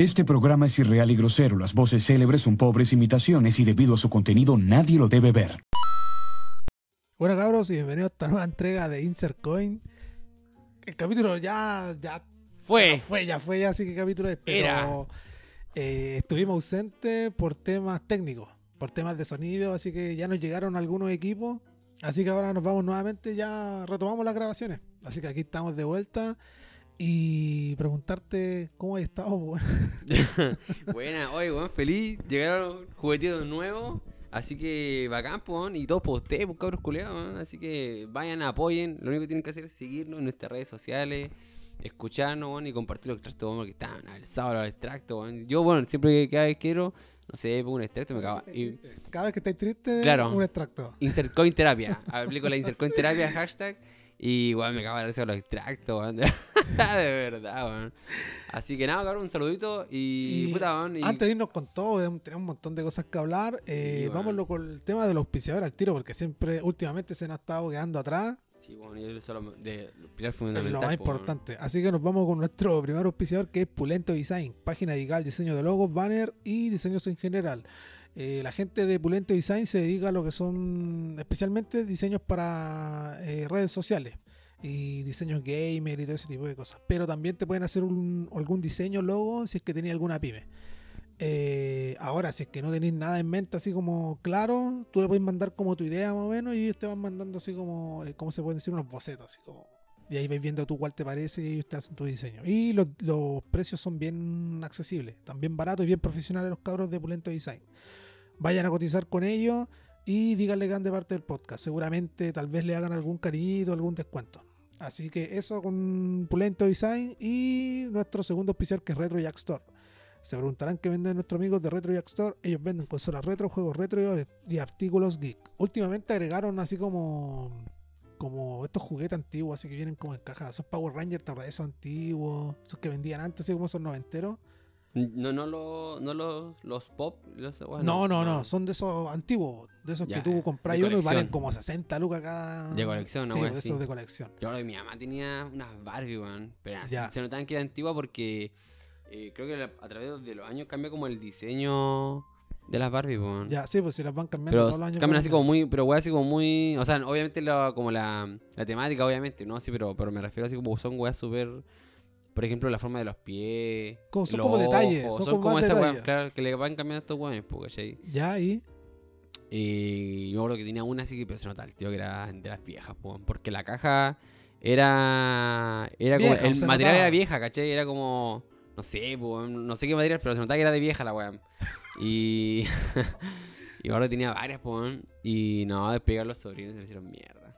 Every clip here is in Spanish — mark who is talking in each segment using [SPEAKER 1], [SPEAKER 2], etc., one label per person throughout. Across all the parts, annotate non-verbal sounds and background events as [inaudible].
[SPEAKER 1] Este programa es irreal y grosero. Las voces célebres son pobres imitaciones y debido a su contenido nadie lo debe ver.
[SPEAKER 2] Bueno cabros y bienvenidos a esta nueva entrega de Insert Coin. El capítulo ya, ya
[SPEAKER 3] Fue.
[SPEAKER 2] ya fue, ya fue, ya sí que capítulo es, pero eh, estuvimos ausentes por temas técnicos, por temas de sonido, así que ya nos llegaron algunos equipos, así que ahora nos vamos nuevamente, ya retomamos las grabaciones, así que aquí estamos de vuelta y preguntarte cómo has estado, weón. [laughs]
[SPEAKER 3] Buena, oye, weón, feliz. Llegaron juguetitos nuevos. Así que bacán, weón, y todos por ustedes, pues, cabros culeados, weón. Así que vayan, apoyen. Lo único que tienen que hacer es seguirnos en nuestras redes sociales, escucharnos, weón, y compartir los extractos, weón, que están alzados los extractos, weón. Yo, bueno, siempre que cada vez quiero, no sé, pongo un extracto, me. Y
[SPEAKER 2] Cada vez que estáis triste,
[SPEAKER 3] Claro.
[SPEAKER 2] un extracto.
[SPEAKER 3] Insert Coin Terapia. Aplico la Insert Coin Terapia hashtag. Y, weón, me cago de risa con los extractos, weón. [laughs] De verdad, weón. Así que nada, cabrón, un saludito. Y,
[SPEAKER 2] Y
[SPEAKER 3] puta, weón. y-
[SPEAKER 2] Antes de irnos con todo, tenemos un montón de cosas que hablar. Eh,
[SPEAKER 3] Sí.
[SPEAKER 2] Vámonos con el tema de los auspiciadores al tiro, porque siempre, últimamente se nos ha estado quedando atrás.
[SPEAKER 3] Sí, bueno, y eso es lo, de, lo pilar fundamental.
[SPEAKER 2] lo más
[SPEAKER 3] po,
[SPEAKER 2] importante. Así que nos vamos con nuestro primer auspiciador que es Pulento Design, página dedica al diseño de logos, banner y diseños en general. Eh, la gente de Pulento Design se dedica a lo que son especialmente diseños para eh, redes sociales y diseños gamer y todo ese tipo de cosas. Pero también te pueden hacer algún diseño logo si es que tenías alguna pyme. Eh, ahora, si es que no tenéis nada en mente así como claro, tú le puedes mandar como tu idea más o menos y te van mandando así como, eh, ¿cómo se puede decir? Unos bocetos, así como. Y ahí vais viendo tú cuál te parece y te hacen tu diseño. Y los, precios son bien accesibles, también baratos y bien profesionales los cabros de Pulento Design. Vayan a cotizar con ellos y díganle que han de parte del podcast. Seguramente tal vez le hagan algún cariñito, algún descuento. Así que eso con Pulento Design y nuestro segundo auspiciador que es Retro Jack Store. Se preguntarán qué venden nuestros amigos de Retro Jack Store. Ellos venden consolas retro, juegos retro y artículos geek. Últimamente agregaron así como como estos juguetes antiguos, así que vienen como en caja. Esos Power Rangers, ¿te esos antiguos? Esos que vendían antes, así como esos noventeros.
[SPEAKER 3] No, no, lo- no los, los pop. Los, bueno,
[SPEAKER 2] no, no, no, son de esos antiguos. De esos
[SPEAKER 3] Ya,
[SPEAKER 2] que tú compras uno y valen como 60 lucas cada.
[SPEAKER 3] De colección, una
[SPEAKER 2] Sí, de esos de colección.
[SPEAKER 3] Yo mi mamá tenía unas Barbie, weón. Pero
[SPEAKER 2] Ya.
[SPEAKER 3] se notaban que era antigua porque eh, creo que a través de los años cambia como el diseño de las Barbie, weón.
[SPEAKER 2] Ya, sí, pues si las van cambiando
[SPEAKER 3] Pero
[SPEAKER 2] todos los años.
[SPEAKER 3] cambian así como muy, pero weas así como muy, o sea, obviamente la, como la, la temática, obviamente, ¿no? Sí, pero, pero me refiero así como son weas súper, por ejemplo, la forma de los pies.
[SPEAKER 2] Como- son
[SPEAKER 3] los
[SPEAKER 2] como detalles, son
[SPEAKER 3] son,
[SPEAKER 2] como
[SPEAKER 3] esas weas, claro, que le van cambiando a estos weones, pues, ¿cachai?
[SPEAKER 2] Ya, y.
[SPEAKER 3] Y yo creo que tenía una así que pero se nota el tío que era de las viejas, pues, porque la caja era, era como, el material
[SPEAKER 2] notaba.
[SPEAKER 3] era vieja, ¿cachai? Era como, no sé, pues, no sé qué material, pero se notaba que era de vieja la wea. [laughs] Y... [laughs] Y ahora tenía varias, pues, y no, despegar los sobrinos se le hicieron mierda.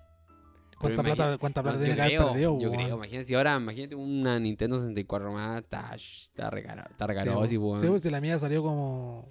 [SPEAKER 2] ¿Cuánta
[SPEAKER 3] Pero
[SPEAKER 2] plata, cuánta plata
[SPEAKER 3] No,
[SPEAKER 2] tiene que haber perdido?
[SPEAKER 3] Yo creo, imagínate, ahora, imagínate una Nintendo 64 más, está, está recaro, está
[SPEAKER 2] Sí,
[SPEAKER 3] recaro, así,
[SPEAKER 2] pues. Sí, si la mía salió como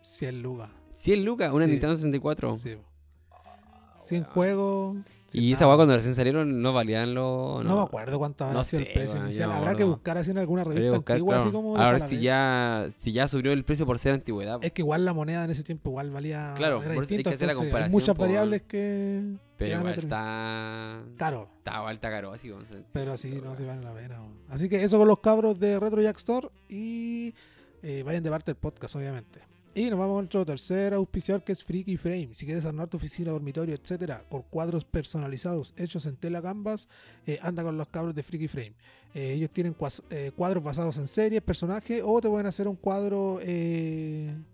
[SPEAKER 2] 100 lucas.
[SPEAKER 3] 100 lucas, una
[SPEAKER 2] Sí.
[SPEAKER 3] Nintendo 64.
[SPEAKER 2] Sí, pues. 100
[SPEAKER 3] weón.
[SPEAKER 2] juegos.
[SPEAKER 3] Y esa weá cuando recién salieron no valían los.
[SPEAKER 2] No, me acuerdo cuánto habrá
[SPEAKER 3] no
[SPEAKER 2] sido
[SPEAKER 3] sé,
[SPEAKER 2] el precio inicial. Habrá que buscar así en alguna revista
[SPEAKER 3] buscar,
[SPEAKER 2] antigua, así como.
[SPEAKER 3] a ver si ya, si ya subió el precio por ser antigüedad.
[SPEAKER 2] Es que igual la moneda en ese tiempo igual valía.
[SPEAKER 3] Claro,
[SPEAKER 2] era
[SPEAKER 3] por eso hay
[SPEAKER 2] distinto,
[SPEAKER 3] que hacer la
[SPEAKER 2] entonces hay
[SPEAKER 3] comparación,
[SPEAKER 2] muchas variables que.
[SPEAKER 3] pero igual está.
[SPEAKER 2] Caro.
[SPEAKER 3] Está está caro, así. se-
[SPEAKER 2] Pero sí, no se vale la pena. Así que eso con los cabros de Retro Jack Store y eh, vayan de parte del podcast, obviamente. Y nos vamos a nuestro tercer auspiciador que es Freaky Frame. Si quieres armar tu oficina, dormitorio, etcétera, con cuadros personalizados hechos en tela canvas, eh, anda con los cabros de Freaky Frame. Eh, ellos tienen eh, cuadros basados en series, personajes, o te pueden hacer un cuadro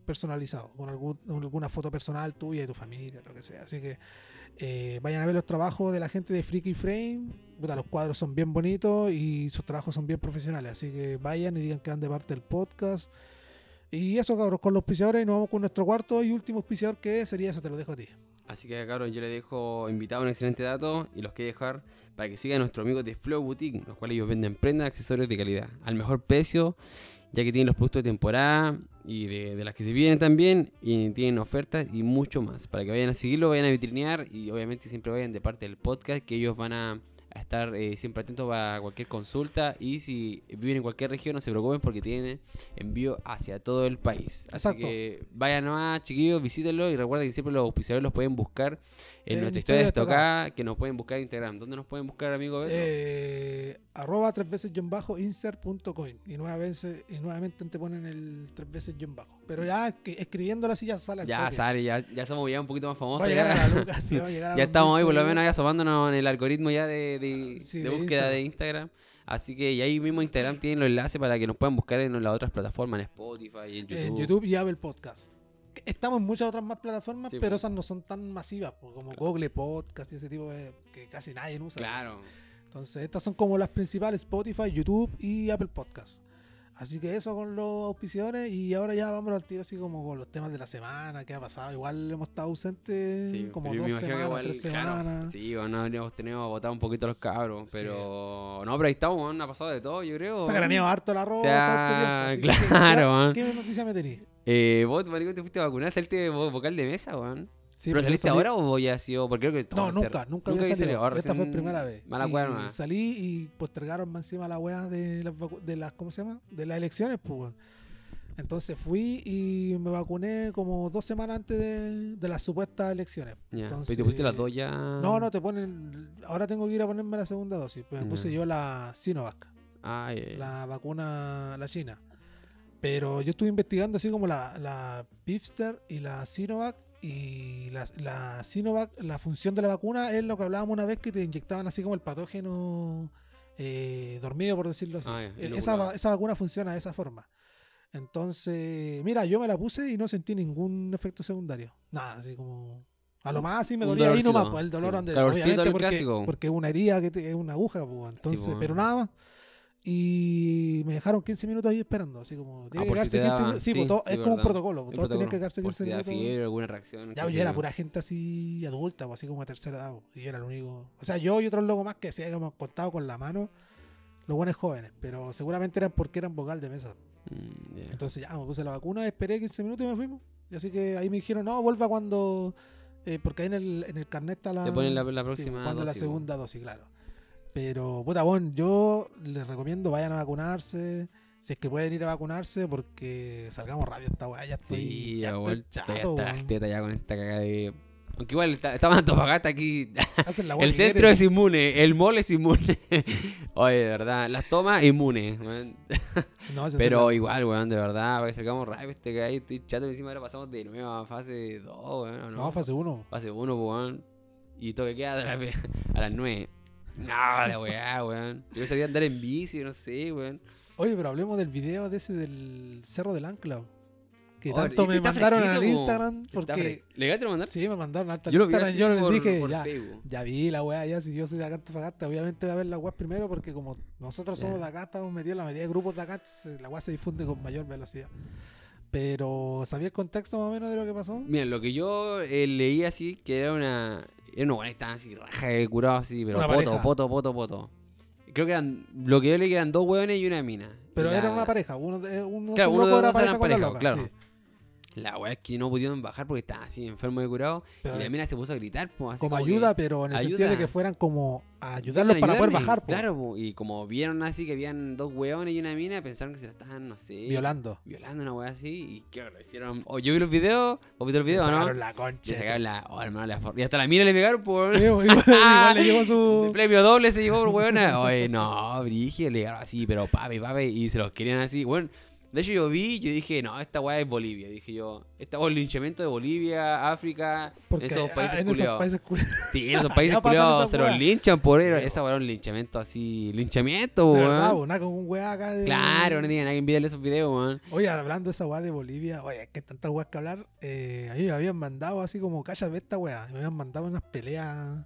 [SPEAKER 2] personalizado, con alguna foto personal tuya de tu familia, lo que sea. Así que vayan a ver los trabajos de la gente de Freaky Frame. Los cuadros son bien bonitos y sus trabajos son bien profesionales. Así que vayan y digan que van de parte del podcast. Y eso, cabros, con los auspiciadores. Y nos vamos con nuestro cuarto y último auspiciador que sería eso, te lo dejo a ti.
[SPEAKER 3] Así que, cabrón, yo les dejo invitado un excelente dato y los quiero dejar para que sigan a nuestros amigos de Flow Boutique, los cuales ellos venden prendas, accesorios de calidad al mejor precio, ya que tienen los productos de temporada y de, de las que se vienen también, y tienen ofertas y mucho más. Para que vayan a seguirlo, vayan a vitrinear y obviamente siempre vayan de parte del podcast que ellos van a, a estar eh, siempre atentos a cualquier consulta y si viven en cualquier región no se preocupen porque tienen envío hacia todo el país. Así
[SPEAKER 2] Exacto.
[SPEAKER 3] que vayan nomás, chiquillos, visítenlo y recuerden que siempre los auspiciadores los pueden buscar en
[SPEAKER 2] En
[SPEAKER 3] nuestra historia de Estocada, que nos pueden buscar en Instagram. ¿Dónde nos pueden buscar, amigo? Beto?
[SPEAKER 2] Eh, arroba tres veces guion bajo insert.coin y nueve veces y nuevamente te ponen el tres veces guion bajo pero ya que, escribiéndolo así ya sale al
[SPEAKER 3] ya
[SPEAKER 2] toque.
[SPEAKER 3] sale, ya, ya somos ya un poquito más
[SPEAKER 2] va
[SPEAKER 3] famosos.
[SPEAKER 2] a llegar
[SPEAKER 3] ya.
[SPEAKER 2] a la lucas [laughs] sí, va a llegar a
[SPEAKER 3] Ya estamos ahí, por lo
[SPEAKER 2] 1100.
[SPEAKER 3] menos ahí asomándonos en el algoritmo ya de, de,
[SPEAKER 2] Sí,
[SPEAKER 3] de
[SPEAKER 2] de
[SPEAKER 3] búsqueda de Instagram. Así que y ahí mismo Instagram tiene los enlaces para que nos puedan buscar en las otras plataformas, en Spotify, en YouTube.
[SPEAKER 2] en YouTube y Apple Podcast estamos en muchas otras más plataformas
[SPEAKER 3] Sí,
[SPEAKER 2] pero
[SPEAKER 3] po.
[SPEAKER 2] esas no son tan masivas como Google Podcast y ese tipo de que casi nadie usa
[SPEAKER 3] Claro.
[SPEAKER 2] entonces estas son como las principales Spotify YouTube y Apple Podcast Así que eso con los auspiciadores y ahora ya vamos al tiro así como con los temas de la semana, qué ha pasado. Igual hemos estado ausentes
[SPEAKER 3] Sí,
[SPEAKER 2] como dos semanas,
[SPEAKER 3] igual,
[SPEAKER 2] tres
[SPEAKER 3] claro,
[SPEAKER 2] semanas.
[SPEAKER 3] Sí, bueno, hemos tenido a votar un poquito los cabros,
[SPEAKER 2] Sí.
[SPEAKER 3] pero no, pero ahí estamos, man, ha pasado de todo, yo creo.
[SPEAKER 2] Se ha
[SPEAKER 3] man.
[SPEAKER 2] graneado harto la ropa
[SPEAKER 3] O sea,
[SPEAKER 2] este así que, [laughs]
[SPEAKER 3] claro,
[SPEAKER 2] ¿qué-
[SPEAKER 3] man.
[SPEAKER 2] ¿Qué noticia me tenís?
[SPEAKER 3] Eh, vos, maricón, te fuiste a vacunar, saliste vo- vocal de mesa, weón.
[SPEAKER 2] Sí,
[SPEAKER 3] ¿Pero
[SPEAKER 2] porque
[SPEAKER 3] saliste
[SPEAKER 2] salí-
[SPEAKER 3] ahora o ya has sido? Porque creo que
[SPEAKER 2] No,
[SPEAKER 3] oh, se-
[SPEAKER 2] nunca, nunca, había salido. Esta fue primera vez.
[SPEAKER 3] Mala
[SPEAKER 2] y salí y postergaron más encima la weá de las, de las, ¿cómo se llama? De las elecciones, pues. Entonces fui y me vacuné como dos semanas antes de, de las supuestas elecciones.
[SPEAKER 3] Ya,
[SPEAKER 2] Entonces,
[SPEAKER 3] pero te pusiste las dos ya.
[SPEAKER 2] No, no, te ponen. Ahora tengo que ir a ponerme la segunda dosis. Pero me puse yo la Sinovac,
[SPEAKER 3] ay, ay.
[SPEAKER 2] la vacuna, la china. Pero yo estuve investigando así como la, la Pfizer y la Sinovac. Y la, la Sinovac, la función de la vacuna es lo que hablábamos una vez que te inyectaban así como el patógeno eh, dormido, por decirlo así.
[SPEAKER 3] Ah, inoculado.
[SPEAKER 2] esa, esa vacuna funciona de esa forma. Entonces, mira, yo me la puse y no sentí ningún efecto secundario. Nada, así como. A lo más sí me dolía ahí nomás, pues el dolor
[SPEAKER 3] sí.
[SPEAKER 2] donde
[SPEAKER 3] Calorcito,
[SPEAKER 2] obviamente
[SPEAKER 3] el
[SPEAKER 2] porque,
[SPEAKER 3] clásico.
[SPEAKER 2] porque es una herida que te- es una aguja, pues, entonces,
[SPEAKER 3] pues.
[SPEAKER 2] pero nada más. Y me dejaron 15 minutos ahí esperando, así como tiene
[SPEAKER 3] Ah,
[SPEAKER 2] que
[SPEAKER 3] si
[SPEAKER 2] quedarse
[SPEAKER 3] te
[SPEAKER 2] 15
[SPEAKER 3] daba-
[SPEAKER 2] minutos. Sí,
[SPEAKER 3] sí,
[SPEAKER 2] pues, todo-
[SPEAKER 3] sí,
[SPEAKER 2] es como un protocolo,
[SPEAKER 3] El
[SPEAKER 2] todos tenían que quedarse
[SPEAKER 3] Por
[SPEAKER 2] 15
[SPEAKER 3] si
[SPEAKER 2] minutos.
[SPEAKER 3] fiebre, alguna reacción.
[SPEAKER 2] Ya, pues, yo era pura gente así adulta, pues, así como a tercera edad. pues, Y yo era el único. O sea, yo y otros locos más que se habíamos contado con la mano, los buenos jóvenes, pero seguramente eran porque eran vocal de mesa.
[SPEAKER 3] Mm.
[SPEAKER 2] Entonces ya me puse la vacuna, esperé 15 minutos y me fuimos. Y así que ahí me dijeron, no, vuelva cuando. eh, porque ahí en el, en el carnet está la.
[SPEAKER 3] Te ponen la- próxima
[SPEAKER 2] cuando la
[SPEAKER 3] dosis, po.
[SPEAKER 2] segunda dosis, claro. Pero, puta, bueno, yo les recomiendo vayan a vacunarse. Si es que pueden ir a vacunarse, porque salgamos rápido esta weá. Ya estoy.
[SPEAKER 3] Sí,
[SPEAKER 2] ya estoy
[SPEAKER 3] vuelto, ya
[SPEAKER 2] chato,
[SPEAKER 3] está ya con esta cagada de. Aunque igual está, estamos en Antofagasta aquí. [laughs]
[SPEAKER 2] Hacen la
[SPEAKER 3] El centro
[SPEAKER 2] quieren.
[SPEAKER 3] es inmune, el mall es inmune. [laughs] Oye, de verdad, las tomas inmunes. weón.
[SPEAKER 2] No, [laughs]
[SPEAKER 3] Pero igual, weón, de verdad, para que salgamos rápido este que ahí, estoy chato encima ahora pasamos de nuevo a fase 2, weón. ¿o
[SPEAKER 2] No, fase 1.
[SPEAKER 3] Fase 1, weón. Y todo que queda la pe- a las 9. No, la weá, weón. Yo sabía andar en bici, no sé, weón.
[SPEAKER 2] Oye, pero hablemos del video de ese del Cerro del Ancla. Que
[SPEAKER 3] Oye,
[SPEAKER 2] tanto
[SPEAKER 3] este
[SPEAKER 2] me
[SPEAKER 3] está
[SPEAKER 2] mandaron al
[SPEAKER 3] fresquito.
[SPEAKER 2] Instagram.
[SPEAKER 3] Está
[SPEAKER 2] Porque.
[SPEAKER 3] fre- ¿Legal te lo mandaste?
[SPEAKER 2] Sí, me mandaron harta
[SPEAKER 3] Yo lo vi
[SPEAKER 2] Instagram.
[SPEAKER 3] así
[SPEAKER 2] Yo les
[SPEAKER 3] por-
[SPEAKER 2] dije,
[SPEAKER 3] por
[SPEAKER 2] ya,
[SPEAKER 3] Facebook.
[SPEAKER 2] ya vi la weá, ya si yo soy de acá Antofagasta, obviamente voy a ver la weá primero porque como nosotros somos de acá, estamos metidos en la medida de grupos de acá, entonces la weá se difunde con mayor velocidad. Pero, ¿sabía el contexto más o menos de lo que pasó?
[SPEAKER 3] Mira, lo que yo eh, leí así, que era una. Era buena que estaban así, raja de curado así, pero
[SPEAKER 2] Una
[SPEAKER 3] poto,
[SPEAKER 2] pareja.
[SPEAKER 3] poto, poto, poto. Creo que eran. Lo que yo leí que eran dos hueones y una mina.
[SPEAKER 2] Pero era una pareja, uno de uno,
[SPEAKER 3] Claro, uno de los
[SPEAKER 2] era
[SPEAKER 3] dos
[SPEAKER 2] pareja
[SPEAKER 3] eran pareja, claro.
[SPEAKER 2] sí.
[SPEAKER 3] La weá es que no pudieron bajar porque estaban así enfermos de curado.
[SPEAKER 2] Pero
[SPEAKER 3] y la mina se puso a gritar, pues, así
[SPEAKER 2] como
[SPEAKER 3] como
[SPEAKER 2] ayuda,
[SPEAKER 3] que,
[SPEAKER 2] pero en el
[SPEAKER 3] ayuda.
[SPEAKER 2] sentido de que fueran como a ayudarlos
[SPEAKER 3] "Vengan a
[SPEAKER 2] para poder
[SPEAKER 3] ayudarme".
[SPEAKER 2] bajar, po,
[SPEAKER 3] Claro, po, y como vieron así que habían dos hueones y una mina, pensaron que se la estaban, no sé.
[SPEAKER 2] violando.
[SPEAKER 3] Violando una weá así. Y qué lo hicieron. O yo vi los videos, o vi los videos, ¿no?
[SPEAKER 2] sacaron la concha.
[SPEAKER 3] Le sacaron la. Oh, hermano, la Y hasta la mina le pegaron, por.
[SPEAKER 2] Sí, igual, [laughs] igual le llegó su...
[SPEAKER 3] premio doble se llevó por weona. Oye, no, Brigio, le llegaron así, pero papi, papi, y se los querían así. Bueno, de hecho yo vi, yo dije, no, esta weá es Bolivia. Dije yo, esta weá es el linchamiento de Bolivia, África,
[SPEAKER 2] Porque
[SPEAKER 3] esos
[SPEAKER 2] ah,
[SPEAKER 3] países
[SPEAKER 2] en esos países culiados.
[SPEAKER 3] Sí, en esos [laughs] países culiados se los linchan por
[SPEAKER 2] Sí.
[SPEAKER 3] Esa weá era un linchamiento así, linchamiento, weón.
[SPEAKER 2] verdad, po, nada como un weá acá de...
[SPEAKER 3] Claro, no tiene nada que envidiarle esos videos, weón.
[SPEAKER 2] Oye, hablando de esa weá de Bolivia, oye, es que tantas weas que hablar. Eh, a mí me habían mandado así como, calla, ve esta weá. Me habían mandado unas peleas.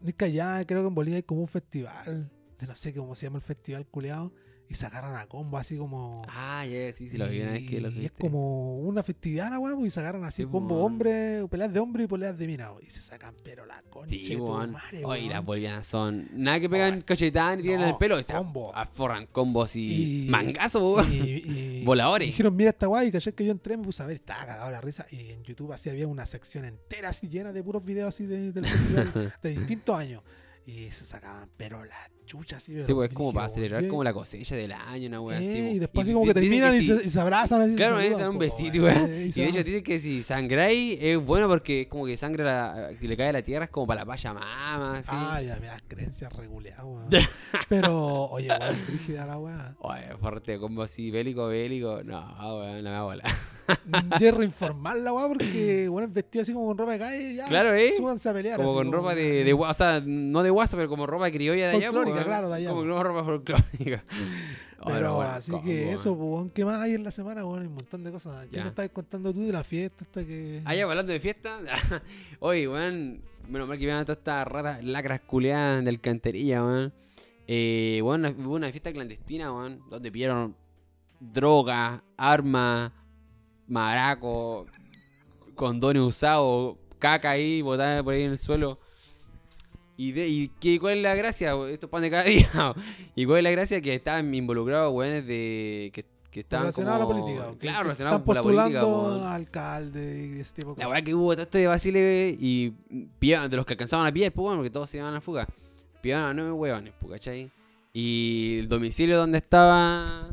[SPEAKER 2] No es que allá, creo que en Bolivia hay como un festival. De no sé cómo se llama el festival culeado. Y se agarran a combo así como.
[SPEAKER 3] Ah, ya, sí, sí, lo vi una vez que lo
[SPEAKER 2] y es
[SPEAKER 3] subiste.
[SPEAKER 2] como una festividad la weá, pues, y se agarran así
[SPEAKER 3] Sí,
[SPEAKER 2] combo
[SPEAKER 3] weón.
[SPEAKER 2] hombre, peleas de hombre y peleas de mina. Y se sacan, pero la concha
[SPEAKER 3] Sí, weón. Oye, las bolivianas son. Nada que pegan cachetadas ni tienen
[SPEAKER 2] No,
[SPEAKER 3] el pelo. Están
[SPEAKER 2] combo.
[SPEAKER 3] aforran combos y.
[SPEAKER 2] Y-
[SPEAKER 3] Mangazo, weón.
[SPEAKER 2] Y, y- [laughs]
[SPEAKER 3] Voladores.
[SPEAKER 2] y dijeron, mira esta guay, y caché que yo entré, me puse a ver, estaba cagado la risa. Y en YouTube así había una sección entera así llena de puros videos así de- del festival [laughs] de distintos años. Y se sacaban, pero la chucha así,
[SPEAKER 3] Sí, pues es como para celebrar como la cosecha del año, una wea así.
[SPEAKER 2] Eh, y después así como que terminan y, se, y se abrazan así.
[SPEAKER 3] Claro, se dan un besito.
[SPEAKER 2] Eh,
[SPEAKER 3] Y de hecho dicen que si sangráis es bueno porque como que sangre la, que le cae a la tierra es como para la pachamama, así.
[SPEAKER 2] Ah, ya, me das creencias reguleadas, weón. [laughs] Pero, oye, weón, brígida la weá.
[SPEAKER 3] Oye, fuerte combo así, bélico, bélico. No, weón, no me hago la. [laughs]
[SPEAKER 2] Jerry informal la weá porque, bueno, es vestido así como con ropa de calle ya.
[SPEAKER 3] Claro, eh.
[SPEAKER 2] Súbanse a pelear.
[SPEAKER 3] Como
[SPEAKER 2] así
[SPEAKER 3] con ropa de, de gua- o sea, no de guaso, pero como ropa criolla de allá. po,
[SPEAKER 2] Folclórica,
[SPEAKER 3] weón.
[SPEAKER 2] claro, de allá,
[SPEAKER 3] Como
[SPEAKER 2] po.
[SPEAKER 3] no ropa folclórica. [laughs]
[SPEAKER 2] Pero
[SPEAKER 3] bueno,
[SPEAKER 2] así que eso, pues, ¿qué más hay en la semana? Bueno, hay un montón de cosas. ¿Qué
[SPEAKER 3] Ya.
[SPEAKER 2] me estás contando tú de la fiesta hasta que.
[SPEAKER 3] Ah, ya, hablando de fiesta. [laughs] Oye, weón. Menos mal que vean todas estas ratas lacras culeadas de alcantarilla, weón. Eh, weón, hubo una fiesta clandestina, weón. Donde pillaron droga, armas, maraco, condones usados, caca ahí, botada por ahí en el suelo. Y, de, y ¿qué, cuál es la gracia? Esto es pan de cada [laughs] día. ¿Y cuál es la gracia? Que estaban involucrados, weones, de. que, que estaban
[SPEAKER 2] relacionado a la
[SPEAKER 3] como-
[SPEAKER 2] política. que-
[SPEAKER 3] Claro,
[SPEAKER 2] que
[SPEAKER 3] relacionados con la política, weón.
[SPEAKER 2] alcalde y ese tipo de
[SPEAKER 3] La verdad que hubo todo esto de Basile y pillaban, de los que alcanzaban a pie, pues bueno, porque todos se iban a la fuga. Pillaban a nueve hueones, pues, ¿cachai? Y el domicilio donde estaba,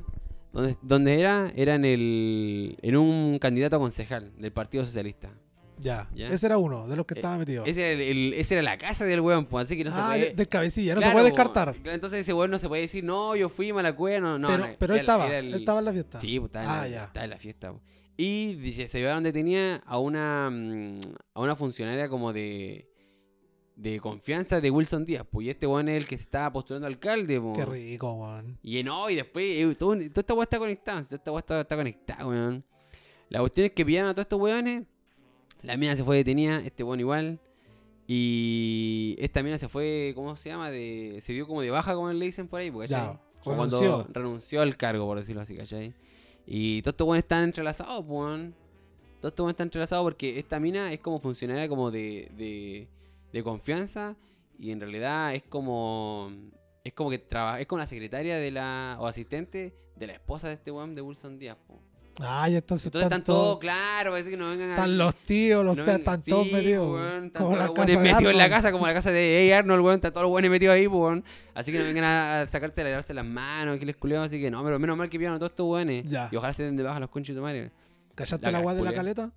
[SPEAKER 3] donde, donde era, era en el, en un candidato a concejal del Partido Socialista.
[SPEAKER 2] Ya.
[SPEAKER 3] Ya.
[SPEAKER 2] ese era uno de los que
[SPEAKER 3] Eh,
[SPEAKER 2] estaba metido.
[SPEAKER 3] Esa era, el- esa era la casa del hueón, pues, así que no se
[SPEAKER 2] ah,
[SPEAKER 3] puede...
[SPEAKER 2] de- del cabecilla, no
[SPEAKER 3] Claro,
[SPEAKER 2] se puede descartar.
[SPEAKER 3] Entonces ese hueón no se puede decir, no, yo fui mala cueva, no, no.
[SPEAKER 2] pero
[SPEAKER 3] no,
[SPEAKER 2] pero él estaba,
[SPEAKER 3] el-
[SPEAKER 2] él estaba en la fiesta.
[SPEAKER 3] Sí, pues estaba en,
[SPEAKER 2] Ah,
[SPEAKER 3] la, estaba en la fiesta. pues. Y dice, se llevaron detenida a una mm, a una funcionaria como de de confianza de Wilson Díaz. Pues y este weón es el que se estaba postulando alcalde. pues.
[SPEAKER 2] Qué rico, weón.
[SPEAKER 3] Y no, y después eh, todo, toda esta weá está conectada. Toda esta weá está, está conectada, weón. La cuestión es que pillaron a todos estos weones. La mina se fue detenida, este weón igual. Y esta mina se fue, ¿cómo se llama? De, se dio como de baja, como le dicen por ahí, pues, ¿cachai?
[SPEAKER 2] Ya,
[SPEAKER 3] Como cuando
[SPEAKER 2] renunció.
[SPEAKER 3] renunció al cargo, por decirlo así, ¿cachai? Y todos estos weones están entrelazados, pues, weón. Todos estos weones están entrelazados porque esta mina es como funcionaria como de, de, de confianza. Y en realidad es como. Es como que trabaja. Es como la secretaria de la. o asistente de la esposa de este weón de Wilson Díaz, po.
[SPEAKER 2] Ay, entonces,
[SPEAKER 3] Entonces
[SPEAKER 2] están,
[SPEAKER 3] están todos, claro, parece que no vengan a-
[SPEAKER 2] Están los tíos, los
[SPEAKER 3] no vengan-
[SPEAKER 2] están todos metidos.
[SPEAKER 3] weón, están
[SPEAKER 2] como
[SPEAKER 3] todos
[SPEAKER 2] la
[SPEAKER 3] los
[SPEAKER 2] casa
[SPEAKER 3] weones
[SPEAKER 2] de
[SPEAKER 3] metidos en la casa, como la casa de A. Arnold, weón, están todos los buenos metidos ahí, weón. Así que no vengan a, a sacarte, a lavarte las manos, que les culeamos, así que no, pero menos mal que pillaron a todos estos weones. Y ojalá se den de baja los conchos de madre.
[SPEAKER 2] ¿Callaste
[SPEAKER 3] La
[SPEAKER 2] la de la caleta?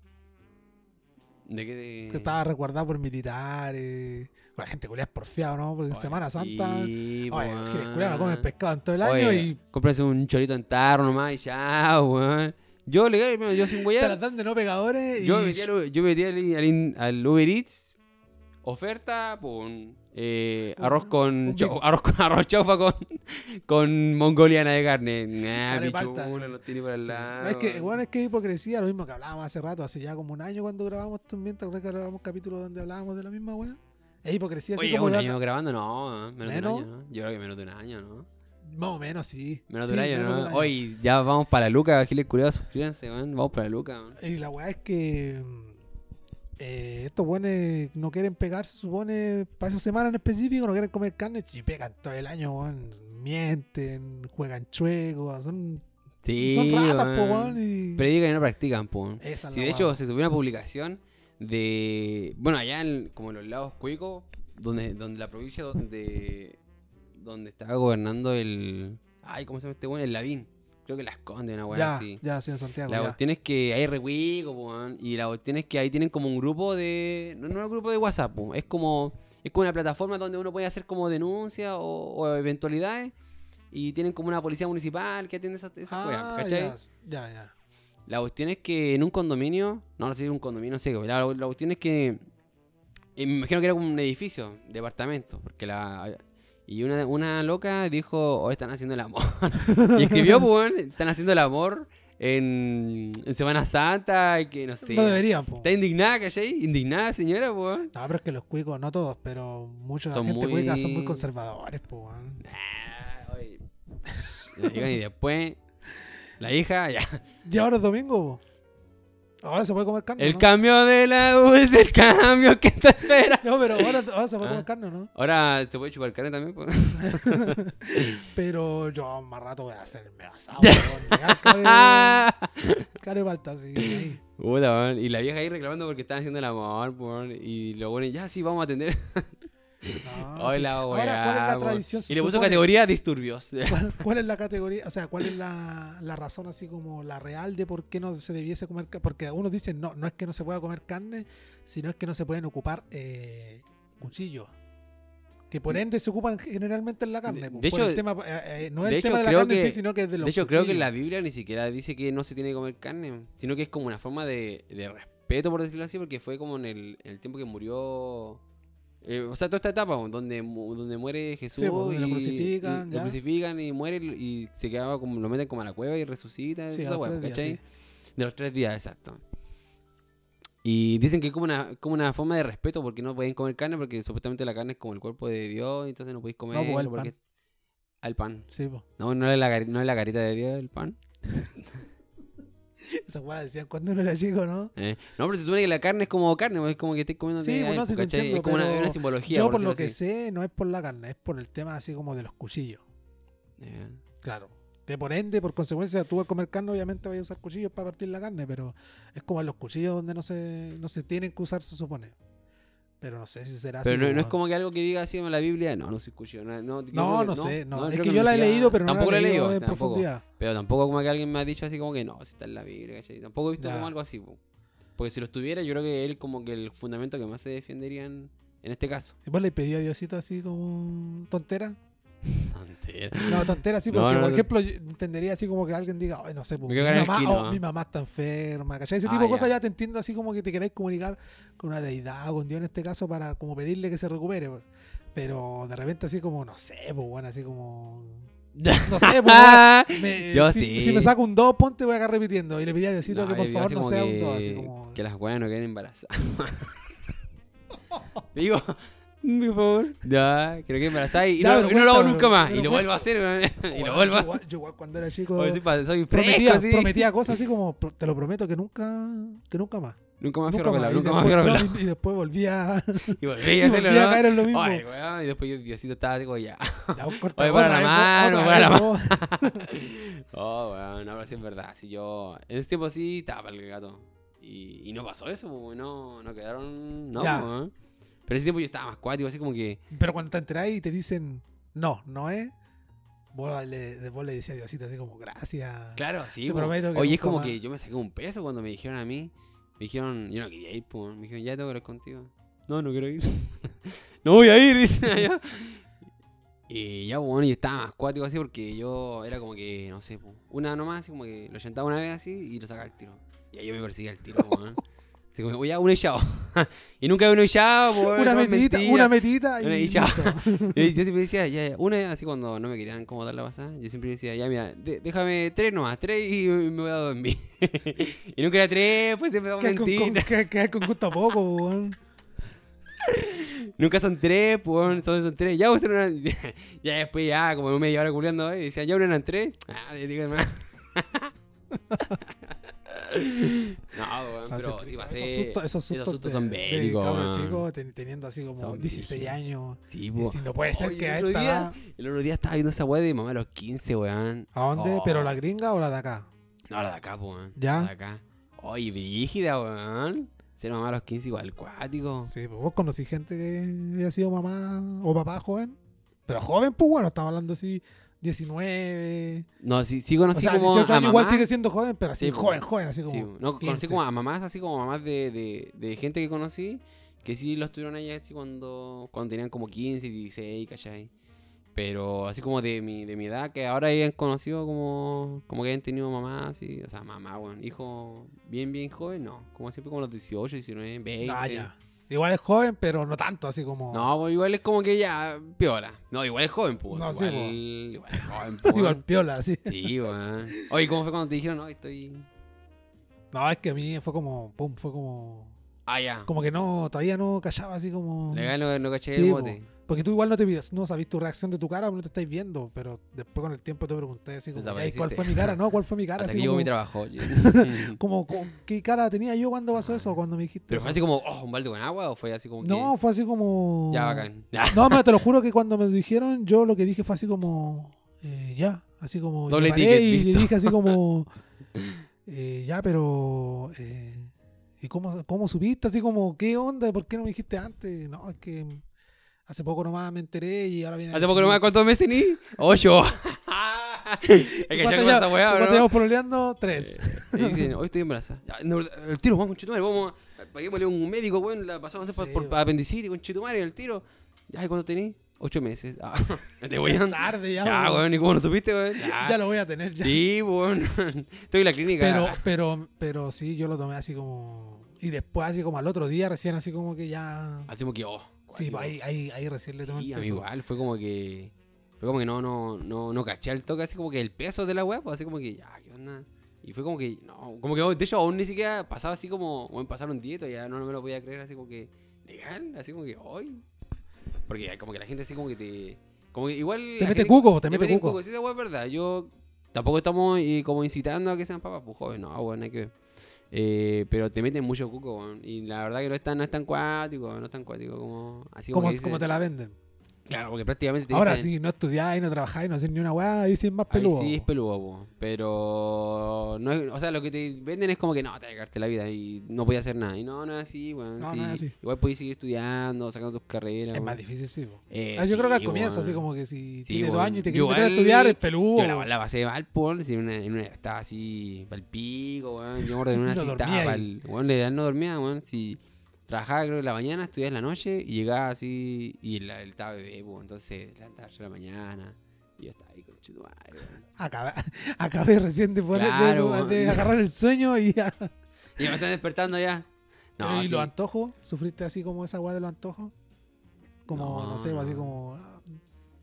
[SPEAKER 3] ¿De qué? De...
[SPEAKER 2] Que estaba resguardada por militares. La gente culia es porfiado, ¿no? Porque en Semana Santa.
[SPEAKER 3] Sí,
[SPEAKER 2] Oye, culiados no comen pescado en todo el año y
[SPEAKER 3] Cómprase un chorito en tarro nomás y ya, weón. Yo, hermano, yo sin huellar.
[SPEAKER 2] dan de no pegadores.
[SPEAKER 3] Yo
[SPEAKER 2] y
[SPEAKER 3] metí al, yo metí al, al- al Uber Eats oferta por eh, arroz con chau- arroz con [laughs] arroz chaufa con, con mongoliana de carne. Nah, pichula, los tiene por al
[SPEAKER 2] Sí.
[SPEAKER 3] lado.
[SPEAKER 2] No, es que, bueno, es que hipocresía, lo mismo que hablábamos hace rato, hace ya como un año cuando grabamos también, ¿te acuerdas que grabamos capítulos donde hablábamos de la misma weá? Es hipocresía, así
[SPEAKER 3] Oye,
[SPEAKER 2] como
[SPEAKER 3] un año grabando, no, menos,
[SPEAKER 2] ¿Menos?
[SPEAKER 3] de un año, ¿no? Yo creo que menos de un año, ¿no?
[SPEAKER 2] Más o menos, sí.
[SPEAKER 3] Menos
[SPEAKER 2] Sí,
[SPEAKER 3] de un año,
[SPEAKER 2] menos
[SPEAKER 3] ¿no?
[SPEAKER 2] año.
[SPEAKER 3] Hoy ya vamos para la Luca, Giles Curiados, suscríbanse, weón. Vamos para la Luca, weón.
[SPEAKER 2] Y la weá es que eh, estos buenos no quieren pegarse, supone, para esa semana en específico, no quieren comer carne y pegan todo el año, weón. Mienten, juegan chuecos, son,
[SPEAKER 3] Sí,
[SPEAKER 2] son ratas, po,
[SPEAKER 3] weón.
[SPEAKER 2] Y...
[SPEAKER 3] Predican y no practican, po.
[SPEAKER 2] Esa
[SPEAKER 3] Sí, de hecho, se subió una publicación de. Bueno, allá en como en los lados cuicos, donde, donde la provincia donde. donde estaba gobernando el. Ay, ¿cómo se llama este weón? El Lavín. Creo que la esconde una weá
[SPEAKER 2] ya,
[SPEAKER 3] así.
[SPEAKER 2] ya, sí, en Santiago.
[SPEAKER 3] La
[SPEAKER 2] ya.
[SPEAKER 3] cuestión es que hay weón, y la cuestión es que ahí tienen como un grupo de. No, no es un grupo de WhatsApp, po, es como. Es como una plataforma donde uno puede hacer como denuncias o, o eventualidades. Y tienen como una policía municipal que atiende esas, weas,
[SPEAKER 2] Ah,
[SPEAKER 3] ¿cachai?
[SPEAKER 2] ya, ya, ya.
[SPEAKER 3] La cuestión es que en un condominio, no, no sé si era un condominio, no sé, la, la cuestión es que, eh, me imagino que era como un edificio, departamento, porque la... Y una, una loca dijo, oh, están haciendo el amor. [laughs] y escribió, pues, están haciendo el amor en, en Semana Santa, que no sé.
[SPEAKER 2] No deberían, po.
[SPEAKER 3] Está indignada, ¿cachai? Indignada, señora, pues. weón.
[SPEAKER 2] No, pero es que los cuicos, no todos, pero mucha
[SPEAKER 3] Son
[SPEAKER 2] gente
[SPEAKER 3] muy-
[SPEAKER 2] cuica son muy conservadores, po.
[SPEAKER 3] Ah, oye. [laughs] Digan, y después, la hija, ya.
[SPEAKER 2] Y ahora es domingo, po. Ahora se puede comer carne.
[SPEAKER 3] El
[SPEAKER 2] ¿no?
[SPEAKER 3] cambio de la U es el cambio que te espera.
[SPEAKER 2] No, pero ahora, ahora se puede
[SPEAKER 3] Ah.
[SPEAKER 2] comer carne, ¿no?
[SPEAKER 3] Ahora se puede chupar carne también, pues. [laughs]
[SPEAKER 2] Pero yo más rato voy a hacer el asado, weón. Llegar care, care palta, sí. ahí.
[SPEAKER 3] Puta, weón. Y la vieja ahí reclamando porque estaban haciendo el amor, weón. Y lo bueno, ya sí, vamos a atender.
[SPEAKER 2] No, sí.
[SPEAKER 3] la
[SPEAKER 2] Ahora, ¿cuál es la
[SPEAKER 3] weá,
[SPEAKER 2] tradición?
[SPEAKER 3] Y le puso
[SPEAKER 2] supone-
[SPEAKER 3] categoría disturbios.
[SPEAKER 2] ¿Cuál, cuál [laughs] es la categoría? O sea, ¿cuál es la, la razón así como la real de por qué no se debiese comer carne? Porque algunos dicen, no, no es que no se pueda comer carne, sino es que no se pueden ocupar eh, cuchillos. Que por ende se ocupan generalmente en la carne.
[SPEAKER 3] De-
[SPEAKER 2] por
[SPEAKER 3] hecho-
[SPEAKER 2] el tema, eh, eh, no es el
[SPEAKER 3] hecho,
[SPEAKER 2] tema de la carne
[SPEAKER 3] que-
[SPEAKER 2] sí, sino que es de los
[SPEAKER 3] De hecho, creo que en la Biblia ni siquiera dice que no se tiene que comer carne, sino que es como una forma de, de respeto, por decirlo así, porque fue como en el, en el tiempo que murió. Eh, o sea, toda esta etapa donde, donde muere Jesús
[SPEAKER 2] Sí, donde lo
[SPEAKER 3] y,
[SPEAKER 2] crucifican,
[SPEAKER 3] y lo crucifican y muere y se quedaba como lo meten como a la cueva y resucita.
[SPEAKER 2] Sí,
[SPEAKER 3] esa. De los tres días, exacto. Y dicen que es como una, como una forma de respeto porque no pueden comer carne porque supuestamente la carne es como el cuerpo de Dios, entonces no podéis comer
[SPEAKER 2] pues, el
[SPEAKER 3] porque...
[SPEAKER 2] pan.
[SPEAKER 3] Al pan.
[SPEAKER 2] Sí, po.
[SPEAKER 3] No, no es la, no es la carita de Dios el pan. [laughs] [laughs]
[SPEAKER 2] Esa la decían cuando uno era chico, ¿no?
[SPEAKER 3] Eh, No, pero se supone que la carne es como carne, pues, es como que estés comiendo
[SPEAKER 2] Sí, bueno,
[SPEAKER 3] ahí,
[SPEAKER 2] sí te entiendo,
[SPEAKER 3] Es como una, simbología.
[SPEAKER 2] Yo por lo que
[SPEAKER 3] así.
[SPEAKER 2] sé, no es por la carne, es por el tema así como de los cuchillos. Claro. Que por ende, por consecuencia, tú al comer carne, obviamente vas a usar cuchillos para partir la carne, pero es como en los cuchillos donde no se, no se tienen que usar, se supone. Pero no sé si será
[SPEAKER 3] Pero
[SPEAKER 2] así.
[SPEAKER 3] no, no es como que algo que diga así en la Biblia, no, no soy cuchillo. No, no,
[SPEAKER 2] No, no, sé. No. es que yo la he leído, pero
[SPEAKER 3] tampoco
[SPEAKER 2] no la he leído en
[SPEAKER 3] tampoco.
[SPEAKER 2] profundidad.
[SPEAKER 3] Pero tampoco como que alguien me ha dicho así como que no, si está en la Biblia, ¿cachai? Tampoco he visto como algo así, po. Porque si lo estuviera, yo creo que él como que el fundamento que más se defendería en, en este caso.
[SPEAKER 2] ¿Y vos le pedí a Diosito así como tontera?
[SPEAKER 3] Tontera.
[SPEAKER 2] No, tontera sí, porque
[SPEAKER 3] no,
[SPEAKER 2] por ejemplo, yo entendería así como que alguien diga, "Ay, no sé, pues,
[SPEAKER 3] Me
[SPEAKER 2] mi, mamá, oh, mi mamá está enferma, ¿cachai? Ese
[SPEAKER 3] Ah,
[SPEAKER 2] tipo de cosas ya te entiendo así como que te queréis comunicar con una deidad o con Dios en este caso para como pedirle que se recupere. pues. Pero de repente así como, no sé, pues bueno, así como... No sé, pues [laughs] me-
[SPEAKER 3] Yo
[SPEAKER 2] si,
[SPEAKER 3] sí.
[SPEAKER 2] si me saco un 2, ponte voy a acabar repitiendo. Y le pedí a Diosito
[SPEAKER 3] No,
[SPEAKER 2] que por favor no sea
[SPEAKER 3] que,
[SPEAKER 2] un 2, así como...
[SPEAKER 3] que las buenas no queden embarazadas. [laughs] Digo, por favor. Ya, creo que embarazadas y, y no, y no lo hago nunca más. [laughs] Y lo vuelvo a hacer, weón, y lo vuelvo
[SPEAKER 2] yo,
[SPEAKER 3] a
[SPEAKER 2] yo cuando era chico...
[SPEAKER 3] Oye, soy, pa- soy fresco,
[SPEAKER 2] Prometía, prometía cosas así como, "Pro- te lo prometo que nunca, que nunca más.
[SPEAKER 3] Nunca más fierro pelado,
[SPEAKER 2] Y
[SPEAKER 3] nunca más fierro pelado.
[SPEAKER 2] y, y después volvía, [laughs]
[SPEAKER 3] Y volví [laughs]
[SPEAKER 2] y
[SPEAKER 3] a hacerlo,
[SPEAKER 2] volvía a
[SPEAKER 3] ¿no?
[SPEAKER 2] caer en lo mismo.
[SPEAKER 3] Weón, y después yo, Diosito estaba así como ya. Oye, para la mano, para la
[SPEAKER 2] vos.
[SPEAKER 3] Oh, weón, ahora sí es verdad. Si yo. En ese tiempo sí estaba para el gato. Y, y no pasó eso, pues, no, no quedaron. No,
[SPEAKER 2] Ya.
[SPEAKER 3] pues, weón. Pero ese tiempo yo estaba más cuático, así como que.
[SPEAKER 2] Pero cuando te enteráis y te dicen, no, no es, vos le, vos le decías a Diosito así como, gracias.
[SPEAKER 3] Claro, sí.
[SPEAKER 2] Te
[SPEAKER 3] po.
[SPEAKER 2] prometo que
[SPEAKER 3] Oye, es como
[SPEAKER 2] más.
[SPEAKER 3] que yo me saqué un peso cuando me dijeron a mí. Me dijeron, yo no quería ir, pues. Me dijeron, ya tengo que ir contigo. No, no quiero ir. [laughs] no voy a ir, [laughs] dice allá. Y ya, bueno, yo estaba más cuático así porque yo era como que, no sé, po, una nomás, así como que lo llantaba una vez así y lo sacaba al tiro. Y ahí yo me perseguía el tiro, [laughs] weón. Oye, ya, uno echado. [laughs] y nunca uno echado, pues.
[SPEAKER 2] una metidita, una metidita y,
[SPEAKER 3] Una y chao.
[SPEAKER 2] listo. [laughs]
[SPEAKER 3] Y yo siempre decía, ya, ya, una así cuando no me querían como dar la pasada, yo siempre decía, ya, mira, de- déjame tres nomás, tres y me voy a dormir. [laughs] y nunca era tres, pues siempre
[SPEAKER 2] con,
[SPEAKER 3] mentira.
[SPEAKER 2] que, que con gusto a poco, weón.
[SPEAKER 3] Nunca son tres, pues, son, son tres. Ya, pues, una... ya después, ya, como media hora culiando, ¿eh? y decían, ya, una eran tres. Ah, díganme. No, weón, pero iba a
[SPEAKER 2] esos
[SPEAKER 3] ser...
[SPEAKER 2] sustos, esos sustos,
[SPEAKER 3] sustos
[SPEAKER 2] de-
[SPEAKER 3] son bélicos,
[SPEAKER 2] cabros chicos ten- teniendo así como
[SPEAKER 3] Son
[SPEAKER 2] 16
[SPEAKER 3] brígidos.
[SPEAKER 2] años.
[SPEAKER 3] Sí,
[SPEAKER 2] Y
[SPEAKER 3] po.
[SPEAKER 2] si no puede ser
[SPEAKER 3] Oye,
[SPEAKER 2] que a
[SPEAKER 3] el otro
[SPEAKER 2] esta
[SPEAKER 3] día- El otro día estaba viendo esa weá de mamá a los 15, weón.
[SPEAKER 2] ¿A dónde?
[SPEAKER 3] Oh.
[SPEAKER 2] ¿Pero la gringa o la de acá?
[SPEAKER 3] No, la de acá, po, weón.
[SPEAKER 2] ¿Ya?
[SPEAKER 3] La de acá. Oye, brígida, weón. Ser mamá a los 15 igual, cuático.
[SPEAKER 2] Sí, pues vos conocí gente que haya sido mamá o papá joven. Pero joven, pues bueno, estamos hablando así 19.
[SPEAKER 3] No, sí, sí
[SPEAKER 2] O
[SPEAKER 3] conocí
[SPEAKER 2] sea,
[SPEAKER 3] como
[SPEAKER 2] 18
[SPEAKER 3] a
[SPEAKER 2] años igual sigue siendo joven, pero así
[SPEAKER 3] Sí, pues.
[SPEAKER 2] joven, joven, así como.
[SPEAKER 3] Sí, no, conocí
[SPEAKER 2] 15.
[SPEAKER 3] como a mamás, así como mamás de, de, de gente que conocí, que sí los tuvieron allá así cuando, cuando tenían como 15, 16, ¿cachai? Pero así como de mi, de mi edad, que ahora hayan conocido como, como que hayan tenido mamá, así, o sea, mamá, bueno, hijo bien, bien joven, no, como siempre como los 18, 19, 20.
[SPEAKER 2] Ah, ya. Igual es joven, pero no tanto, así como.
[SPEAKER 3] No, pues igual es como que ya, piola. No, igual es joven, pues.
[SPEAKER 2] No, sí,
[SPEAKER 3] igual,
[SPEAKER 2] po.
[SPEAKER 3] igual es joven, [laughs] pues.
[SPEAKER 2] Igual piola, así.
[SPEAKER 3] Sí, weón. Oye, ¿cómo fue cuando te dijeron, no, estoy...
[SPEAKER 2] No, es que a mí fue como. Pum, fue como.
[SPEAKER 3] Ah, ya.
[SPEAKER 2] Como que no, todavía no callaba así como.
[SPEAKER 3] Legal, no, no caché
[SPEAKER 2] Sí,
[SPEAKER 3] el
[SPEAKER 2] po. Porque tú igual no te pides, no sabes tu reacción de tu cara, no te estáis viendo, pero después con el tiempo te pregunté así como, "Ey, ¿cuál fue mi cara? No, ¿cuál fue mi [laughs] cara?
[SPEAKER 3] Hasta
[SPEAKER 2] Así
[SPEAKER 3] que llegó
[SPEAKER 2] como,
[SPEAKER 3] mi trabajo. [laughs]
[SPEAKER 2] como, como, ¿qué cara tenía yo cuando pasó eso? Cuando me dijiste
[SPEAKER 3] ¿Pero
[SPEAKER 2] eso?
[SPEAKER 3] fue así como, oh, un balde con agua o fue así como que...
[SPEAKER 2] No, fue así como...
[SPEAKER 3] Ya, bacán. Ya. [laughs]
[SPEAKER 2] No, pero te lo juro que cuando me dijeron, yo lo que dije fue así como, eh, ya, así como,
[SPEAKER 3] Doble ticket,
[SPEAKER 2] y le
[SPEAKER 3] listo.
[SPEAKER 2] dije así como, eh, ya, pero, eh, ¿y cómo, cómo supiste? Así como, ¿qué onda? ¿Por qué no me dijiste antes? No, es que Hace poco nomás me enteré y ahora viene.
[SPEAKER 3] ¿Hace poco nomás cuántos meses ni? ¡Ocho! [laughs] [laughs] es que
[SPEAKER 2] ¿Cuánto
[SPEAKER 3] ya con esa weá,
[SPEAKER 2] llevamos pololeando? Tres.
[SPEAKER 3] Y dicen, hoy estoy embarazada. No, el tiro, vamos con Chetumare, vamos. a- Paguémosle a un médico, weón. La pasamos a hacer
[SPEAKER 2] Sí,
[SPEAKER 3] por, para apendicitis con Chetumare, el tiro. Ya, ¿y cuánto tenés? Ocho meses. Ah, te voy a
[SPEAKER 2] Tarde ya.
[SPEAKER 3] Ya,
[SPEAKER 2] weón.
[SPEAKER 3] ¿y cómo no supiste, weón? Ya,
[SPEAKER 2] Ya lo voy a tener ya.
[SPEAKER 3] Sí, weón. [laughs] Estoy en la clínica.
[SPEAKER 2] Pero, pero, pero sí, yo lo tomé así como. Y después, así como al otro día, recién así como que ya.
[SPEAKER 3] Hacemos que, oh.
[SPEAKER 2] Sí, pues ahí, ahí, ahí recién le tomé
[SPEAKER 3] Sí,
[SPEAKER 2] el peso.
[SPEAKER 3] igual, fue como que. Fue como que no, no, no, no caché el toque, así como que el peso de la weá, pues así como que, ya, ¿qué onda? Y fue como que, no, como que, de hecho, aún ni siquiera pasaba así como, bueno, pasaron dieto, ya no, no me lo podía creer, así como que, legal, así como que, hoy. Porque como que la gente así como que te. Como que igual.
[SPEAKER 2] Te mete
[SPEAKER 3] gente-
[SPEAKER 2] cuco, te mete
[SPEAKER 3] meten
[SPEAKER 2] cuco.
[SPEAKER 3] Sí, esa weá es verdad. Yo tampoco estamos eh, como incitando a que sean papás, pues joven, no, bueno, hay que ver. Eh, pero te meten mucho cuco. Y la verdad que no es tan, no es tan cuático, no es tan cuático como. Así como,
[SPEAKER 2] Como,
[SPEAKER 3] dice-
[SPEAKER 2] como te la venden.
[SPEAKER 3] Claro, porque prácticamente te
[SPEAKER 2] Ahora
[SPEAKER 3] dicen,
[SPEAKER 2] sí, no estudiáis, no trabajáis, no hacéis ni una weá, ahí sí es más peludo.
[SPEAKER 3] Ahí sí es peludo, po. pero no es, o sea, lo que te venden es como que no, te cagarte la vida y no podías hacer nada. Y no, no es así, weón.
[SPEAKER 2] No,
[SPEAKER 3] sí.
[SPEAKER 2] no es así.
[SPEAKER 3] Igual podés seguir estudiando, sacando tus carreras.
[SPEAKER 2] Es
[SPEAKER 3] weón.
[SPEAKER 2] más difícil, sí. po.
[SPEAKER 3] Eh,
[SPEAKER 2] Ah, yo creo que al
[SPEAKER 3] sí,
[SPEAKER 2] comienzo, así como que si
[SPEAKER 3] Sí,
[SPEAKER 2] tienes dos años y te quieres meter a estudiar, es peludo.
[SPEAKER 3] Yo la, la pasé mal, po, si en una, en una- estaba así pa'l pico, weón. Yo en una [laughs]
[SPEAKER 2] No
[SPEAKER 3] cita
[SPEAKER 2] dormía
[SPEAKER 3] pa'l, weón, la idea no dormía, weón. Si trabajaba creo en la mañana, estudiaba en la noche y llegaba así y él, él estaba bebé, po, entonces levantarse en la mañana y yo estaba ahí con chuto madre.
[SPEAKER 2] Acabé, [laughs] acabé recién de, poner, de- agarrar el sueño y ya. [laughs]
[SPEAKER 3] Y me están despertando ya. No,
[SPEAKER 2] ¿Y
[SPEAKER 3] sí.
[SPEAKER 2] los antojos? ¿Sufriste así como esa weá de los antojos? Como, no,
[SPEAKER 3] No,
[SPEAKER 2] sé, así como.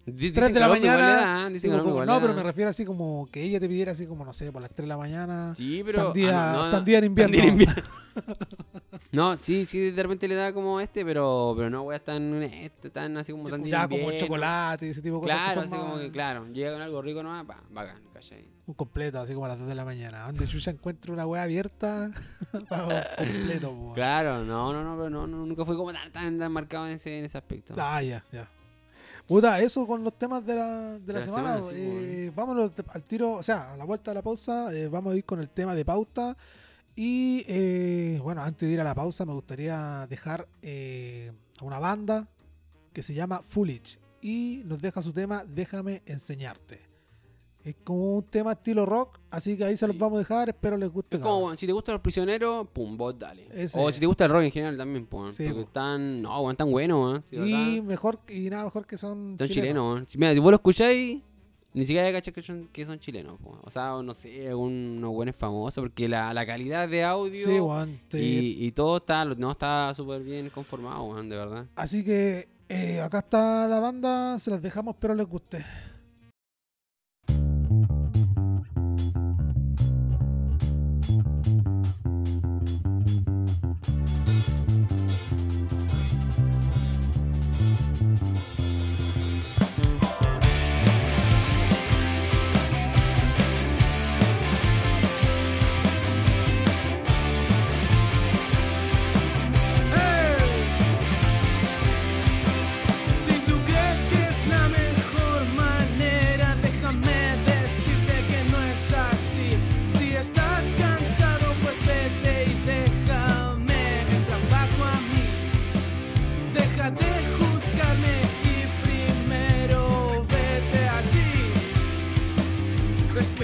[SPEAKER 2] Ah,
[SPEAKER 3] Di-
[SPEAKER 2] 3
[SPEAKER 3] dicen
[SPEAKER 2] de la mañana.
[SPEAKER 3] dicen
[SPEAKER 2] como-
[SPEAKER 3] igual
[SPEAKER 2] no, pero me refiero así como que ella te pidiera así como, no sé, por las 3 de la mañana.
[SPEAKER 3] Sí, pero.
[SPEAKER 2] Sandía,
[SPEAKER 3] ah, no, no,
[SPEAKER 2] sandía en invierno.
[SPEAKER 3] sandía en invierno. [laughs] [laughs] no, sí, sí, de repente le da como este, pero, pero no, weas tan, este, tan así como sandía
[SPEAKER 2] ya
[SPEAKER 3] en
[SPEAKER 2] como el chocolate y ese tipo de cosas. que
[SPEAKER 3] Claro, así
[SPEAKER 2] más-
[SPEAKER 3] como que, claro, llega con algo rico nomás, pa, bacán, ¿cachai?
[SPEAKER 2] Un completo, así como a las 2 de la mañana. Donde yo ya encuentro una weá abierta, [laughs] pa, completo, po.
[SPEAKER 3] Claro, no, no, no, pero no, no, nunca fue como tan, tan, tan marcado en ese, en ese aspecto.
[SPEAKER 2] Ah, ya, ya. Puta, eso con los temas de la, de la semana.
[SPEAKER 3] semana, sí,
[SPEAKER 2] eh, vámonos te- al tiro, o sea, a la vuelta de la pausa, eh, vamos a ir con el tema de pauta. Y eh, bueno, antes de ir a la pausa, me gustaría dejar eh, a una banda que se llama Foolish y nos deja su tema Déjame enseñarte. Es como un tema estilo rock, así que ahí se los vamos a dejar. Espero les guste.
[SPEAKER 3] Es como, bueno, si te gustan los prisioneros, pum, vos dale.
[SPEAKER 2] Ese
[SPEAKER 3] O si te gusta el rock en general también, pum.
[SPEAKER 2] Sí,
[SPEAKER 3] porque
[SPEAKER 2] po.
[SPEAKER 3] están, no, tan buenos. Sí,
[SPEAKER 2] y mejor y nada mejor que son,
[SPEAKER 3] Son chilenos, weón. Si, mira, si vos lo escucháis, ni siquiera cachas que son, que son chilenos. po. O sea, no sé, algunos buenos famosos, porque la, la calidad de audio
[SPEAKER 2] Sí, weón, te-
[SPEAKER 3] y, y todo está, no está súper bien conformado, de verdad.
[SPEAKER 2] Así que eh, acá está la banda, se las dejamos, espero les guste.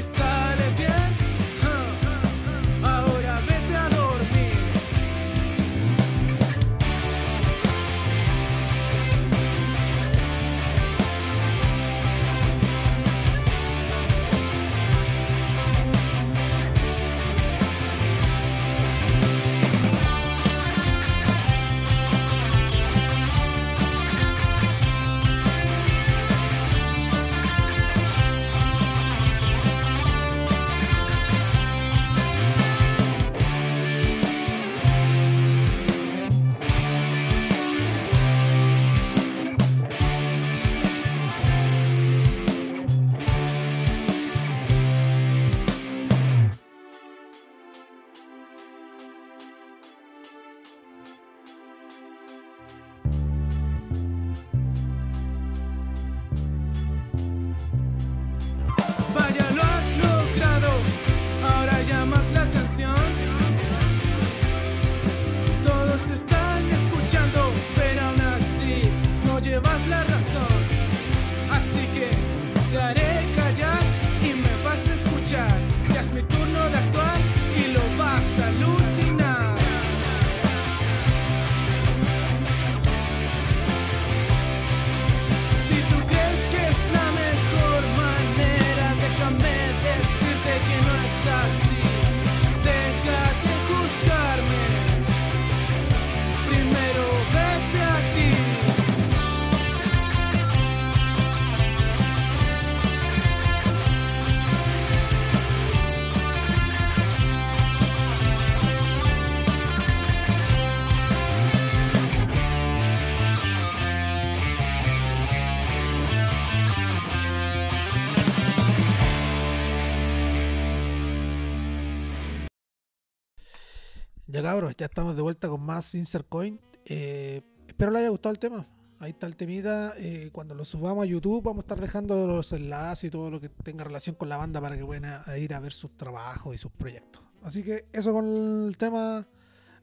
[SPEAKER 2] Sun. Cabros, ya estamos de vuelta con más Insert Coin. Eh, espero les haya gustado el tema. Ahí está el temita. Eh, cuando lo subamos a YouTube vamos a estar dejando los enlaces y todo lo que tenga relación con la banda para que puedan a- ir a ver sus trabajos y sus proyectos. Así que eso con el tema,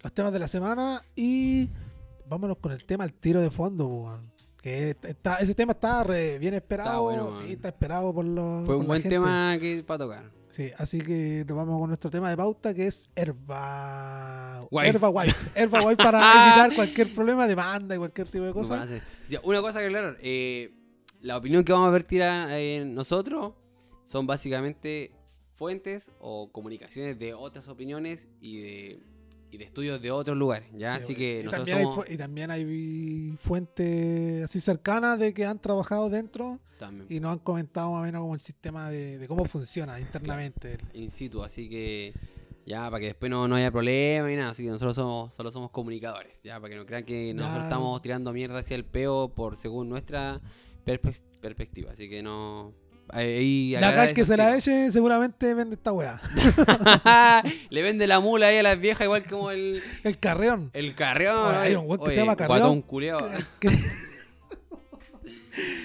[SPEAKER 2] los temas de la semana y vámonos con el tema al tiro de fondo, weón. que está, ese tema está re- bien esperado,
[SPEAKER 3] bueno,
[SPEAKER 2] sí, está esperado por los
[SPEAKER 3] Fue un buen tema que para tocar.
[SPEAKER 2] Sí, así que nos vamos con nuestro tema de pauta que es Herba
[SPEAKER 3] Wife.
[SPEAKER 2] Herba Wife. [laughs] Herba Wife para evitar cualquier problema, demanda y cualquier tipo de cosa.
[SPEAKER 3] una cosa que aclarar, eh, la opinión que vamos a vertir a- eh, nosotros son básicamente fuentes o comunicaciones de otras opiniones y de, y de estudios de otros lugares, ¿ya?
[SPEAKER 2] Sí,
[SPEAKER 3] Así que
[SPEAKER 2] y
[SPEAKER 3] nosotros
[SPEAKER 2] también,
[SPEAKER 3] somos...
[SPEAKER 2] y también hay fuentes así cercanas de que han trabajado dentro
[SPEAKER 3] también
[SPEAKER 2] y nos han comentado más o menos como el sistema de, de cómo funciona internamente.
[SPEAKER 3] in situ, así que ya para que después no, no haya problema y nada, así que nosotros somos, solo somos comunicadores, ya para que no crean que nosotros
[SPEAKER 2] Ya.
[SPEAKER 3] estamos tirando mierda hacia el peo por según nuestra perspe- perspectiva, así que no... Ahí
[SPEAKER 2] La cal que se la eche seguramente vende esta weá. [laughs]
[SPEAKER 3] Le vende la mula ahí a las viejas igual como el,
[SPEAKER 2] El carreón.
[SPEAKER 3] el carreón.
[SPEAKER 2] Oye, hay
[SPEAKER 3] ay.
[SPEAKER 2] un weón que se llama Carreón.
[SPEAKER 3] Guatón culeado.
[SPEAKER 2] Que-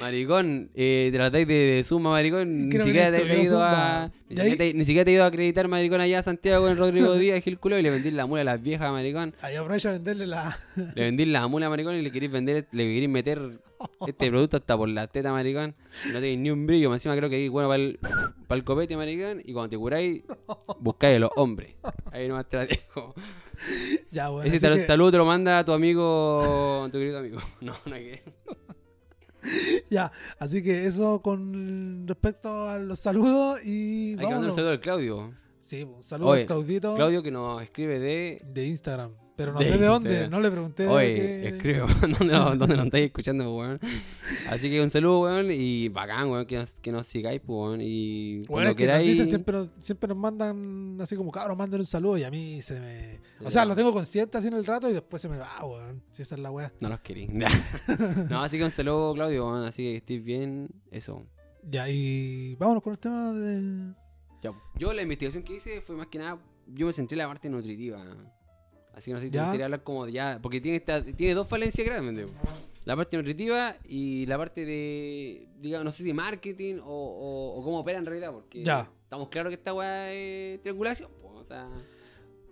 [SPEAKER 3] Maricón, eh, tratáis de, de suma, maricón. Ni siquiera, te he ido a, ni, siquiera te, ni siquiera te he ido a acreditar, maricón, allá a Santiago con Rodrigo Díaz, Gil Culeo, y le vendí la mula a las viejas, maricón.
[SPEAKER 2] Ahí aprovecha a venderle la. [laughs]
[SPEAKER 3] Le vendí la mula, maricón, y le queréis vender, le queréis meter este producto hasta por la teta, maricón. No tenéis ni un brillo, encima creo que ahí, bueno, para el, para el copete, maricón, y cuando te curáis, buscáis a los hombres. Ahí nomás te la dejo.
[SPEAKER 2] Ya, bueno.
[SPEAKER 3] Ese
[SPEAKER 2] que-
[SPEAKER 3] saludo te lo manda tu amigo, tu querido amigo. [laughs] No, no hay que. [laughs]
[SPEAKER 2] Ya, así que eso con respecto a los saludos y
[SPEAKER 3] Hay que mandar un
[SPEAKER 2] vámonos.
[SPEAKER 3] saludo al Claudio.
[SPEAKER 2] Sí, un saludo
[SPEAKER 3] Oye,
[SPEAKER 2] a Claudito
[SPEAKER 3] Claudio que nos escribe de.
[SPEAKER 2] de Instagram. Pero no sé de dónde, no le pregunté.
[SPEAKER 3] Oye, weón, [laughs] ¿dónde lo, dónde lo estáis escuchando, weón? Así que un saludo, weón, y bacán, weón, que nos, que nos sigáis, pues, weón. Y
[SPEAKER 2] Bueno, es que nos
[SPEAKER 3] queráis.
[SPEAKER 2] dicen, siempre, nos, siempre nos mandan así como, cabrón, manden un saludo y a mí se me... O sea, lo tengo consciente así en el rato y después se me va, weón. Si esa es la weá.
[SPEAKER 3] No los queréis. [laughs] no, así que un saludo, Claudio, weón. Así que estéis bien. Eso.
[SPEAKER 2] Ya, y vámonos con el tema de...
[SPEAKER 3] Yo la investigación que hice fue más que nada. Yo me centré en la parte nutritiva. Así que no sé si te gustaría hablar como ya. Porque tiene, esta, tiene dos falencias grandes. La parte nutritiva y la parte de. Digamos, no sé si marketing o, o, o cómo opera en realidad. Porque
[SPEAKER 2] Ya.
[SPEAKER 3] estamos claros que esta weá es triangulación, pues. O sea,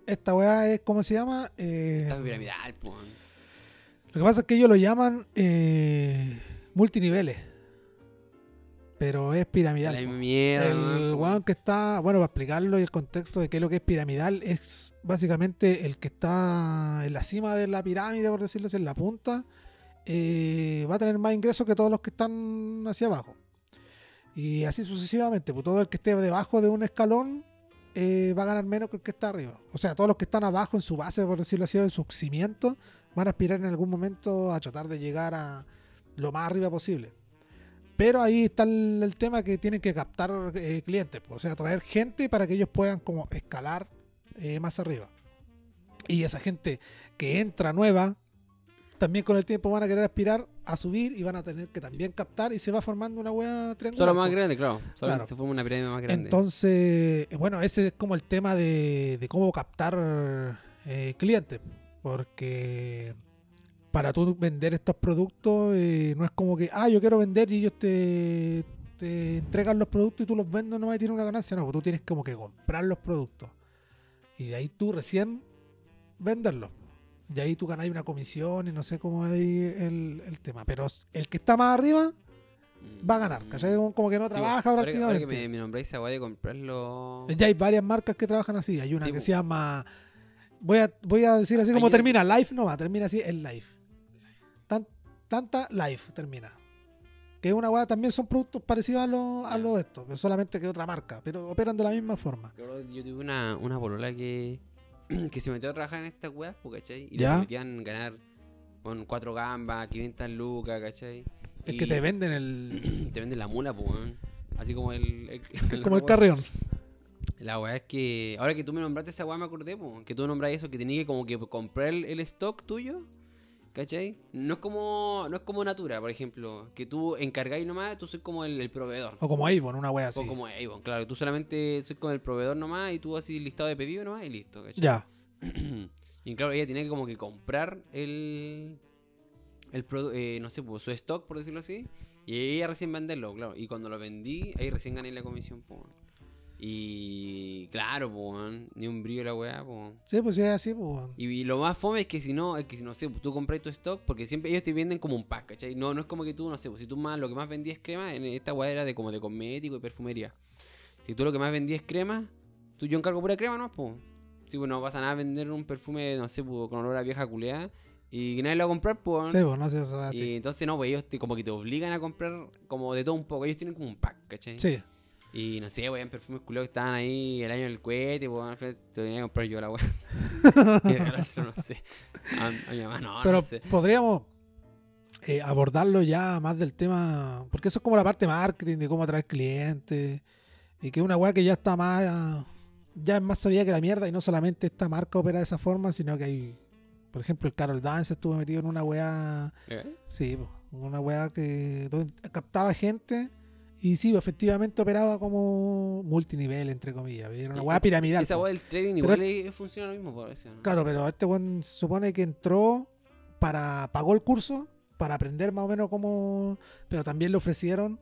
[SPEAKER 2] Esta weá es, ¿cómo se llama? Eh,
[SPEAKER 3] está piramidal.
[SPEAKER 2] Lo que pasa es que ellos lo llaman eh, multiniveles. Pero es piramidal.
[SPEAKER 3] La.
[SPEAKER 2] El weón que está, bueno, para explicarlo y el contexto de qué es lo que es piramidal, es básicamente el que está en la cima de la pirámide, por decirlo así, en la punta, eh, va a tener más ingresos que todos los que están hacia abajo. Y así sucesivamente, pues todo el que esté debajo de un escalón eh, va a ganar menos que el que está arriba. O sea, todos los que están abajo en su base, por decirlo así, en sus cimientos, van a aspirar en algún momento a tratar de llegar a lo más arriba posible. Pero ahí está el, el tema que tienen que captar eh, clientes, pues, o sea, traer gente para que ellos puedan como escalar eh, más arriba. Y esa gente que entra nueva, también con el tiempo van a querer aspirar a subir y van a tener que también captar y se va formando una hueá triangular.
[SPEAKER 3] Solo más grande, claro. Solo
[SPEAKER 2] Claro.
[SPEAKER 3] se forma una pirámide más grande.
[SPEAKER 2] Entonces, bueno, ese es como el tema de, de cómo captar eh, clientes. Porque para tú vender estos productos, eh, no es como que, ah, yo quiero vender y ellos te, te entregan los productos y tú los vendes nomás y tienes una ganancia. No, pues tú tienes como que comprar los productos. Y de ahí tú recién venderlos. Y ahí tú ganáis una comisión y no sé cómo es el, el tema. Pero el que está más arriba va a ganar. ¿cachai? Como como que no
[SPEAKER 3] Mm. Sí,
[SPEAKER 2] trabaja
[SPEAKER 3] ahora que- ahora
[SPEAKER 2] prácticamente.
[SPEAKER 3] que me, me nombráis de comprarlo.
[SPEAKER 2] Ya hay varias marcas que trabajan así. Hay una
[SPEAKER 3] Sí,
[SPEAKER 2] que
[SPEAKER 3] po.
[SPEAKER 2] se llama. Voy a, voy a decir así como
[SPEAKER 3] una-
[SPEAKER 2] termina. Life no va, termina así el Life. Tan- tanta Life termina. Que es una weá, también son productos parecidos a los a los estos, pero solamente que otra marca, pero operan de la misma forma.
[SPEAKER 3] Yo, yo tuve una, una polola que, [clears throat] que se metió a trabajar en estas weas, po, ¿cachai? Y
[SPEAKER 2] Ya.
[SPEAKER 3] le permitían ganar con cuatro gambas, 500 lucas, ¿cachai?
[SPEAKER 2] Es
[SPEAKER 3] Y
[SPEAKER 2] que te venden el. [clears throat]
[SPEAKER 3] te venden la mula, pues. Así como el. el- [laughs]
[SPEAKER 2] como el carrión.
[SPEAKER 3] La weá es que. Ahora que tú me nombraste esa weá, me acordé, po, que tú nombras eso, que tenías que como que comprar el, el stock tuyo. ¿Cachai? No es como no es como Natura, por ejemplo, que tú encargáis nomás, tú sois como el, el proveedor.
[SPEAKER 2] O como Avon, una wea así.
[SPEAKER 3] O como Avon, claro, tú solamente sois como el proveedor nomás y tú así listado de pedido nomás y listo, ¿cachai?
[SPEAKER 2] Ya. [clears throat]
[SPEAKER 3] Y claro, ella tenía que como que comprar el, el eh, no sé, pues, su stock, por decirlo así. Y ella recién venderlo, claro. Y cuando lo vendí, ahí recién gané la comisión, pues. Y claro, pues, ni un brillo la weá, pues.
[SPEAKER 2] Sí, pues es así, pues.
[SPEAKER 3] Y, y lo más fome es que si no, es que si no sé, pues, tú compras tu stock, porque siempre ellos te venden como un pack, ¿cachai? No, no es como que tú, no sé, pues si tú más, lo que más vendías es crema, en esta weá era de como de cosmético y perfumería. Si tú lo que más vendías es crema, tú yo encargo pura crema, ¿no? Pues. Sí, pues no pasa nada vender un perfume, no sé, pues, con olor a vieja culeada y que nadie lo va a comprar, pues.
[SPEAKER 2] Sí, pues no sé, eso es
[SPEAKER 3] Y
[SPEAKER 2] así.
[SPEAKER 3] entonces no, pues ellos te- como que te obligan a comprar como de todo un poco. Ellos tienen como un pack, ¿cachai?
[SPEAKER 2] Sí.
[SPEAKER 3] Y no sé, weón, perfumes culiados que estaban ahí el año del cohete, weón, al final te tenía que comprar yo la weá. [laughs] y regalárselo, no sé. A, a mi mamá, no,
[SPEAKER 2] Pero
[SPEAKER 3] no sé.
[SPEAKER 2] podríamos eh, abordarlo ya más del tema, porque eso es como la parte marketing de cómo atraer clientes y que es una weá que ya está más, ya es más sabida que la mierda y no solamente esta marca opera de esa forma, sino que hay, por ejemplo, el Carol Dance estuvo metido en una weá,
[SPEAKER 3] ¿Eh?
[SPEAKER 2] sí, una weá que donde captaba gente. Y sí, efectivamente operaba como multinivel, entre comillas. Era una weá piramidal.
[SPEAKER 3] Esa weá del trading igual funciona lo mismo, por eso. ¿no?
[SPEAKER 2] Claro, pero este weón supone que entró para. pagó el curso para aprender más o menos cómo. Pero también le ofrecieron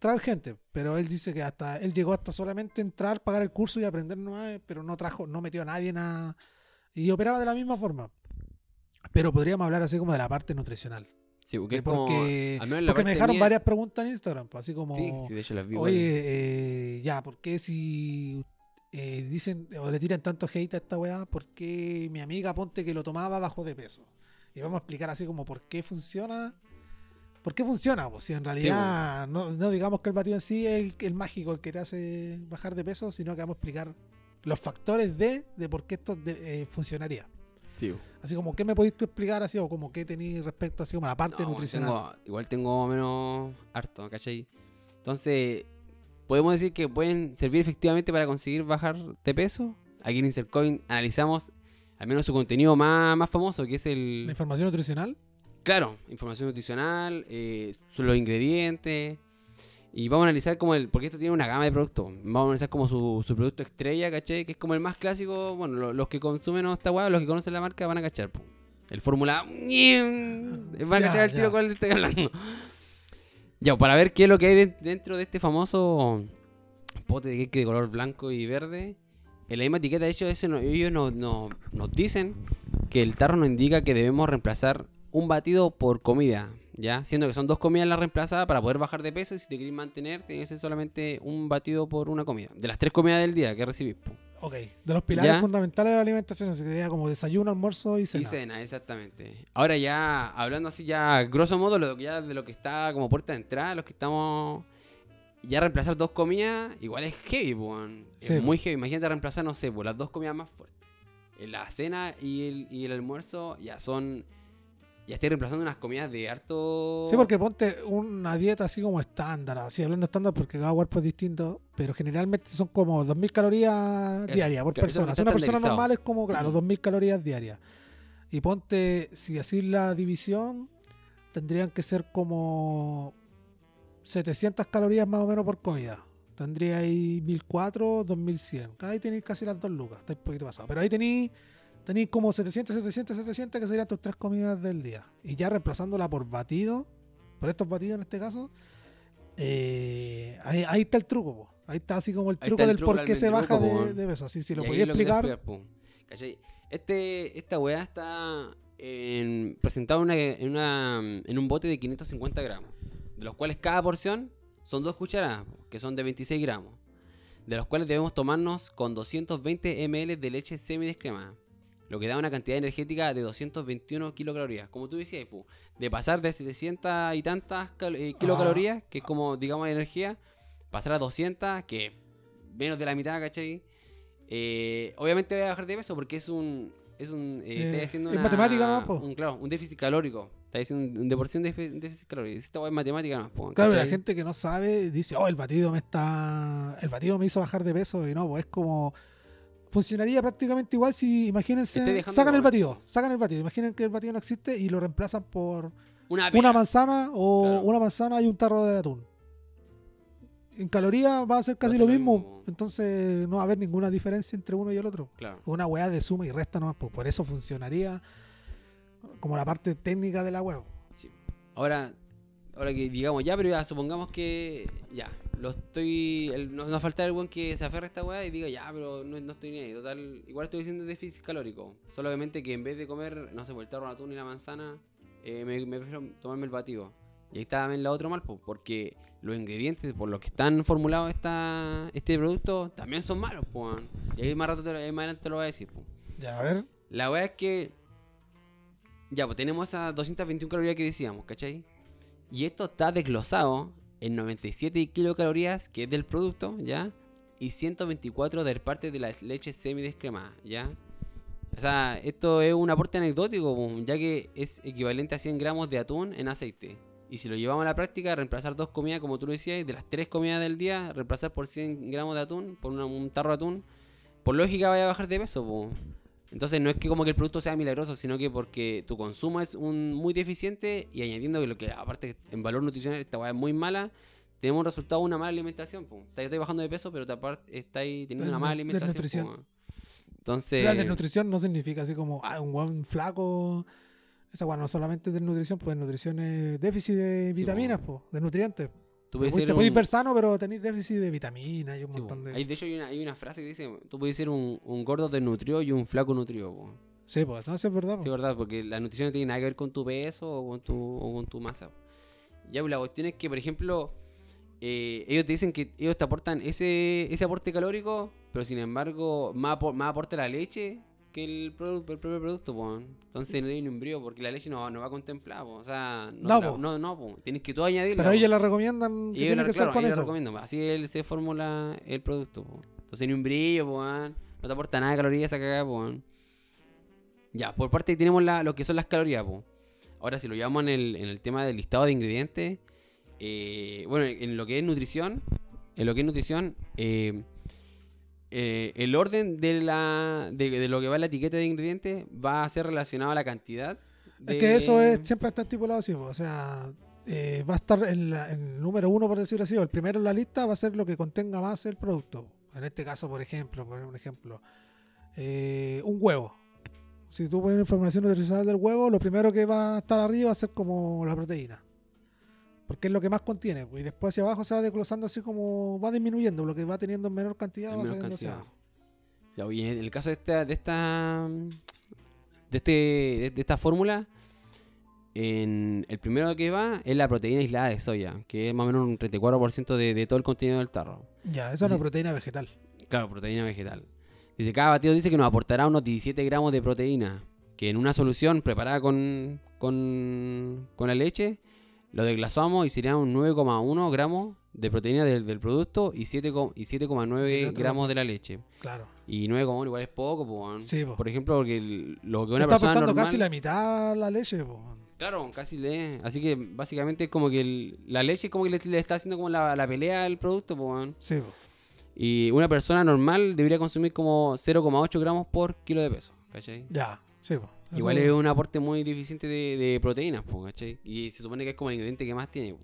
[SPEAKER 2] traer gente. Pero él dice que hasta. él llegó hasta solamente entrar, pagar el curso y aprender nomás, pero no trajo, no metió a nadie nada. Y operaba de la misma forma. Pero podríamos hablar así como de la parte nutricional.
[SPEAKER 3] Sí, porque es como.
[SPEAKER 2] porque me dejaron
[SPEAKER 3] mía-
[SPEAKER 2] varias preguntas en Instagram, pues, así como.
[SPEAKER 3] Sí, sí, de hecho las vi. igual.
[SPEAKER 2] Oye, eh, ya, ¿por qué si eh, dicen o le tiran tanto hate a esta weá? ¿Por qué mi amiga ponte que lo tomaba bajo de peso? Y vamos a explicar así como por qué funciona. ¿Por qué funciona? Pues si en realidad no, no digamos que el batido en sí es el, el mágico, el que te hace bajar de peso, sino que vamos a explicar los factores de, de por qué esto de- eh, funcionaría.
[SPEAKER 3] Sí,
[SPEAKER 2] Así como, ¿qué me podéis tú explicar así? O como, ¿qué tenéis respecto así como a la parte
[SPEAKER 3] No,
[SPEAKER 2] nutricional?
[SPEAKER 3] tengo- igual tengo menos harto, ¿cachai? Entonces, podemos decir que pueden servir efectivamente para conseguir bajar de peso. Aquí en Insert Coin analizamos al menos su contenido más, más famoso, que es el...
[SPEAKER 2] ¿La información nutricional?
[SPEAKER 3] Claro, información nutricional, eh, son los ingredientes. Y vamos a analizar como el. Porque esto tiene una gama de productos. Vamos a analizar como su, su producto estrella, ¿cachai? Que es como el más clásico. Bueno, lo- los que consumen esta weá, los que conocen la marca van a cachar. po. El Fórmula. Van a cachar el tiro cuál estoy hablando. Ya, para ver qué es lo que hay de- dentro de este famoso pote de cake de color blanco y verde. En la misma etiqueta, de hecho, ese no- ellos no- no- nos dicen que el tarro nos indica que debemos reemplazar un batido por comida, ¿ya? Siendo que son dos comidas las reemplazadas para poder bajar de peso y si te querés mantener, tienes que solamente un batido por una comida. De las tres comidas del día que recibís.
[SPEAKER 2] Ok, de los pilares
[SPEAKER 3] Ya.
[SPEAKER 2] fundamentales de la alimentación, se sería como desayuno, almuerzo y cena.
[SPEAKER 3] Y cena, exactamente. Ahora ya, hablando así ya, grosso modo, lo, ya de lo que está como puerta de entrada, los que estamos... Ya reemplazar dos comidas, igual es heavy.
[SPEAKER 2] Sí,
[SPEAKER 3] Es muy heavy. Imagínate reemplazar, no sé, pues las dos comidas más fuertes. Eh, La cena y el, y el almuerzo ya son... Ya estoy reemplazando unas comidas de harto...
[SPEAKER 2] Sí, porque ponte una dieta así como estándar, así hablando estándar porque cada cuerpo es distinto, pero generalmente son como 2.000 calorías diarias por persona. Si una persona normal es como, claro,
[SPEAKER 3] Ujú.
[SPEAKER 2] 2.000 calorías diarias. Y ponte, si así la división, tendrían que ser como 700 calorías más o menos por comida. Tendría ahí 1.400, 2.100. Ahí tenéis casi las dos lucas, está un poquito pasado. Pero ahí tenéis tenéis como 700, 700, 700 que serían tus tres comidas del día. Y ya reemplazándola por batido, por estos batidos en este caso, eh, ahí, ahí está el truco. po. Ahí está así como el truco
[SPEAKER 3] el
[SPEAKER 2] del
[SPEAKER 3] truco
[SPEAKER 2] por qué se baja
[SPEAKER 3] truco,
[SPEAKER 2] de, peso. Así si lo podía
[SPEAKER 3] lo
[SPEAKER 2] explicar.
[SPEAKER 3] Este, esta weá está en, presentada una- en, una, en un bote de 550 gramos, de los cuales cada porción son dos cucharadas, que son de 26 gramos, de los cuales debemos tomarnos con 220 ml de leche semidescremada, lo que da una cantidad energética de 221 kilocalorías. Como tú decías, pu, de pasar de 700 y tantas eh, kilocalorías, que es como, digamos, energía, pasar a 200, que menos de la mitad, ¿cachai? Eh, obviamente voy a bajar de peso porque es un. Es un. Eh,
[SPEAKER 2] Eh,
[SPEAKER 3] estoy haciendo
[SPEAKER 2] es
[SPEAKER 3] una-
[SPEAKER 2] matemática nomás, po.
[SPEAKER 3] Un, claro, un déficit calórico. Está diciendo un de déficit- déficit calórico. Esta es matemática po,
[SPEAKER 2] Claro, la gente que no sabe dice, oh, el batido me está. El batido me hizo bajar de peso. Y no, pues es como. Funcionaría prácticamente igual si, imagínense, sacan el batido, sacan el batido. Imaginen que el batido no existe y lo reemplazan por
[SPEAKER 3] Una,
[SPEAKER 2] manzana o
[SPEAKER 3] Claro.
[SPEAKER 2] una manzana y un tarro de atún. en calorías va a ser casi lo mismo.
[SPEAKER 3] mismo.
[SPEAKER 2] Entonces no va a haber ninguna diferencia entre uno y el otro.
[SPEAKER 3] Claro.
[SPEAKER 2] Una weá de suma y resta nomás, pues, por eso funcionaría como la parte técnica de la weá.
[SPEAKER 3] Ahora, ahora que digamos, ya, pero ya, supongamos que ya, lo estoy. el- no falta el buen que se aferre a esta weá y diga, ya, pero no, no estoy ni ahí. Total, igual estoy diciendo déficit calórico. Solo obviamente que en vez de comer, no sé, pues, el tarro de atún y la manzana, eh, me, me prefiero tomarme el batido. Y ahí está también la otra mal, pues, porque los ingredientes por los que están formulados esta, este producto también son malos, pues. Y ahí más rato te lo, ahí más adelante te lo voy a decir, pues.
[SPEAKER 2] Ya, a ver.
[SPEAKER 3] La weá es que. Ya, pues tenemos esas 221 calorías que decíamos, ¿cachai? Y esto está desglosado en 97 kilocalorías, que es del producto, ¿ya? Y 124 del parte de la leche semidescremada, ¿ya? O sea, esto es un aporte anecdótico, ya que es equivalente a 100 gramos de atún en aceite. Y si lo llevamos a la práctica, reemplazar dos comidas, como tú lo decías, de las tres comidas del día, reemplazar por 100 gramos de atún, por un tarro de atún, por lógica vaya a bajar de peso, po. Entonces no es que como que el producto sea milagroso, sino que porque tu consumo es un muy deficiente y añadiendo que lo que aparte en valor nutricional esta weá es muy mala, tenemos un resultado de una mala alimentación. Po. Estáis bajando de peso, pero aparte estáis teniendo una mala alimentación.
[SPEAKER 2] desnutrición.
[SPEAKER 3] po. Entonces,
[SPEAKER 2] La desnutrición no significa así como ah, un buen flaco. Esa weá no solamente es desnutrición, pues desnutrición es déficit de
[SPEAKER 3] Sí,
[SPEAKER 2] vitaminas, pues, de nutrientes.
[SPEAKER 3] Tú puedes
[SPEAKER 2] Te
[SPEAKER 3] ser
[SPEAKER 2] podéis
[SPEAKER 3] un-
[SPEAKER 2] ver sano, pero tenéis déficit de vitaminas y un
[SPEAKER 3] sí, po.
[SPEAKER 2] montón de.
[SPEAKER 3] Hay- de hecho hay una, hay una frase que dice, tú puedes ser un, un gordo desnutrido y un flaco nutrido. po.
[SPEAKER 2] Sí, pues, no, eso es verdad.
[SPEAKER 3] Sí,
[SPEAKER 2] po.
[SPEAKER 3] verdad, porque la nutrición no tiene nada que ver con tu peso o con tu, o con tu masa. Ya, pues, la cuestión es que, por ejemplo, eh, ellos te dicen que ellos te aportan ese, ese aporte calórico, pero sin embargo, más, apor- más aporta la leche que el, produ- el propio producto. Entonces no tiene un brío, porque la leche no, va- no va contemplada, po. O sea, no,
[SPEAKER 2] No,
[SPEAKER 3] la-
[SPEAKER 2] po.
[SPEAKER 3] no, no, po. tienes que tú añadirla.
[SPEAKER 2] Pero
[SPEAKER 3] po.
[SPEAKER 2] ellos la recomiendan que
[SPEAKER 3] Y ellos
[SPEAKER 2] tiene
[SPEAKER 3] la-
[SPEAKER 2] que
[SPEAKER 3] claro,
[SPEAKER 2] ser con
[SPEAKER 3] ellos la
[SPEAKER 2] eso.
[SPEAKER 3] recomiendan, así él se formula el producto. Entonces ni un brillo, no te aporta nada de calorías esa cagada. Ya, por parte tenemos la, lo que son las calorías. Ahora si lo llevamos en el, en el tema del listado de ingredientes, eh, bueno, en lo que es nutrición, en lo que es nutrición, eh, eh, el orden de, la, de, de lo que va en la etiqueta de ingredientes va a ser relacionado a la cantidad.
[SPEAKER 2] Es que eso es, siempre está estipulado así, o sea, eh, va a estar en, la- en número uno, por decirlo así, o el primero en la lista va a ser lo que contenga más el producto. En este caso, por ejemplo, poner un ejemplo, eh, un huevo. Si tú pones información nutricional del huevo, lo primero que va a estar arriba va a ser como la proteína. Porque es lo que más contiene. pues, Y después hacia abajo se va desglosando así como va disminuyendo. Lo que va teniendo en menor cantidad
[SPEAKER 3] En
[SPEAKER 2] va
[SPEAKER 3] menor
[SPEAKER 2] saliendo hacia
[SPEAKER 3] cantidad.
[SPEAKER 2] abajo.
[SPEAKER 3] Ya, y en el caso de esta, de esta, de este, de, de esta fórmula, en el primero que va es la proteína aislada de soya, que es más o menos un 34% de, de todo el contenido del tarro.
[SPEAKER 2] Ya, esa es una
[SPEAKER 3] Sí.
[SPEAKER 2] proteína vegetal.
[SPEAKER 3] Claro, proteína vegetal. Dice, cada batido dice que nos aportará unos 17 gramos de proteína, que en una solución preparada con, con, con la leche, lo desglasamos y sería un 9,1 gramos de proteína del, del producto y 7,9 co- y
[SPEAKER 2] Y
[SPEAKER 3] 7,9
[SPEAKER 2] el otro-
[SPEAKER 3] gramos de la leche.
[SPEAKER 2] Claro.
[SPEAKER 3] Y 9,1 igual es poco, po.
[SPEAKER 2] Sí, po.
[SPEAKER 3] Por ejemplo, porque el- lo que una
[SPEAKER 2] está
[SPEAKER 3] persona
[SPEAKER 2] aportando
[SPEAKER 3] normal...
[SPEAKER 2] casi la mitad la leche. po.
[SPEAKER 3] Claro, casi le... Así que básicamente es como que el- la leche es como que le, le está haciendo como la, la pelea al producto, po.
[SPEAKER 2] Sí, po.
[SPEAKER 3] Y una persona normal debería consumir como 0,8 gramos por kilo de peso, ¿cachai?
[SPEAKER 2] ya. Sí, po. Eso-
[SPEAKER 3] Igual es un aporte muy deficiente de, de proteínas, po, ¿cachai? Y se supone que es como el ingrediente que más tiene. po.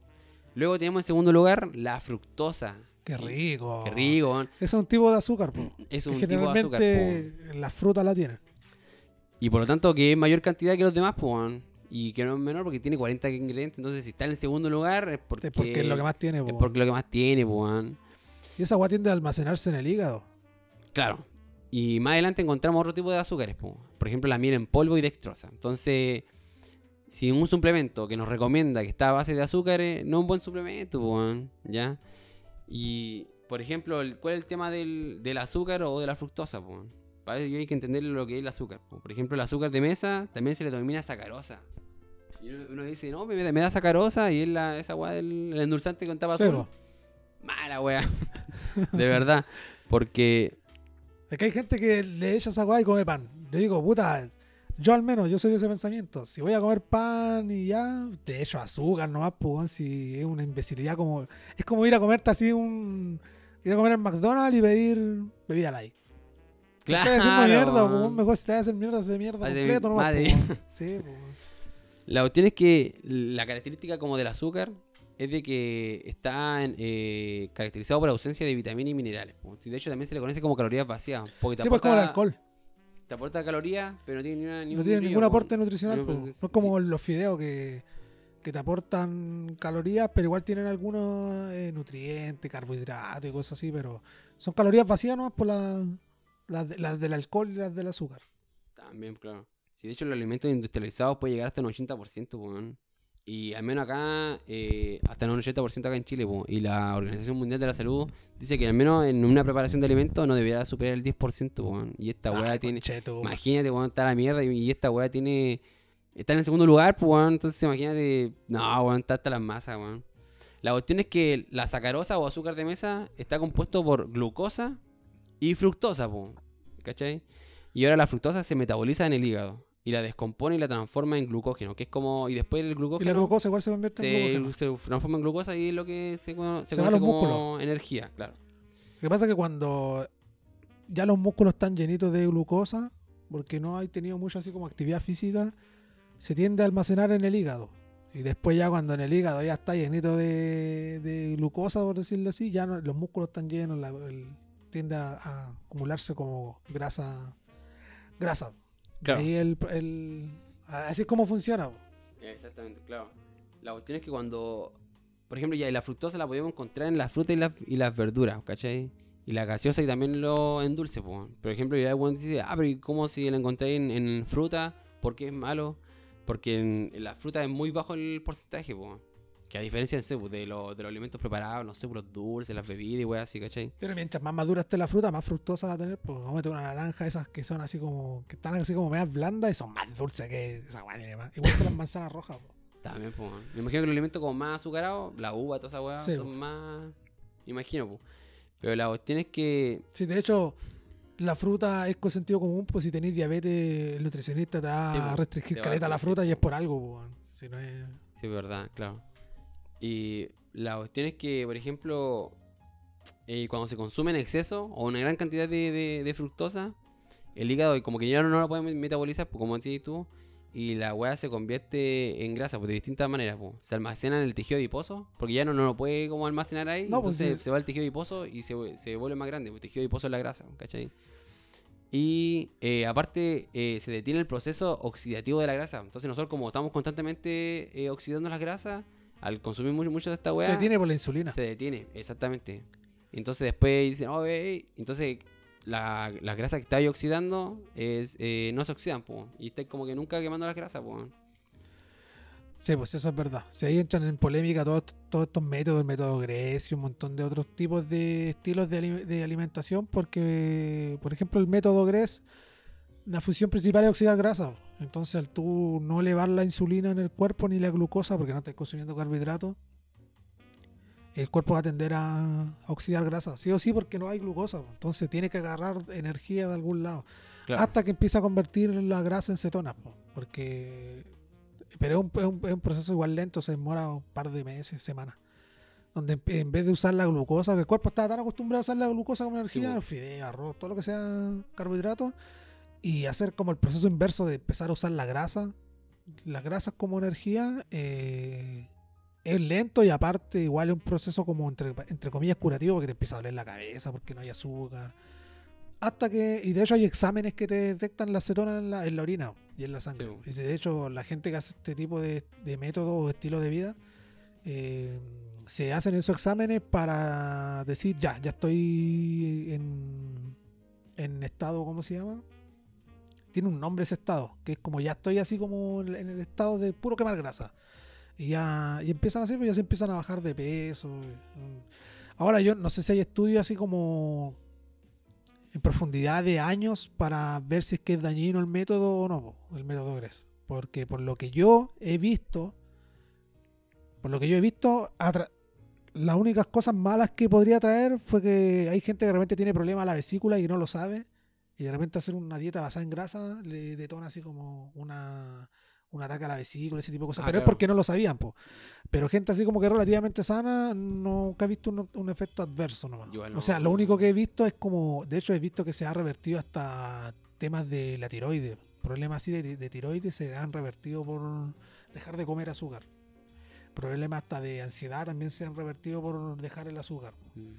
[SPEAKER 3] Luego tenemos en segundo lugar la fructosa.
[SPEAKER 2] Qué rico.
[SPEAKER 3] Qué rico,
[SPEAKER 2] es un tipo de azúcar, po.
[SPEAKER 3] Es
[SPEAKER 2] que
[SPEAKER 3] un tipo de azúcar, po,
[SPEAKER 2] generalmente las frutas la tienen.
[SPEAKER 3] Y por lo tanto que es mayor cantidad que los demás, pues. Y que no es menor porque tiene 40 ingredientes. Entonces, si está en el segundo lugar es porque,
[SPEAKER 2] Es porque es lo que más tiene,
[SPEAKER 3] es
[SPEAKER 2] po.
[SPEAKER 3] porque lo que más tiene, weón.
[SPEAKER 2] Y esa agua tiende a almacenarse en el hígado.
[SPEAKER 3] Claro. Y más adelante encontramos otro tipo de azúcares, po. por ejemplo, la miel en polvo y dextrosa. Entonces, si un suplemento que nos recomienda que está a base de azúcares, no es un buen suplemento, po, ¿ya? Y, por ejemplo, ¿cuál es el tema del, del azúcar o de la fructosa? po? Para eso hay que entender lo que es el azúcar. po. Por ejemplo, el azúcar de mesa también se le denomina sacarosa. Y uno, dice, no, me, da- me da sacarosa y es la, esa weá del el endulzante con tapa
[SPEAKER 2] Sí,
[SPEAKER 3] azul.
[SPEAKER 2] po.
[SPEAKER 3] Mala weá. [laughs] de verdad. Porque
[SPEAKER 2] Es que hay gente que le echa esa y come pan. Le digo, puta, yo al menos, yo soy de ese pensamiento. Si voy a comer pan y ya, te echo azúcar nomás, pues, si es una imbecilidad como... Es como ir a comerte así un... Ir a comer al McDonald's y pedir bebida light. Te estás haciendo
[SPEAKER 3] Claro,
[SPEAKER 2] mierda, pues, mejor si te vas a hacer mierda, hace mierda
[SPEAKER 3] de
[SPEAKER 2] completo nomás,
[SPEAKER 3] madre.
[SPEAKER 2] pues. Sí, pues.
[SPEAKER 3] La cuestión es que la característica como del azúcar es de que está eh, caracterizado por ausencia de vitaminas y minerales. De hecho, también se le conoce como calorías vacías. Porque te
[SPEAKER 2] Sí, pues como el
[SPEAKER 3] aporta-
[SPEAKER 2] alcohol.
[SPEAKER 3] Te aporta calorías, pero no tiene, ni una, ni
[SPEAKER 2] No tiene
[SPEAKER 3] brillo,
[SPEAKER 2] ningún
[SPEAKER 3] po.
[SPEAKER 2] aporte nutricional.
[SPEAKER 3] No, pues,
[SPEAKER 2] No es como los fideos que, que te aportan calorías, pero igual tienen algunos eh, nutrientes, carbohidratos y cosas así, pero son calorías vacías nomás por la- las, de- las del alcohol y las del azúcar.
[SPEAKER 3] También, claro. Sí, de hecho, los alimentos industrializados puede llegar hasta un 80%, po, weón. Y al menos acá, eh, hasta un 80% acá en Chile, po. Y la Organización Mundial de la Salud dice que al menos en una preparación de alimentos no debería superar el 10%, po. Y esta weá tiene... Imagínate, weón, está la mierda y, y esta weá tiene... Está en el segundo lugar, pues, weón. Entonces, imagínate... No, weón, está hasta las masas, weón. La cuestión es que la sacarosa o azúcar de mesa está compuesto por glucosa y fructosa, po. ¿Cachai? Y ahora la fructosa se metaboliza en el hígado. Y la descompone y la transforma en glucógeno, que es como... Y después el
[SPEAKER 2] Y
[SPEAKER 3] glucógeno...
[SPEAKER 2] la glucosa igual se convierte en
[SPEAKER 3] se,
[SPEAKER 2] glucógeno.
[SPEAKER 3] se transforma en glucosa y es lo que se, cono- se
[SPEAKER 2] Se
[SPEAKER 3] conoce como
[SPEAKER 2] músculos.
[SPEAKER 3] energía, claro.
[SPEAKER 2] Lo que pasa es que cuando ya los músculos están llenitos de glucosa, porque no hay tenido mucho así como actividad física, se tiende a almacenar en el hígado. Y después ya cuando en el hígado ya está llenito de, de glucosa, por decirlo así, ya no- los músculos están llenos, la- el- tiende a, a acumularse como grasa. Grasa. De
[SPEAKER 3] Claro.
[SPEAKER 2] ahí el, el- así es como funciona.
[SPEAKER 3] Exactamente, claro. La cuestión es que cuando, por ejemplo, ya la fructosa la podemos encontrar en las frutas y las, y las verduras, ¿cachai? Y la gaseosa y también lo en dulce, po. Por ejemplo, ya el dice, ah, pero ¿y cómo si la encontré en, en fruta? ¿Por qué es malo? Porque en, en la fruta es muy bajo el porcentaje, po. Que a diferencia no sé, po, de, lo- de los alimentos preparados, no sé, po, los dulces, las bebidas y weas así, ¿cachai?
[SPEAKER 2] Pero mientras más madura esté la fruta, más fructosa va a tener. Pues vamos a meter una naranja, esas que son así como, que están así como medias blandas y son más dulces que esa weá tiene más. Igual que las manzanas rojas. po.
[SPEAKER 3] También, po. Me imagino que los alimentos como más azucarados, la uva, toda esa wea,
[SPEAKER 2] Sí,
[SPEAKER 3] son
[SPEAKER 2] po.
[SPEAKER 3] más... Imagino, po. Pero la cuestión es que...
[SPEAKER 2] Sí, de hecho, la fruta es con sentido común, pues si tenéis diabetes, el nutricionista te va
[SPEAKER 3] Sí,
[SPEAKER 2] a restringir
[SPEAKER 3] va a
[SPEAKER 2] caleta la fruta y es
[SPEAKER 3] po.
[SPEAKER 2] por algo, weón. Si no es.
[SPEAKER 3] Sí, es verdad, claro. Y la cuestión es que, por ejemplo, eh, cuando se consume en exceso o una gran cantidad de, de- de fructosa, el hígado como que ya no, no lo puede metabolizar, pues, como decís tú, y la weá se convierte en grasa pues, de distintas maneras. pues. Se almacena en el tejido adiposo, porque ya no, no lo puede como almacenar ahí,
[SPEAKER 2] No, pues,
[SPEAKER 3] entonces
[SPEAKER 2] sí.
[SPEAKER 3] se va al tejido adiposo y se, se vuelve más grande, pues, el tejido adiposo es la grasa, ¿cachai? Y eh, aparte eh, se detiene el proceso oxidativo de la grasa. Entonces nosotros como estamos constantemente eh, oxidando las grasas, al consumir mucho, mucho de esta weá,
[SPEAKER 2] Se tiene por la insulina.
[SPEAKER 3] se detiene, exactamente. Entonces después dicen, oh, ey", entonces la, la grasa que está ahí oxidando es, eh, no se oxidan, po, y está como que nunca quemando las grasas, po.
[SPEAKER 2] Sí, pues eso es verdad. Si ahí entran en polémica todos, todos estos métodos, el método Grecia, un montón de otros tipos de estilos de, ali- de alimentación, porque, por ejemplo, el método Gres, la función principal es oxidar grasa. Entonces, al tú no elevar la insulina en el cuerpo ni la glucosa, porque no estás consumiendo carbohidratos, el cuerpo va a tender a, oxidar grasa. Sí o sí, porque no hay glucosa. Entonces, tiene que agarrar energía de algún lado
[SPEAKER 3] Claro.
[SPEAKER 2] hasta que empieza a convertir la grasa en cetonas, po, porque pero es un, es un- es un proceso igual lento, se demora un par de meses, semanas. Donde en- vez de usar la glucosa, que el cuerpo está tan acostumbrado a usar la glucosa como energía, fideo, arroz, todo lo que sea carbohidratos, y hacer como el proceso inverso de empezar a usar la grasa, las grasas como energía, eh, es lento y aparte igual es un proceso como entre, entre comillas curativo porque te empieza a doler la cabeza porque no hay azúcar. Hasta que, y de hecho hay exámenes que te detectan la acetona en la, en la orina y en la sangre.
[SPEAKER 3] Sí.
[SPEAKER 2] Y de hecho la gente que hace este tipo de, de método o estilo de vida, eh, se hacen esos exámenes para decir, ya, ya estoy en, en estado, ¿cómo se llama? Tiene un nombre ese estado, que es como ya estoy así como en el estado de puro quemar grasa. Y ya y empiezan a hacer, pues ya se empiezan a bajar de peso. mm. Ahora yo no sé si hay estudios así como en profundidad de años para ver si es que es dañino el método o no, el método GRES. Porque por lo que yo he visto, por lo que yo he visto, las únicas cosas malas que podría traer fue que hay gente que de repente tiene problemas a la vesícula y no lo sabe. Y de repente hacer una dieta basada en grasa le detona así como una, un ataque a la vesícula, ese tipo de cosas.
[SPEAKER 3] Ah,
[SPEAKER 2] Pero es porque no lo sabían, po. Pero gente así como que relativamente sana, nunca he visto un, un efecto adverso nomás. O sea, lo único que he visto es como, de hecho he visto que se ha revertido hasta temas de la tiroides. Problemas así de, de tiroides se han revertido por dejar de comer azúcar. problemas hasta de ansiedad también se han revertido por dejar el azúcar.
[SPEAKER 3] Mm.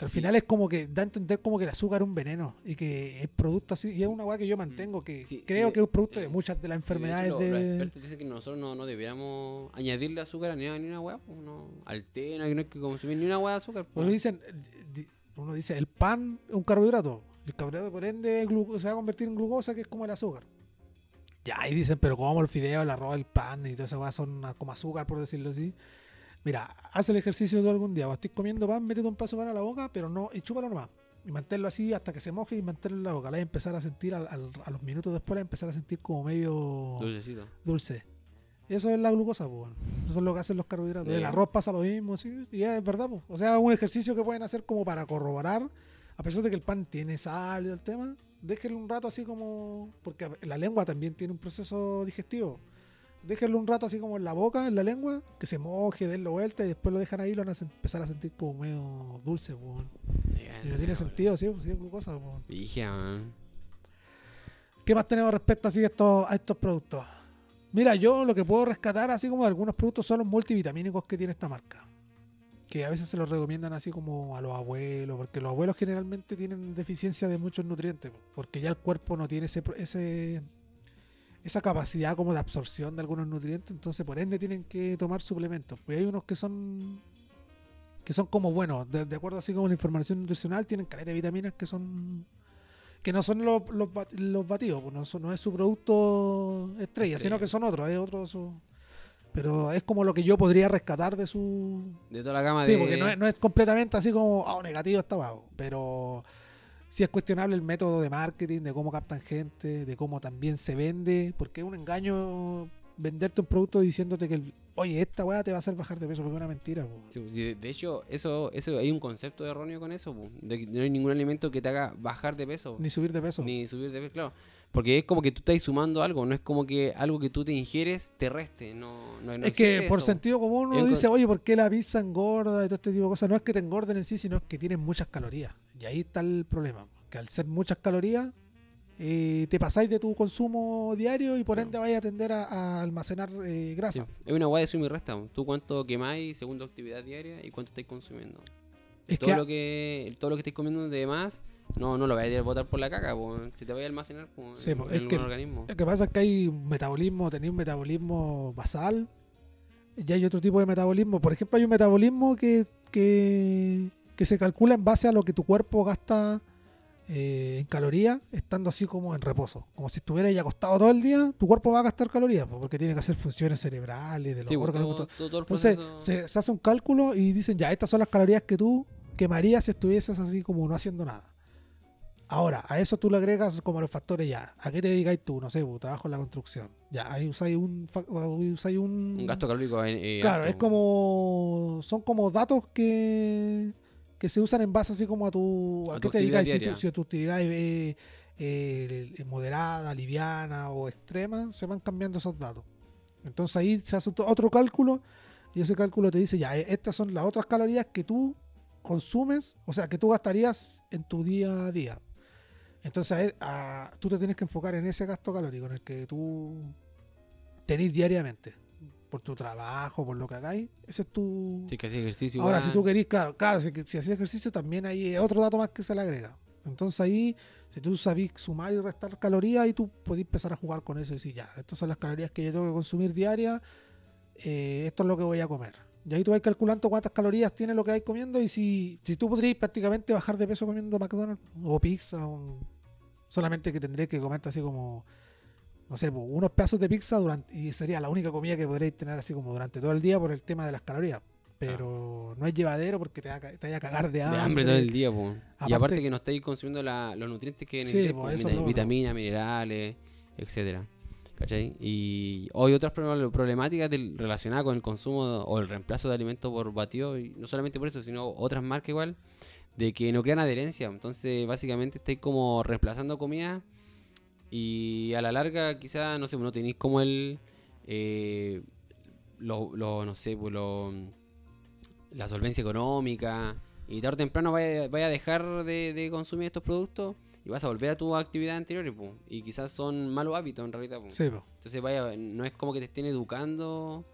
[SPEAKER 2] Que al
[SPEAKER 3] Sí.
[SPEAKER 2] final es como que da a entender como que el azúcar es un veneno y que es producto así, y es una weá que yo mantengo, que.
[SPEAKER 3] Sí,
[SPEAKER 2] creo
[SPEAKER 3] sí,
[SPEAKER 2] que es un producto
[SPEAKER 3] eh,
[SPEAKER 2] de muchas de las
[SPEAKER 3] Sí, de hecho,
[SPEAKER 2] enfermedades
[SPEAKER 3] lo-
[SPEAKER 2] de...
[SPEAKER 3] Los expertos dicen que nosotros no, no deberíamos añadirle azúcar ni, a- ni una hueá, pues, no, al té no hay no hay que consumir ni una hueá de azúcar. pues.
[SPEAKER 2] Uno dicen, di- uno dice, el pan es un carbohidrato. El carbohidrato, por ende, se va a convertir en glucosa, que es como el azúcar. Ya, y dicen, pero como el fideo, el arroz, el pan y toda esa weá son como azúcar, por decirlo así. Mira, haz el ejercicio tú algún día. Cuando estés comiendo pan, métete un paso de pan a la boca, pero no, y chúpalo nomás. Y manténlo así hasta que se moje y manténlo en la boca. La vas a empezar a sentir, al- al- a los minutos después, la vas a empezar a sentir como medio
[SPEAKER 3] Dulcecito.
[SPEAKER 2] dulce. Eso es la glucosa, pues. Eso es lo que hacen los carbohidratos. El arroz pasa lo mismo, sí, y es verdad, pues. O sea, un ejercicio que pueden hacer como para corroborar, a pesar de que el pan tiene sal y el tema, déjenlo un rato así como. Porque la lengua también tiene un proceso digestivo. Déjenlo un rato así como en la boca, en la lengua, que se moje, denlo vuelta y después lo dejan ahí y lo van a empezar a sentir como medio dulce, bueno. Y no tiene sentido, sí, pues, sí.
[SPEAKER 3] Dije, man.
[SPEAKER 2] ¿Qué más tenemos respecto así a estos, a estos productos? Mira, yo lo que puedo rescatar así como de algunos productos son los multivitamínicos que tiene esta marca. Que a veces se los recomiendan así como a los abuelos, porque los abuelos generalmente tienen deficiencia de muchos nutrientes, porque ya el cuerpo no tiene ese, ese esa capacidad como de absorción de algunos nutrientes, entonces por ende tienen que tomar suplementos. Pues hay unos que son que son como buenos, de, de acuerdo así como la información nutricional, tienen caleta de vitaminas que son que no son los, los, los batidos, pues no, son- no es su producto estrella,
[SPEAKER 3] Estrella.
[SPEAKER 2] sino que son otros, es otro su- pero es como lo que yo podría rescatar de su
[SPEAKER 3] De toda la gama
[SPEAKER 2] Sí,
[SPEAKER 3] de.
[SPEAKER 2] porque no es, no es completamente así como, oh, negativo está bajo. Pero sí es cuestionable el método de marketing, de cómo captan gente, de cómo también se vende, porque es un engaño venderte un producto diciéndote que, el- oye, esta weá te va a hacer bajar de peso, porque es una mentira.
[SPEAKER 3] Sí, de- hecho, eso, eso hay un concepto erróneo con eso, de que no hay ningún alimento que te haga bajar de peso.
[SPEAKER 2] Ni subir de peso.
[SPEAKER 3] Ni subir de peso, claro. Porque es como que tú estás sumando algo, no es como que algo que tú te ingieres te reste. No, no, no
[SPEAKER 2] es que por
[SPEAKER 3] eso.
[SPEAKER 2] sentido común uno dice, oye, ¿por qué la pizza engorda y todo este tipo de cosas? No es que te engorden en sí, sino es que tienen muchas calorías. Y ahí está el problema. Que al ser muchas calorías, eh, te pasáis de tu consumo diario y por ende vais a tender a, a almacenar eh,
[SPEAKER 3] Sí,
[SPEAKER 2] grasa.
[SPEAKER 3] Es una guay de suma y resta. Tú cuánto quemáis según tu actividad diaria y cuánto estáis consumiendo.
[SPEAKER 2] Es
[SPEAKER 3] todo,
[SPEAKER 2] que
[SPEAKER 3] lo que, todo lo que estáis comiendo de más, no, no lo vais a botar por la caca, se te vaya a almacenar pu,
[SPEAKER 2] Sí,
[SPEAKER 3] en,
[SPEAKER 2] que-
[SPEAKER 3] organismo.
[SPEAKER 2] Lo que pasa es que hay un metabolismo, tenéis un metabolismo basal y hay otro tipo de metabolismo. Por ejemplo, hay un metabolismo que, que, que se calcula en base a lo que tu cuerpo gasta eh, en calorías estando así como en reposo. Como si estuvieras ahí acostado todo el día, tu cuerpo va a gastar calorías po, porque tiene que hacer funciones cerebrales, de los
[SPEAKER 3] Sí,
[SPEAKER 2] órganos.
[SPEAKER 3] todo,
[SPEAKER 2] todo.
[SPEAKER 3] todo- todo el
[SPEAKER 2] Entonces se, se hace un cálculo y dicen ya, estas son las calorías que tú quemarías si estuvieses así como no haciendo nada. Ahora, a eso tú le agregas como los factores ya. ¿A qué te dedicáis tú? No sé, pues, trabajo en la construcción. Ya, ahí usáis un... usáis un,
[SPEAKER 3] un gasto calórico. eh, eh,
[SPEAKER 2] Claro,
[SPEAKER 3] alto,
[SPEAKER 2] es como... Son como datos que, que se usan en base así como a tu... ¿A,
[SPEAKER 3] A
[SPEAKER 2] qué
[SPEAKER 3] tu
[SPEAKER 2] te dedicáis? Si tu, si tu actividad es eh, moderada, liviana o extrema, se van cambiando esos datos. Entonces ahí se hace otro- otro cálculo y ese cálculo te dice ya, eh, estas son las otras calorías que tú consumes, o sea, que tú gastarías en tu día a día. Entonces eh, ah, tú te tienes que enfocar en ese gasto calórico, en el que tú tenés diariamente, por tu trabajo, por lo que hagáis. Ese es tu...
[SPEAKER 3] Sí, que ejercicio.
[SPEAKER 2] Ahora,
[SPEAKER 3] igual.
[SPEAKER 2] si tú querís, claro, claro, si, si haces ejercicio también hay otro dato más que se le agrega. Entonces ahí, si tú sabís sumar y restar calorías, ahí tú podés empezar a jugar con eso y decir, ya, estas son las calorías que yo tengo que consumir diarias, eh, esto es lo que voy a comer. Y ahí tú vas calculando cuántas calorías tiene lo que vais comiendo y si, si tú podrías prácticamente bajar de peso comiendo McDonald's o pizza, o- solamente que tendrías que comerte así como, no sé, pues, unos pedazos de pizza durante, y sería la única comida que podréis tener así como durante todo el día por el tema de las calorías. Pero no es llevadero porque te va vaya a cagar de
[SPEAKER 3] De
[SPEAKER 2] hambre.
[SPEAKER 3] todo el día, po. y
[SPEAKER 2] Aparte-
[SPEAKER 3] que no estáis consumiendo la- los nutrientes que
[SPEAKER 2] Sí, lo otro.
[SPEAKER 3] vitaminas, minerales, etcétera. ¿Cachai? Y hay otras pro- problemáticas relacionadas con el consumo o el reemplazo de alimentos por batido, y no solamente por eso, sino otras marcas igual, de que no crean adherencia. Entonces, básicamente estáis como reemplazando comida y a la larga quizás, no sé, no tenéis como el... eh, no sé, pues lo, la solvencia económica y tarde o temprano vaya, vaya a dejar de, de consumir estos productos y vas a volver a tu actividad anterior y quizás son malos hábitos en realidad. po.
[SPEAKER 2] Sí, po.
[SPEAKER 3] Entonces vaya, no es como que te estén educando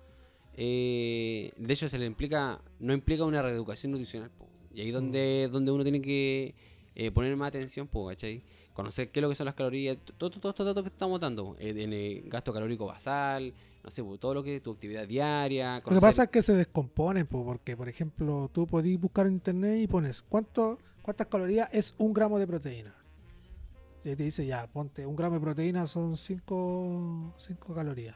[SPEAKER 3] eh, de hecho se le implica, no implica una reeducación nutricional. po. Y ahí donde, donde uno tiene que eh, poner más atención, po, ¿cachai? Conocer qué es lo que son las calorías, todo- todo- todos estos datos que estamos dando, po. Eh, en el gasto calórico basal, no sé, po, todo lo que es tu actividad diaria.
[SPEAKER 2] Lo que pasa es que se descomponen, po, porque por ejemplo tú podés buscar en internet y pones cuánto, cuántas calorías es un gramo de proteína. Y te dice ya, ponte, un gramo de proteína son 5 calorías.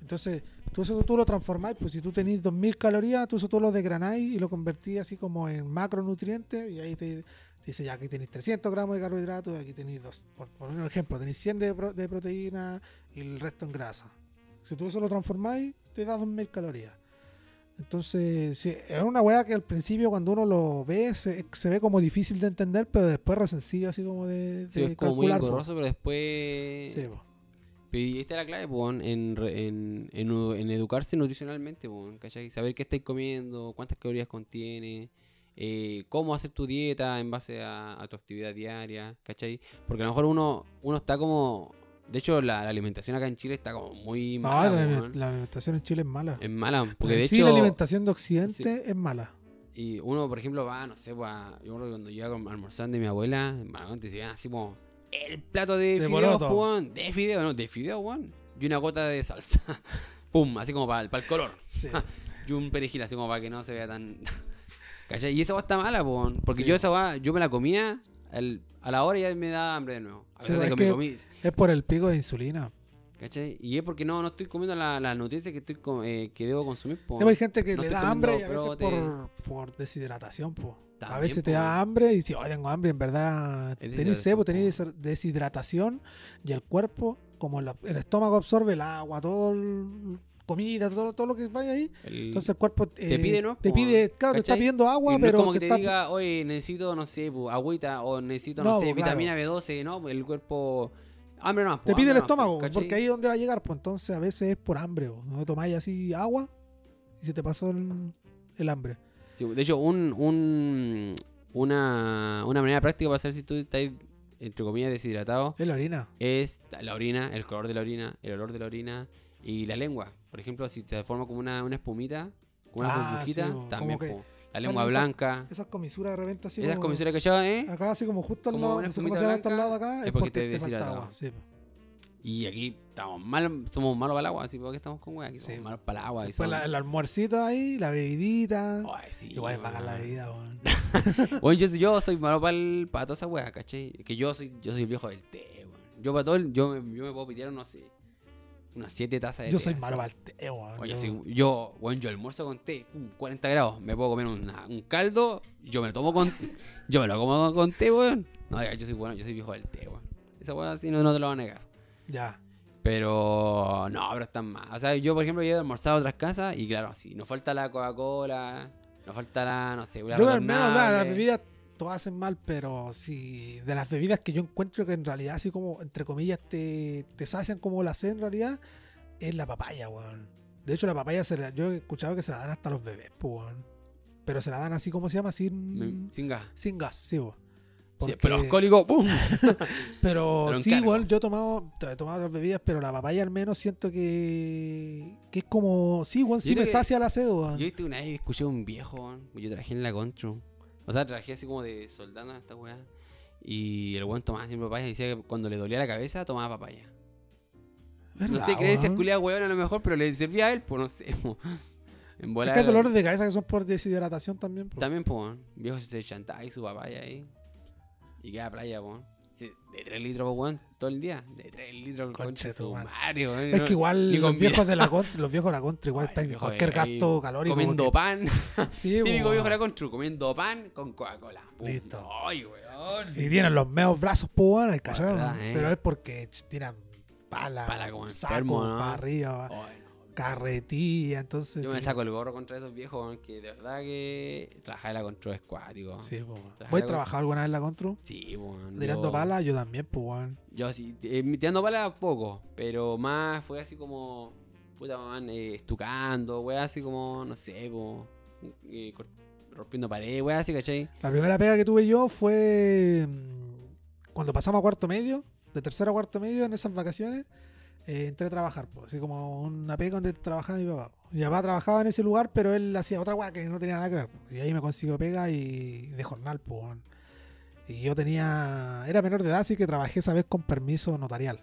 [SPEAKER 2] Entonces, tú eso tú lo transformáis, pues si tú tenés 2000 calorías, tú eso tú lo desgranáis y lo convertís así como en macronutrientes y ahí te, dice ya aquí tenéis 300 gramos de carbohidratos, aquí tenéis dos, por poner un ejemplo, tenéis 100 de, de proteína y el resto en grasa. Si tú eso lo transformáis, te da 2000 calorías. Entonces, sí, es una weá que al principio cuando uno lo ve se, se ve como difícil de entender, pero después re sencillo así como de,
[SPEAKER 3] Sí, es como muy
[SPEAKER 2] calcular,
[SPEAKER 3] engorroso, pero después...
[SPEAKER 2] Sí, po.
[SPEAKER 3] Y esta es la clave, po, en, en, en, en educarse nutricionalmente, po, ¿cachai? Saber qué estáis comiendo, cuántas calorías contiene, eh, cómo hacer tu dieta en base a, a tu actividad diaria, ¿cachai? Porque a lo mejor uno, uno está como... De hecho, la, la alimentación acá en Chile está como muy
[SPEAKER 2] No,
[SPEAKER 3] mala,
[SPEAKER 2] la,
[SPEAKER 3] weón.
[SPEAKER 2] la alimentación en Chile es mala.
[SPEAKER 3] Es mala, porque
[SPEAKER 2] En
[SPEAKER 3] de
[SPEAKER 2] sí,
[SPEAKER 3] hecho...
[SPEAKER 2] la alimentación de Occidente es mala.
[SPEAKER 3] Y uno, por ejemplo, va, no sé, va, yo creo que cuando iba a almorzar de mi abuela, te decían así como el plato de,
[SPEAKER 2] De
[SPEAKER 3] fideos, weón, de fideo, no, de fideo, weón, y una gota de salsa. [laughs] Pum, así como para el color.
[SPEAKER 2] Sí. [laughs]
[SPEAKER 3] Y un perejil, así como para que no se vea tan... [laughs] ¿Cachai? Y esa agua está mala, po, porque
[SPEAKER 2] Sí.
[SPEAKER 3] yo esa agua, yo me la comía a la hora ya me da hambre de nuevo. A pesar de
[SPEAKER 2] es
[SPEAKER 3] que me
[SPEAKER 2] que-
[SPEAKER 3] comí,
[SPEAKER 2] Es por el pico de insulina.
[SPEAKER 3] ¿cachai? Y es porque no, no estoy comiendo la- las nutrientes que, estoy eh, que debo consumir, po.
[SPEAKER 2] Sí, pues hay gente que
[SPEAKER 3] No
[SPEAKER 2] le
[SPEAKER 3] estoy
[SPEAKER 2] da hambre y a
[SPEAKER 3] comiendo
[SPEAKER 2] veces por, por deshidratación, po. a veces te
[SPEAKER 3] po,
[SPEAKER 2] da hambre y si oh, tengo hambre, en verdad
[SPEAKER 3] Es
[SPEAKER 2] tenés
[SPEAKER 3] deshidratación,
[SPEAKER 2] sebo,
[SPEAKER 3] po.
[SPEAKER 2] tenés des- deshidratación y el cuerpo, como la- el estómago absorbe el agua, todo el- comida, todo, todo lo que vaya ahí,
[SPEAKER 3] El-
[SPEAKER 2] entonces el cuerpo eh,
[SPEAKER 3] pide, ¿no?
[SPEAKER 2] te pide, claro, te está pidiendo agua,
[SPEAKER 3] Y no es
[SPEAKER 2] pero
[SPEAKER 3] como que
[SPEAKER 2] te
[SPEAKER 3] te
[SPEAKER 2] está-
[SPEAKER 3] diga, oye, necesito, no sé, agüita, o necesito, no,
[SPEAKER 2] No,
[SPEAKER 3] sé,
[SPEAKER 2] claro.
[SPEAKER 3] vitamina B12, ¿no? El cuerpo... Hambre no
[SPEAKER 2] te pide el estómago, porque ahí es donde va a llegar, pues entonces a veces es por hambre, po. no tomáis así agua y se te pasó el, el hambre.
[SPEAKER 3] de hecho, un, un, una, una manera práctica para saber si tú estás, entre comillas, deshidratado,
[SPEAKER 2] Es la orina.
[SPEAKER 3] es la orina, el color de la orina, el olor de la orina y la lengua. Por ejemplo, si se forma como una, una espumita, como una
[SPEAKER 2] Ah,
[SPEAKER 3] burbujita,
[SPEAKER 2] sí, po,
[SPEAKER 3] también,
[SPEAKER 2] como que.
[SPEAKER 3] La lengua blanca,
[SPEAKER 2] Esas comisuras de repente así
[SPEAKER 3] esas
[SPEAKER 2] como-
[SPEAKER 3] comisiones que llevan, ¿eh?
[SPEAKER 2] Acá así como justo al
[SPEAKER 3] Como
[SPEAKER 2] lado, hasta al
[SPEAKER 3] blanca,
[SPEAKER 2] lado de acá,
[SPEAKER 3] es
[SPEAKER 2] es
[SPEAKER 3] porque
[SPEAKER 2] porque,
[SPEAKER 3] te
[SPEAKER 2] te falta agua. Sí.
[SPEAKER 3] Y aquí estamos mal, somos malos para el agua, así porque estamos con weá, aquí
[SPEAKER 2] Sí.
[SPEAKER 3] somos malos para el agua. Y
[SPEAKER 2] Después
[SPEAKER 3] somos-
[SPEAKER 2] la- el almuercito ahí, la bebidita.
[SPEAKER 3] Ay, sí,
[SPEAKER 2] Igual es pagar la bebida, weón. [laughs]
[SPEAKER 3] Bueno, yo, soy- yo soy malo para, el, para toda esa weá, ¿cachai? Que yo soy, yo soy el viejo del té, weón. Yo para todo el, yo, me- yo me puedo pitear, no sé, unas 7 tazas de
[SPEAKER 2] Yo
[SPEAKER 3] té.
[SPEAKER 2] soy
[SPEAKER 3] así.
[SPEAKER 2] malo para el té, weón.
[SPEAKER 3] Oye,
[SPEAKER 2] Yo-
[SPEAKER 3] si yo, bueno, yo almuerzo con té, pum, 40 grados, me puedo comer una- un caldo, yo me lo tomo con, [laughs] yo me lo como con té, weón. No, yo soy bueno, yo soy viejo del té, weón. Esa weá así no, no te lo voy a negar.
[SPEAKER 2] Ya.
[SPEAKER 3] Pero no, pero están más. O sea, yo, por ejemplo, he ido a otras casas y claro, sí, nos falta la Coca-Cola, nos falta la, no sé, la
[SPEAKER 2] Yo al menos, nada, las bebidas todas hacen mal, pero si de las bebidas que yo encuentro que en realidad así como, entre comillas, te, te sacian como la sed en realidad, es la papaya, weón. De hecho, la papaya, se la- yo he escuchado que se la dan hasta los bebés, pues, weón. Pero se la dan así, como se llama? Sin,
[SPEAKER 3] Sin gas.
[SPEAKER 2] sin gas, sí, weón.
[SPEAKER 3] Sí,
[SPEAKER 2] Porque-
[SPEAKER 3] pero alcohólico, ¡pum! [laughs]
[SPEAKER 2] Pero [laughs]
[SPEAKER 3] Pero
[SPEAKER 2] sí, igual yo he tomado, he tomado otras bebidas, pero la papaya al menos siento que, que es como, sí, igual sí me sacia la sed.
[SPEAKER 3] Yo viste una vez escuché a un viejo, yo trabajé en la Contru. O sea, trabajé así como de soldado a esta weá. Y el weón tomaba siempre papaya y decía que cuando le dolía la cabeza tomaba papaya. No
[SPEAKER 2] ¿Verdad,
[SPEAKER 3] sé, creencias
[SPEAKER 2] weón?
[SPEAKER 3] culiadas weón a lo mejor, pero le servía a él, pues no sé. po. [laughs] En
[SPEAKER 2] Es
[SPEAKER 3] bola.
[SPEAKER 2] que hay dolores de cabeza que son por deshidratación también. po.
[SPEAKER 3] También, pues. Viejo se chantaba ahí su papaya ahí. Y queda playa, weón. De 3 litros, weón, todo el día. De 3 litros,
[SPEAKER 2] Concha
[SPEAKER 3] su
[SPEAKER 2] madre.
[SPEAKER 3] weón.
[SPEAKER 2] Es que igual los viejos de la contra, los viejos de la contra igual están cualquier gasto calórico.
[SPEAKER 3] Comiendo
[SPEAKER 2] porque-
[SPEAKER 3] pan. [laughs]
[SPEAKER 2] Sí,
[SPEAKER 3] Típico viejo de la Contru, comiendo pan con Coca-Cola.
[SPEAKER 2] Listo.
[SPEAKER 3] Ay, weón.
[SPEAKER 2] Y tienen los meos brazos pues, hay cachado.
[SPEAKER 3] eh.
[SPEAKER 2] Pero es porque tiran pala,
[SPEAKER 3] Pala como
[SPEAKER 2] saco
[SPEAKER 3] enfermo, ¿no?
[SPEAKER 2] para arriba,
[SPEAKER 3] no.
[SPEAKER 2] Carretilla, entonces.
[SPEAKER 3] Yo me saco el gorro contra esos viejos, weón, que de verdad que trabajar en la Contru es cuático.
[SPEAKER 2] Sí, ¿Voy a
[SPEAKER 3] con-
[SPEAKER 2] trabajar alguna vez en la Contru?
[SPEAKER 3] Sí, weón.
[SPEAKER 2] Tirando
[SPEAKER 3] yo-
[SPEAKER 2] pala, yo también, pues, weón.
[SPEAKER 3] Yo sí, eh, tirando pala poco, pero más fue así como, puta, man, eh, estucando, weá, así como, no sé, po, eh, cort- rompiendo pared, weá, así, ¿cachai?
[SPEAKER 2] La primera pega que tuve yo fue mm, cuando pasamos a cuarto medio, de tercero a cuarto medio en esas vacaciones. Eh, entré a trabajar, pues, así como una pega donde trabajaba mi papá. Mi papá trabajaba en ese lugar, pero él hacía otra weá que no tenía nada que ver. Y ahí me consiguió pega y de jornal, pues. Y yo tenía. Era menor de edad, así que trabajé esa vez con permiso notarial.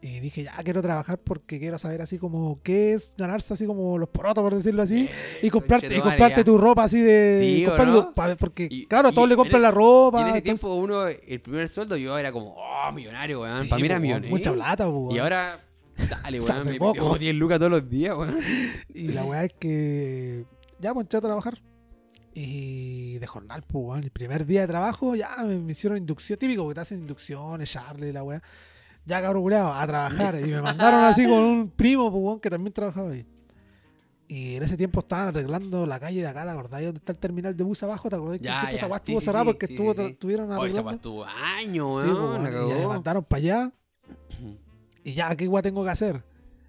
[SPEAKER 2] Y dije, ya quiero trabajar porque quiero saber así como qué es ganarse así como los porotos, por decirlo así. y comprarte, y comprarte tu ropa así de. Porque,
[SPEAKER 3] Y-
[SPEAKER 2] claro,
[SPEAKER 3] y
[SPEAKER 2] todos le compran
[SPEAKER 3] e-
[SPEAKER 2] la ropa.
[SPEAKER 3] Y en ese
[SPEAKER 2] entonces-
[SPEAKER 3] tiempo uno, el primer sueldo yo era como, oh, millonario, weón.
[SPEAKER 2] Sí,
[SPEAKER 3] Para mí era
[SPEAKER 2] weón,
[SPEAKER 3] millonario.
[SPEAKER 2] Mucha plata, po,
[SPEAKER 3] Y
[SPEAKER 2] weón.
[SPEAKER 3] ahora sale, [laughs] weón. Me como 10 lucas todos los días, weón.
[SPEAKER 2] Y la weá es que ya pues entré a trabajar. Y de jornal, pues, weón. El primer día de trabajo ya me, me hicieron inducción. Típico que te hacen inducciones, Charlie, la weá. Ya cabrón a trabajar. Y me mandaron así con un primo, pues, weón, que también trabajaba ahí. Y en ese tiempo estaban arreglando la calle de acá, ¿te acordás? ¿Dónde está el terminal de bus abajo? ¿Te acordás que
[SPEAKER 3] Ya, ya.
[SPEAKER 2] esa
[SPEAKER 3] Sí,
[SPEAKER 2] estuvo cerrada porque estuvo, estuvieron
[SPEAKER 3] Oh, esa
[SPEAKER 2] arreglando?
[SPEAKER 3] estuvo años,
[SPEAKER 2] Sí,
[SPEAKER 3] weón.
[SPEAKER 2] pues, y ya me mandaron para allá. Y ya, ¿qué igual tengo que hacer?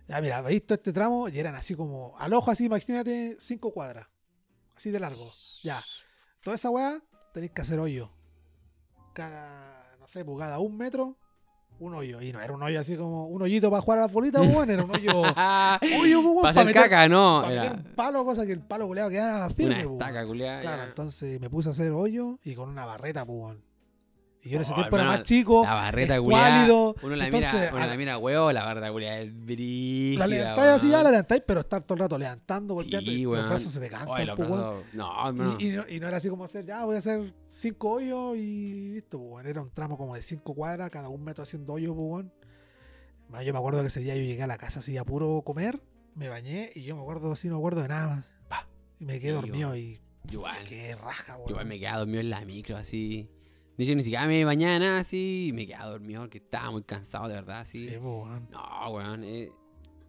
[SPEAKER 2] Ya, mira, ¿veis todo este tramo? Y eran así como, al ojo así, imagínate, cinco cuadras. Así de largo. Ya. Toda esa weá tenéis que hacer hoyo. Cada, no sé, pues cada un metro, un hoyo. Y no era un hoyo así como, un hoyito para jugar a la bolita, weón. Era un hoyo, [laughs] hoyo, weón,
[SPEAKER 3] Para hacer
[SPEAKER 2] meter-
[SPEAKER 3] caca, no.
[SPEAKER 2] para meter
[SPEAKER 3] Era
[SPEAKER 2] un palo, cosa que el palo goleado quedara firme, weón. Claro, entonces me puse a hacer hoyo y con una barreta, pues, weón. Y yo en ese
[SPEAKER 3] Oh,
[SPEAKER 2] tiempo era más chico.
[SPEAKER 3] La barreta, culiada. Uno la
[SPEAKER 2] Entonces,
[SPEAKER 3] mira, uno
[SPEAKER 2] a-
[SPEAKER 3] la mira, huevo, la barreta, culiada es brígida.
[SPEAKER 2] La levantáis así, ya la levantáis, pero estar todo el rato levantando, golpeando.
[SPEAKER 3] Sí,
[SPEAKER 2] y los
[SPEAKER 3] weón.
[SPEAKER 2] brazos se te
[SPEAKER 3] Oye,
[SPEAKER 2] cansan,
[SPEAKER 3] los brazos- No, hermano.
[SPEAKER 2] Y, y no, y no era así como hacer, ya voy a hacer cinco hoyos y listo, weón. Era un tramo como de cinco cuadras, cada un metro haciendo hoyo, po, weón. Bueno, yo me acuerdo que ese día yo llegué a la casa así a puro comer, me bañé y yo me acuerdo así, no me acuerdo de nada más. Pa, y me quedé
[SPEAKER 3] Sí,
[SPEAKER 2] dormido y
[SPEAKER 3] Igual.
[SPEAKER 2] qué raja, weón.
[SPEAKER 3] Igual me quedaba dormido en la micro, así. Yo ni siquiera me bañaba nada así y me quedaba dormido porque estaba muy cansado, de verdad, así.
[SPEAKER 2] Sí, po, weón.
[SPEAKER 3] No, weón. eh,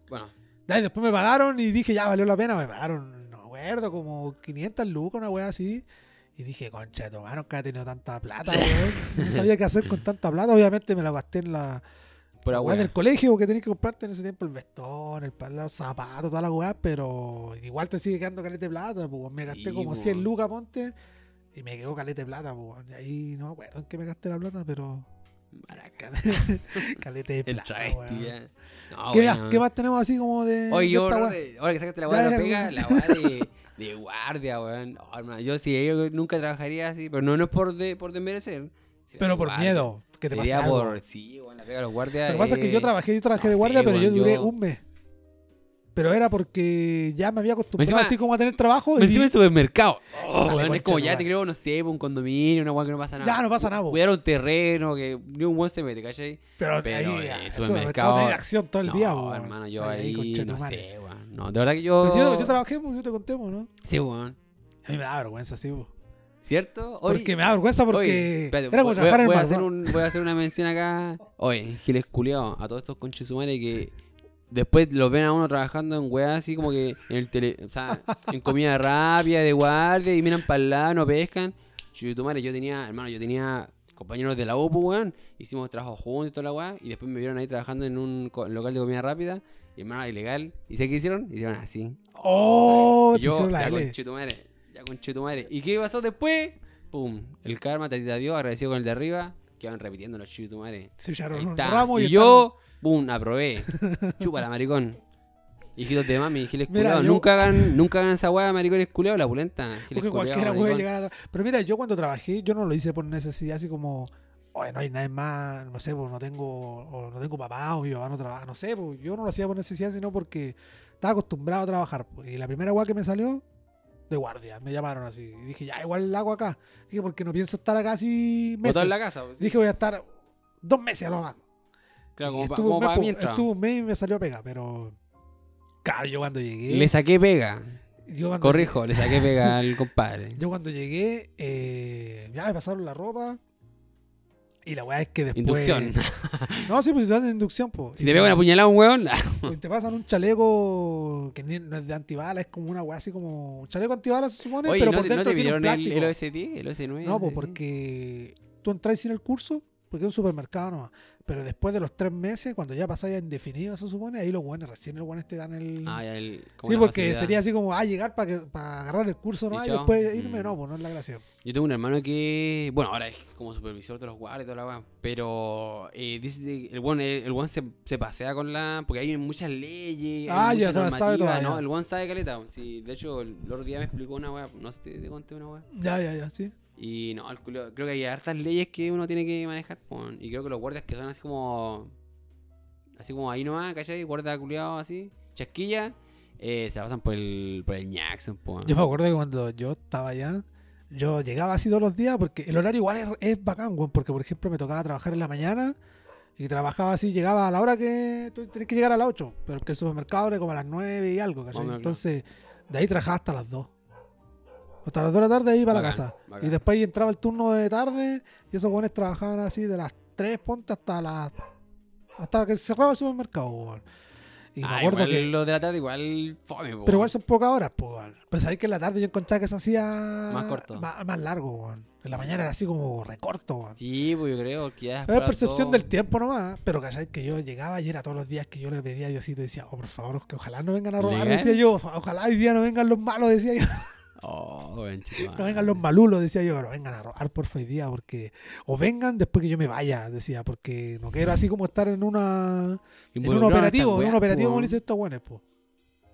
[SPEAKER 3] Bueno,
[SPEAKER 2] Ya, y después me pagaron y dije, ya valió la pena. Me pagaron, no me acuerdo, como 500 lucas, una weá así. Y dije, concha de tu mano, que ha tenido tanta plata, weón. [laughs] No sabía qué hacer con tanta plata. Obviamente me la gasté en la,
[SPEAKER 3] por
[SPEAKER 2] weá del colegio, porque tenías que comprarte en ese tiempo el vestón, el pa- los zapatos, toda la weá. Pero igual te sigue quedando caleta de plata, pues. Me gasté
[SPEAKER 3] Sí,
[SPEAKER 2] como
[SPEAKER 3] po.
[SPEAKER 2] 100 lucas, ponte. Y me quedó caleta de plata, pues. Y ahí no me acuerdo en qué me gasté la plata, pero.
[SPEAKER 3] Maraca.
[SPEAKER 2] caleta [laughs] de [laughs]
[SPEAKER 3] El
[SPEAKER 2] plata,
[SPEAKER 3] travesti, ya. No,
[SPEAKER 2] ¿Qué, más, ¿Qué más tenemos así como de.?
[SPEAKER 3] Oye, yo, ahora que sacaste la weá de la pega, la weá de, [laughs] de guardia, weón. No, hermano, yo sí, yo nunca trabajaría así, pero no, no es por, de, por desmerecer.
[SPEAKER 2] Pero por
[SPEAKER 3] guardia.
[SPEAKER 2] miedo, que te pase algo.
[SPEAKER 3] por, sí, weón, la pega de los guardias.
[SPEAKER 2] Lo que pasa es que yo trabajé, yo trabajé
[SPEAKER 3] no
[SPEAKER 2] de guardia, pero yo duré
[SPEAKER 3] yo-
[SPEAKER 2] un mes. Pero era porque ya me había acostumbrado
[SPEAKER 3] Encima-
[SPEAKER 2] así como a tener trabajo y
[SPEAKER 3] Encima en supermercado.
[SPEAKER 2] Sale,
[SPEAKER 3] weón, es como ya te creo, no sé, un condominio, una weá que no pasa nada.
[SPEAKER 2] ya no pasa nada. po.
[SPEAKER 3] Cuidar un terreno, que ni un buen se mete, ¿cachai?
[SPEAKER 2] Pero,
[SPEAKER 3] pero,
[SPEAKER 2] ahí,
[SPEAKER 3] eh, supermercado-
[SPEAKER 2] tener acción todo el
[SPEAKER 3] no,
[SPEAKER 2] día. po,
[SPEAKER 3] hermano, yo
[SPEAKER 2] Ahí,
[SPEAKER 3] ahí, no sé, weón. No, de verdad que yo...
[SPEAKER 2] Pues yo, yo trabajé, pues, yo te conté, pues, ¿no?
[SPEAKER 3] Sí, weón.
[SPEAKER 2] A mí me da vergüenza, sí. po.
[SPEAKER 3] ¿Cierto? Hoy-
[SPEAKER 2] Porque me da vergüenza porque
[SPEAKER 3] Oye, espérate,
[SPEAKER 2] era como
[SPEAKER 3] voy,
[SPEAKER 2] trabajar en
[SPEAKER 3] voy
[SPEAKER 2] el
[SPEAKER 3] a hacer un, voy a hacer una mención acá. Oye, Giles culiao, a todos estos conches sumares que después los ven a uno trabajando en weá así como que en el tele, o sea, en comida rápida, de guardia, y miran para el lado, no pescan. Chutumare, yo tenía, hermano, yo tenía compañeros de la UPU, weón. Hicimos trabajo juntos y toda la weá. Y después me vieron ahí trabajando en un local de comida rápida. Y hermano, ilegal. ¿Y sé qué hicieron? Hicieron así.
[SPEAKER 2] Oh,
[SPEAKER 3] Y
[SPEAKER 2] te
[SPEAKER 3] yo, ya
[SPEAKER 2] L.
[SPEAKER 3] conchetumare, ya conchetumare. ¿Y qué pasó después? Pum, el karma te dio, agradecido con el de arriba, que van repitiendo los chutumares.
[SPEAKER 2] Se echaron un ramo y,
[SPEAKER 3] y yo, pum, aprobé. Chúpala, maricón. Hijitos de mami, giles
[SPEAKER 2] Mira,
[SPEAKER 3] culeados.
[SPEAKER 2] yo-
[SPEAKER 3] Nunca hagan, nunca hagan esa weá, maricones culeados, la pulenta. Giles
[SPEAKER 2] Porque
[SPEAKER 3] culeados,
[SPEAKER 2] cualquiera puede
[SPEAKER 3] maricón.
[SPEAKER 2] llegar a... tra- Pero mira, yo cuando trabajé, yo no lo hice por necesidad, así como, oye, no hay nadie más, no sé, pues no tengo, o no tengo papá, o mi papá no trabaja, no sé, pues yo no lo hacía por necesidad, sino porque estaba acostumbrado a trabajar. pues. Y la primera weá que me salió, de guardia, me llamaron así. Y dije, ya, igual la hago acá. Dije, porque no pienso estar acá así meses.
[SPEAKER 3] Botado en la casa, pues, sí.
[SPEAKER 2] Dije, voy a estar dos meses a lo más.
[SPEAKER 3] Claro, pa- como
[SPEAKER 2] un mes, un y me salió pega, pero... Claro, yo cuando llegué...
[SPEAKER 3] Le saqué pega.
[SPEAKER 2] yo
[SPEAKER 3] Corrijo, le saqué pega al [laughs] compadre.
[SPEAKER 2] Yo cuando llegué, eh, ya me pasaron la ropa. Y la weá es que después.
[SPEAKER 3] Inducción. [laughs]
[SPEAKER 2] No, sí, pues si te dan inducción, pues.
[SPEAKER 3] Si te pega una puñalada un weón, [laughs]
[SPEAKER 2] Te pasan un chaleco que no es de antibalas, es como una weá así como. Un chaleco antibalas se supone,
[SPEAKER 3] Oye,
[SPEAKER 2] pero
[SPEAKER 3] ¿no,
[SPEAKER 2] por
[SPEAKER 3] te- ¿no
[SPEAKER 2] dentro
[SPEAKER 3] te
[SPEAKER 2] tiene un
[SPEAKER 3] el,
[SPEAKER 2] plástico.
[SPEAKER 3] el OS10? El OS9.
[SPEAKER 2] no, pues porque tú entras sin el curso porque es un supermercado nomás. Pero después de los tres meses, cuando ya pasa ya indefinido, se supone, ahí los buenos, recién los buenos te dan el.
[SPEAKER 3] Ah, ya el.
[SPEAKER 2] sí, porque
[SPEAKER 3] facilidad.
[SPEAKER 2] sería así como, ah, llegar para para agarrar el curso, ¿no?
[SPEAKER 3] Y
[SPEAKER 2] después irme,
[SPEAKER 3] Mm.
[SPEAKER 2] no, pues no es la gracia.
[SPEAKER 3] Yo tengo un hermano que, bueno, ahora es como supervisor de los guardias y toda la weá, pero eh, dice que el one, el one se, se pasea con la. Porque hay muchas leyes.
[SPEAKER 2] Ah,
[SPEAKER 3] hay
[SPEAKER 2] ya
[SPEAKER 3] muchas
[SPEAKER 2] se sabe todas,
[SPEAKER 3] ¿no? El one sabe caleta. Sí, de hecho, el otro día me explicó una weá, no sé si te conté una weá.
[SPEAKER 2] Ya, ya, ya, sí.
[SPEAKER 3] Y no, creo que hay hartas leyes que uno tiene que manejar. y creo que los guardias que son así como. Así como ahí nomás, ¿cachai? Guardia culiado así, chasquilla, eh, se pasan por el, por el Jackson, po.
[SPEAKER 2] Yo me acuerdo que cuando yo estaba allá, yo llegaba así todos los días, porque el horario igual es, es bacán, weón, porque por ejemplo me tocaba trabajar en la mañana y trabajaba así, llegaba a la hora que tú tenés que llegar a las 8, pero que el supermercado era como a las 9 y algo, ¿cachai? Entonces, de ahí trabajaba hasta las 2. Hasta las 2 de la tarde ahí para la
[SPEAKER 3] Bacán,
[SPEAKER 2] casa.
[SPEAKER 3] bacán.
[SPEAKER 2] Y después entraba el turno de tarde y esos buenos trabajaban así de las 3 ponte hasta las hasta que se cerraba el supermercado, weón. Y me
[SPEAKER 3] Ah,
[SPEAKER 2] acuerdo
[SPEAKER 3] igual
[SPEAKER 2] que
[SPEAKER 3] Los de la tarde igual fome,
[SPEAKER 2] pero igual son pocas horas, pues, weón. Pero sabéis que en la tarde yo encontraba que se hacía
[SPEAKER 3] Más corto.
[SPEAKER 2] Más, más largo, weón. En la mañana era así como recorto, weón.
[SPEAKER 3] Sí, pues yo creo que ya.
[SPEAKER 2] Es percepción
[SPEAKER 3] todo-
[SPEAKER 2] del tiempo nomás, pero cachai que yo llegaba y era todos los días que yo le pedía a Diosito y decía, oh, por favor, que ojalá no vengan a robar,
[SPEAKER 3] ¿Legal?
[SPEAKER 2] decía yo, ojalá hoy día no vengan los malos, decía yo, [laughs]
[SPEAKER 3] Oh, chico,
[SPEAKER 2] no vengan los malulos, decía yo, pero vengan a robar por hoy día, porque, o vengan después que yo me vaya, decía, porque no quiero así como estar en una, en un operativo, en un operativo como dice estos weones, pues.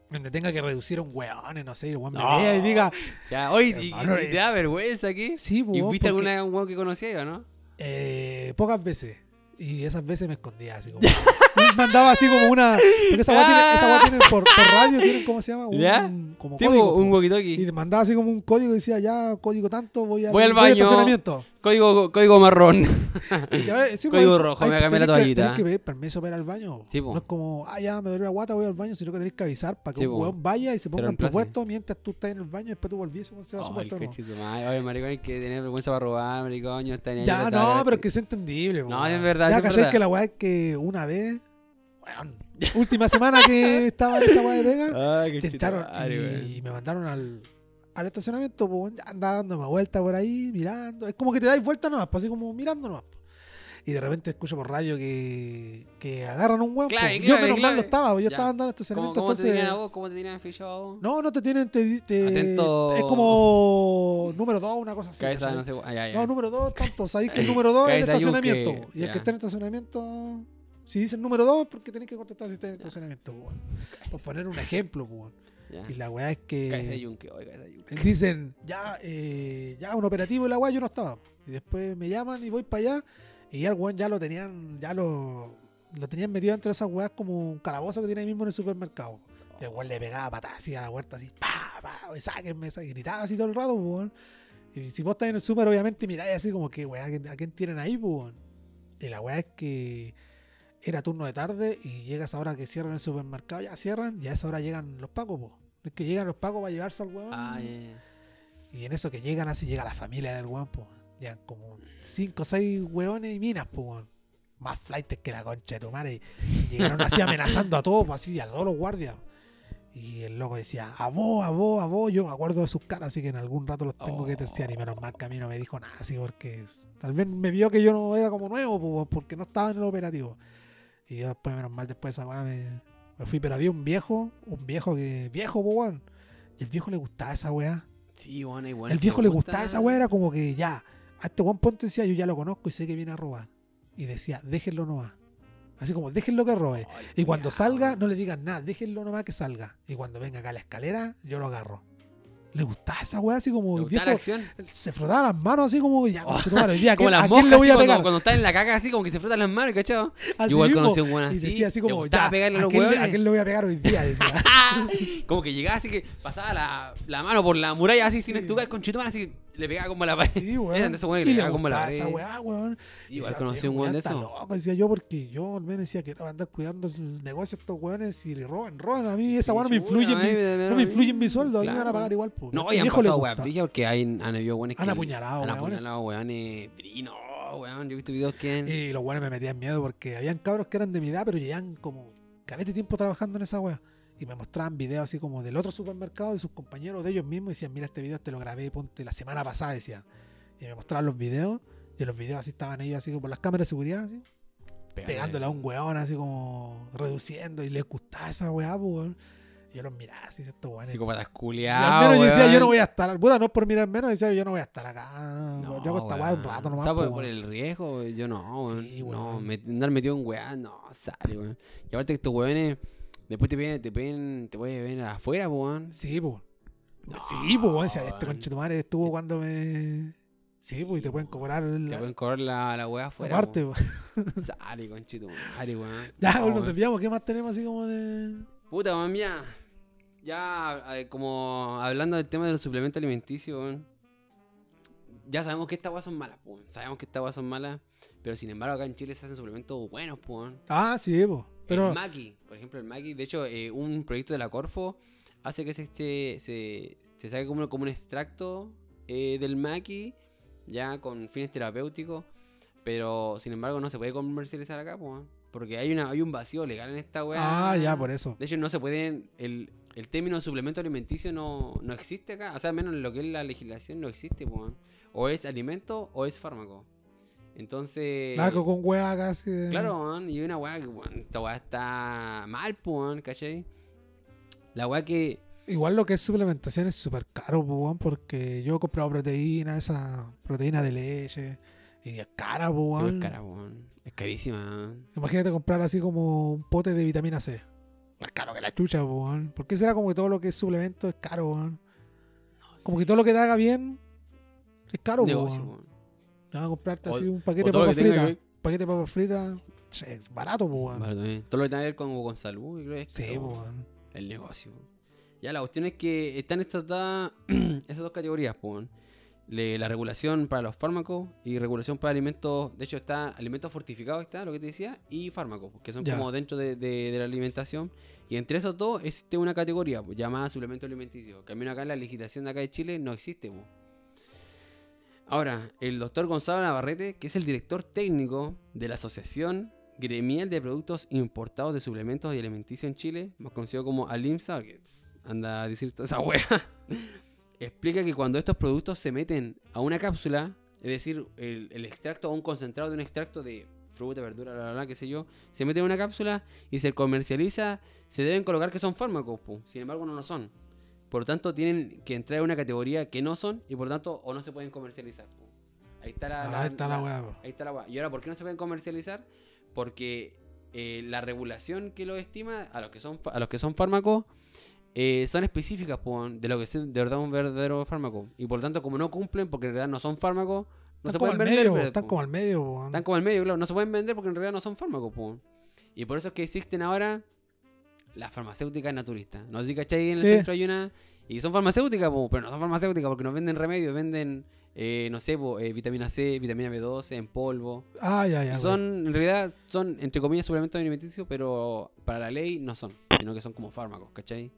[SPEAKER 2] Donde tenga que reducir a un weón, no sé, y el weón me
[SPEAKER 3] No.
[SPEAKER 2] vea y diga,
[SPEAKER 3] Ya, oye, ¿y,
[SPEAKER 2] eh,
[SPEAKER 3] te da vergüenza aquí?
[SPEAKER 2] sí,
[SPEAKER 3] ¿Y viste
[SPEAKER 2] porque-
[SPEAKER 3] alguna un weón que conocía yo, no?
[SPEAKER 2] Eh, pocas veces. Y esas veces me escondía así como. [laughs] mandaba así como una. Porque esa weá tiene, esa weá tiene por, por radio, tienen, ¿cómo se llama? Un,
[SPEAKER 3] ¿Ya?
[SPEAKER 2] Como
[SPEAKER 3] Tipo,
[SPEAKER 2] código.
[SPEAKER 3] un walkie-talkie.
[SPEAKER 2] y mandaba así como un código y decía, ya, código tanto, voy al,
[SPEAKER 3] Voy al baño.
[SPEAKER 2] estacionamiento.
[SPEAKER 3] Código, código marrón. [laughs]
[SPEAKER 2] Ver, sí,
[SPEAKER 3] Código
[SPEAKER 2] pues,
[SPEAKER 3] rojo,
[SPEAKER 2] hay-
[SPEAKER 3] me voy a cambiar la toallita.
[SPEAKER 2] Tenés que pedir permiso para ir al baño.
[SPEAKER 3] Sí,
[SPEAKER 2] no es como, ah, ya, me duele la guata, voy al baño, sino que tenés que avisar para que
[SPEAKER 3] Sí,
[SPEAKER 2] un weón vaya y se ponga en tu puesto mientras tú estás en el baño y después tú volvías y se va a su puesto.
[SPEAKER 3] Oye, maricón, hay que tener vergüenza para robar, maricón. está ahí
[SPEAKER 2] Ya, no, pero es que es entendible.
[SPEAKER 3] No, es verdad,
[SPEAKER 2] Ya, que la weá es que una vez, weón, última semana que [laughs] estaba en esa weá de pega,
[SPEAKER 3] Ay, qué
[SPEAKER 2] tentaron y me mandaron al, al estacionamiento, pues, ya andaba dando una vuelta por ahí, mirando. Es como que te dais vuelta nomás, pues, así como mirando nomás. po. Y de repente escucho por radio que, que agarran un huevo.
[SPEAKER 3] Clave,
[SPEAKER 2] yo
[SPEAKER 3] clave,
[SPEAKER 2] menos mal
[SPEAKER 3] clave.
[SPEAKER 2] no estaba, pues, yo
[SPEAKER 3] Ya.
[SPEAKER 2] estaba andando en el
[SPEAKER 3] ¿Cómo,
[SPEAKER 2] estacionamiento,
[SPEAKER 3] cómo te
[SPEAKER 2] entonces...
[SPEAKER 3] tenían a vos? ¿Cómo te fichado a vos?
[SPEAKER 2] No, no te tienen, te, te-
[SPEAKER 3] Atento.
[SPEAKER 2] es como número 2, una cosa así.
[SPEAKER 3] Cabeza,
[SPEAKER 2] ¿cachai?
[SPEAKER 3] no sé. Ay, ay, ay.
[SPEAKER 2] No, número 2, tanto. Sabéis que [laughs] el número 2 es el estacionamiento. Y el
[SPEAKER 3] ya.
[SPEAKER 2] que está en el estacionamiento. Si dice el número 2 es porque tenéis que contestar si está en el estacionamiento. pues, weón. Por poner un ejemplo. pues, weón.
[SPEAKER 3] Ya.
[SPEAKER 2] Y la weá es que.
[SPEAKER 3] yunque, yunque. [laughs]
[SPEAKER 2] Dicen, ya, eh, ya un operativo y la weá yo no estaba. Y después me llaman y voy para allá. Y ya el weón ya lo tenían, ya lo, lo tenían metido dentro de esas weas como un calabozo que tiene ahí mismo en el supermercado. Y el weón le pegaba patadas así a la puerta, así, pa, pa, y sáquenme, sáquenme", gritaba así todo el rato, pues, weón. Y si vos estás en el super, obviamente miráis así como que, weá, ¿a quién- ¿a quién tienen ahí, pues, weón? Y la weá es que era turno de tarde y llega esa hora que cierran el supermercado, ya cierran, y a esa hora llegan los pacos, pues. Es que llegan los pacos para llevarse al weón.
[SPEAKER 3] Ah, ya, ya.
[SPEAKER 2] Y en eso que llegan así, llega la familia del weón, pues. Llegan como cinco o seis weones y minas, pues, weón. Más flightes que la concha de tu madre. Y llegaron así [laughs] amenazando a todos, pues, así, a todos los guardias. Y el loco decía, a vos, a vos, a vos. Yo me acuerdo de sus caras, así que en algún rato los tengo que terciar. Y menos mal que a mí no me dijo nada, así, porque tal vez me vio que yo no era como nuevo, pues, porque no estaba en el operativo. Y yo después, menos mal, después de esa weá me, me fui. Pero había un viejo, un viejo que, viejo, pues, weón. Y el viejo le gustaba esa weá.
[SPEAKER 3] Sí, bueno, igual.
[SPEAKER 2] El viejo le gustaba esa weá, era como que ya, a este Juan Ponte decía, yo ya lo conozco y sé que viene a robar. Y decía, déjenlo nomás. Así como, déjenlo que robe. Y cuando salga, no le digan nada, déjenlo nomás que salga. Y cuando venga acá a la escalera, yo lo agarro. Le gustaba esa weá, así como
[SPEAKER 3] ¿Le
[SPEAKER 2] el
[SPEAKER 3] gustaba
[SPEAKER 2] viejo
[SPEAKER 3] la acción?
[SPEAKER 2] se frotaba las manos así como, ya,
[SPEAKER 3] Oh.
[SPEAKER 2] hoy día, [laughs] ¿a
[SPEAKER 3] Como
[SPEAKER 2] quién,
[SPEAKER 3] las
[SPEAKER 2] a
[SPEAKER 3] moscas,
[SPEAKER 2] le voy a
[SPEAKER 3] cuando,
[SPEAKER 2] pegar?
[SPEAKER 3] cuando están en la caca, así como que se frotan las manos, ¿cachado?
[SPEAKER 2] Así
[SPEAKER 3] Igual conocí a un buen
[SPEAKER 2] Y
[SPEAKER 3] así.
[SPEAKER 2] decía así como, ya,
[SPEAKER 3] pegarle a
[SPEAKER 2] ¿a
[SPEAKER 3] los
[SPEAKER 2] le- ¿a quién le voy a pegar hoy día? [laughs] Decía.
[SPEAKER 3] como que llegaba así que pasaba la, la mano por la muralla así sin
[SPEAKER 2] Sí.
[SPEAKER 3] estucar con chetumán así que le pegaba como a la pared.
[SPEAKER 2] Sí, weón. [laughs]
[SPEAKER 3] Eran de esos weones
[SPEAKER 2] Y
[SPEAKER 3] que le pegaban como a la
[SPEAKER 2] gustaba esa
[SPEAKER 3] pared.
[SPEAKER 2] weá, weón.
[SPEAKER 3] Sí,
[SPEAKER 2] Y
[SPEAKER 3] igual conocí
[SPEAKER 2] "Este
[SPEAKER 3] un buen de eso.
[SPEAKER 2] loco", decía yo, porque yo al menos decía que no andar cuidando el negocio de estos weones si le roban, roban. A mí esa weá no me influye, en
[SPEAKER 3] a
[SPEAKER 2] mi, no me influye en mi sueldo, a mí me van a pagar igual.
[SPEAKER 3] No, y han pasado
[SPEAKER 2] gusta.
[SPEAKER 3] brígidas porque hay, han habido weones que...
[SPEAKER 2] Han apuñalado,
[SPEAKER 3] Han
[SPEAKER 2] weones.
[SPEAKER 3] apuñalado weones. Y no, weón, yo he visto videos que...
[SPEAKER 2] Y los weones me metían miedo porque habían cabros que eran de mi edad, pero llevan como calete tiempo trabajando en esa weá. Y me mostraban videos así como del otro supermercado de sus compañeros de ellos mismos y decían, mira este video te lo grabé, ponte la semana pasada, decían. Y me mostraban los videos Y en los videos así estaban ellos así como por las cámaras de seguridad, así, pegándole a un weón, así como reduciendo. Y les gustaba esa weá, pues, yo los miraba así, estos weones.
[SPEAKER 3] Psicópatas
[SPEAKER 2] Y al
[SPEAKER 3] culiados.
[SPEAKER 2] menos yo decía, yo no voy a estar. Puta, no es por mirar menos, decía, yo no voy a estar acá.
[SPEAKER 3] No,
[SPEAKER 2] yo hago esta weá un rato nomás.
[SPEAKER 3] O sea, por,
[SPEAKER 2] pues,
[SPEAKER 3] por el riesgo, yo no, weón.
[SPEAKER 2] Sí,
[SPEAKER 3] No,
[SPEAKER 2] weón.
[SPEAKER 3] me- andar metido en weá, no, sale, weón. Y aparte que estos weones, después te piden, te piden, te pueden ver afuera, weón.
[SPEAKER 2] Sí.
[SPEAKER 3] No,
[SPEAKER 2] sí, pues, weón. si Este
[SPEAKER 3] weón.
[SPEAKER 2] conchetumare estuvo cuando me. Sí, pues, y te pueden cobrar
[SPEAKER 3] Te
[SPEAKER 2] la,
[SPEAKER 3] pueden cobrar la, la weá afuera.
[SPEAKER 2] aparte,
[SPEAKER 3] weón.
[SPEAKER 2] pues. [laughs]
[SPEAKER 3] Sale, conchito, madre, weón.
[SPEAKER 2] Ya,
[SPEAKER 3] No,
[SPEAKER 2] nos
[SPEAKER 3] weón.
[SPEAKER 2] desviamos. ¿Qué más tenemos así como de.?
[SPEAKER 3] Puta, weón, mía. Ya, eh, como hablando del tema del suplemento alimenticio, weón. Ya sabemos que estas weas son malas, weón. Sabemos que estas weas son malas. Pero sin embargo, acá en Chile se hacen suplementos buenos, weón.
[SPEAKER 2] Ah, sí, pues. Pero.
[SPEAKER 3] El Maki, por ejemplo, el Maki. De hecho, eh, un proyecto de la Corfo hace que se, se, se, se saque como, como un extracto eh, del Maki, ya con fines terapéuticos. Pero sin embargo, no se puede comercializar acá, pues. Porque hay, una, hay un vacío legal en esta weá.
[SPEAKER 2] Ah, ya, por eso.
[SPEAKER 3] De hecho, no se pueden. El, el término suplemento alimenticio no, no existe acá. O sea, menos en lo que es la legislación no existe, pues. O es alimento o es fármaco. Entonces.
[SPEAKER 2] Naco con weá casi. de-
[SPEAKER 3] Claro, man, y una weá que, esta weá está mal, pues, ¿cachai? La weá que.
[SPEAKER 2] Igual lo que es suplementación es súper caro, pues, porque yo he comprado proteína, esa proteína de leche. Y es cara, pues,
[SPEAKER 3] es cara, weón. Es carísima.
[SPEAKER 2] Imagínate comprar así como un pote de vitamina C. Más caro que la chucha, pues, weón. ¿Por qué será como que todo lo que es suplemento es caro, weón? Como que todo lo que te haga bien es caro, pues. No, a comprarte
[SPEAKER 3] O-
[SPEAKER 2] así un paquete de papas
[SPEAKER 3] tenga
[SPEAKER 2] fritas.
[SPEAKER 3] que
[SPEAKER 2] paquete de papas fritas, sí, es barato, pues, weón.
[SPEAKER 3] También. Todo lo que tiene que ver con, con salud, creo que es
[SPEAKER 2] Sí, pues,
[SPEAKER 3] weón.
[SPEAKER 2] weón.
[SPEAKER 3] el negocio. Ya, la cuestión es que están estas da- [clears throat] esas dos categorías, pues. la regulación para los fármacos y regulación para alimentos. De hecho, está alimentos fortificados, está lo que te decía, y fármacos, que son
[SPEAKER 2] Ya.
[SPEAKER 3] como dentro de, de- de la alimentación. Y entre esos dos existe una categoría pues, llamada suplemento alimenticio, que al menos acá en la legislación de acá de Chile no existe. pues. Ahora, el doctor Gonzalo Navarrete, que es el director técnico de la Asociación Gremial de Productos Importados de Suplementos y Alimenticios en Chile, más conocido como ALIMSA, que anda a decir toda esa wea, [laughs] explica que cuando estos productos se meten a una cápsula, es decir, el, extracto o un concentrado de un extracto de fruta, verdura, bla, bla, bla, qué sé yo, se mete en una cápsula y se comercializa, se deben colocar que son fármacos, pu. sin embargo no lo son. Por lo tanto, tienen que entrar en una categoría que no son y por lo tanto o no se pueden comercializar. Ahí está la,
[SPEAKER 2] Ah, ahí está la weá, po.
[SPEAKER 3] Ahí está la weá. ¿Y ahora por qué no se pueden comercializar? Porque eh, la regulación que lo estima a los que son, a los que son fármacos eh, son específicas po, de lo que es de verdad un verdadero fármaco. Y por lo tanto, como no cumplen, porque en realidad no son fármacos, no se
[SPEAKER 2] Están como
[SPEAKER 3] pueden vender.
[SPEAKER 2] medio,
[SPEAKER 3] pero,
[SPEAKER 2] están
[SPEAKER 3] po.
[SPEAKER 2] como al medio, weón.
[SPEAKER 3] Están como al medio, claro. No se pueden vender porque en realidad no son fármacos. Y por eso es que existen ahora las farmacéuticas naturistas. No sé si cachai, en
[SPEAKER 2] Sí.
[SPEAKER 3] el centro hay una. Y son farmacéuticas, po, pero no son farmacéuticas porque nos venden remedios, venden, eh, no sé, po, eh, vitamina C, vitamina B12 en polvo.
[SPEAKER 2] Ah, ya, ya.
[SPEAKER 3] Son, en realidad, son, entre comillas, suplementos alimenticios, pero para la ley no son, sino que son como fármacos, ¿cachai?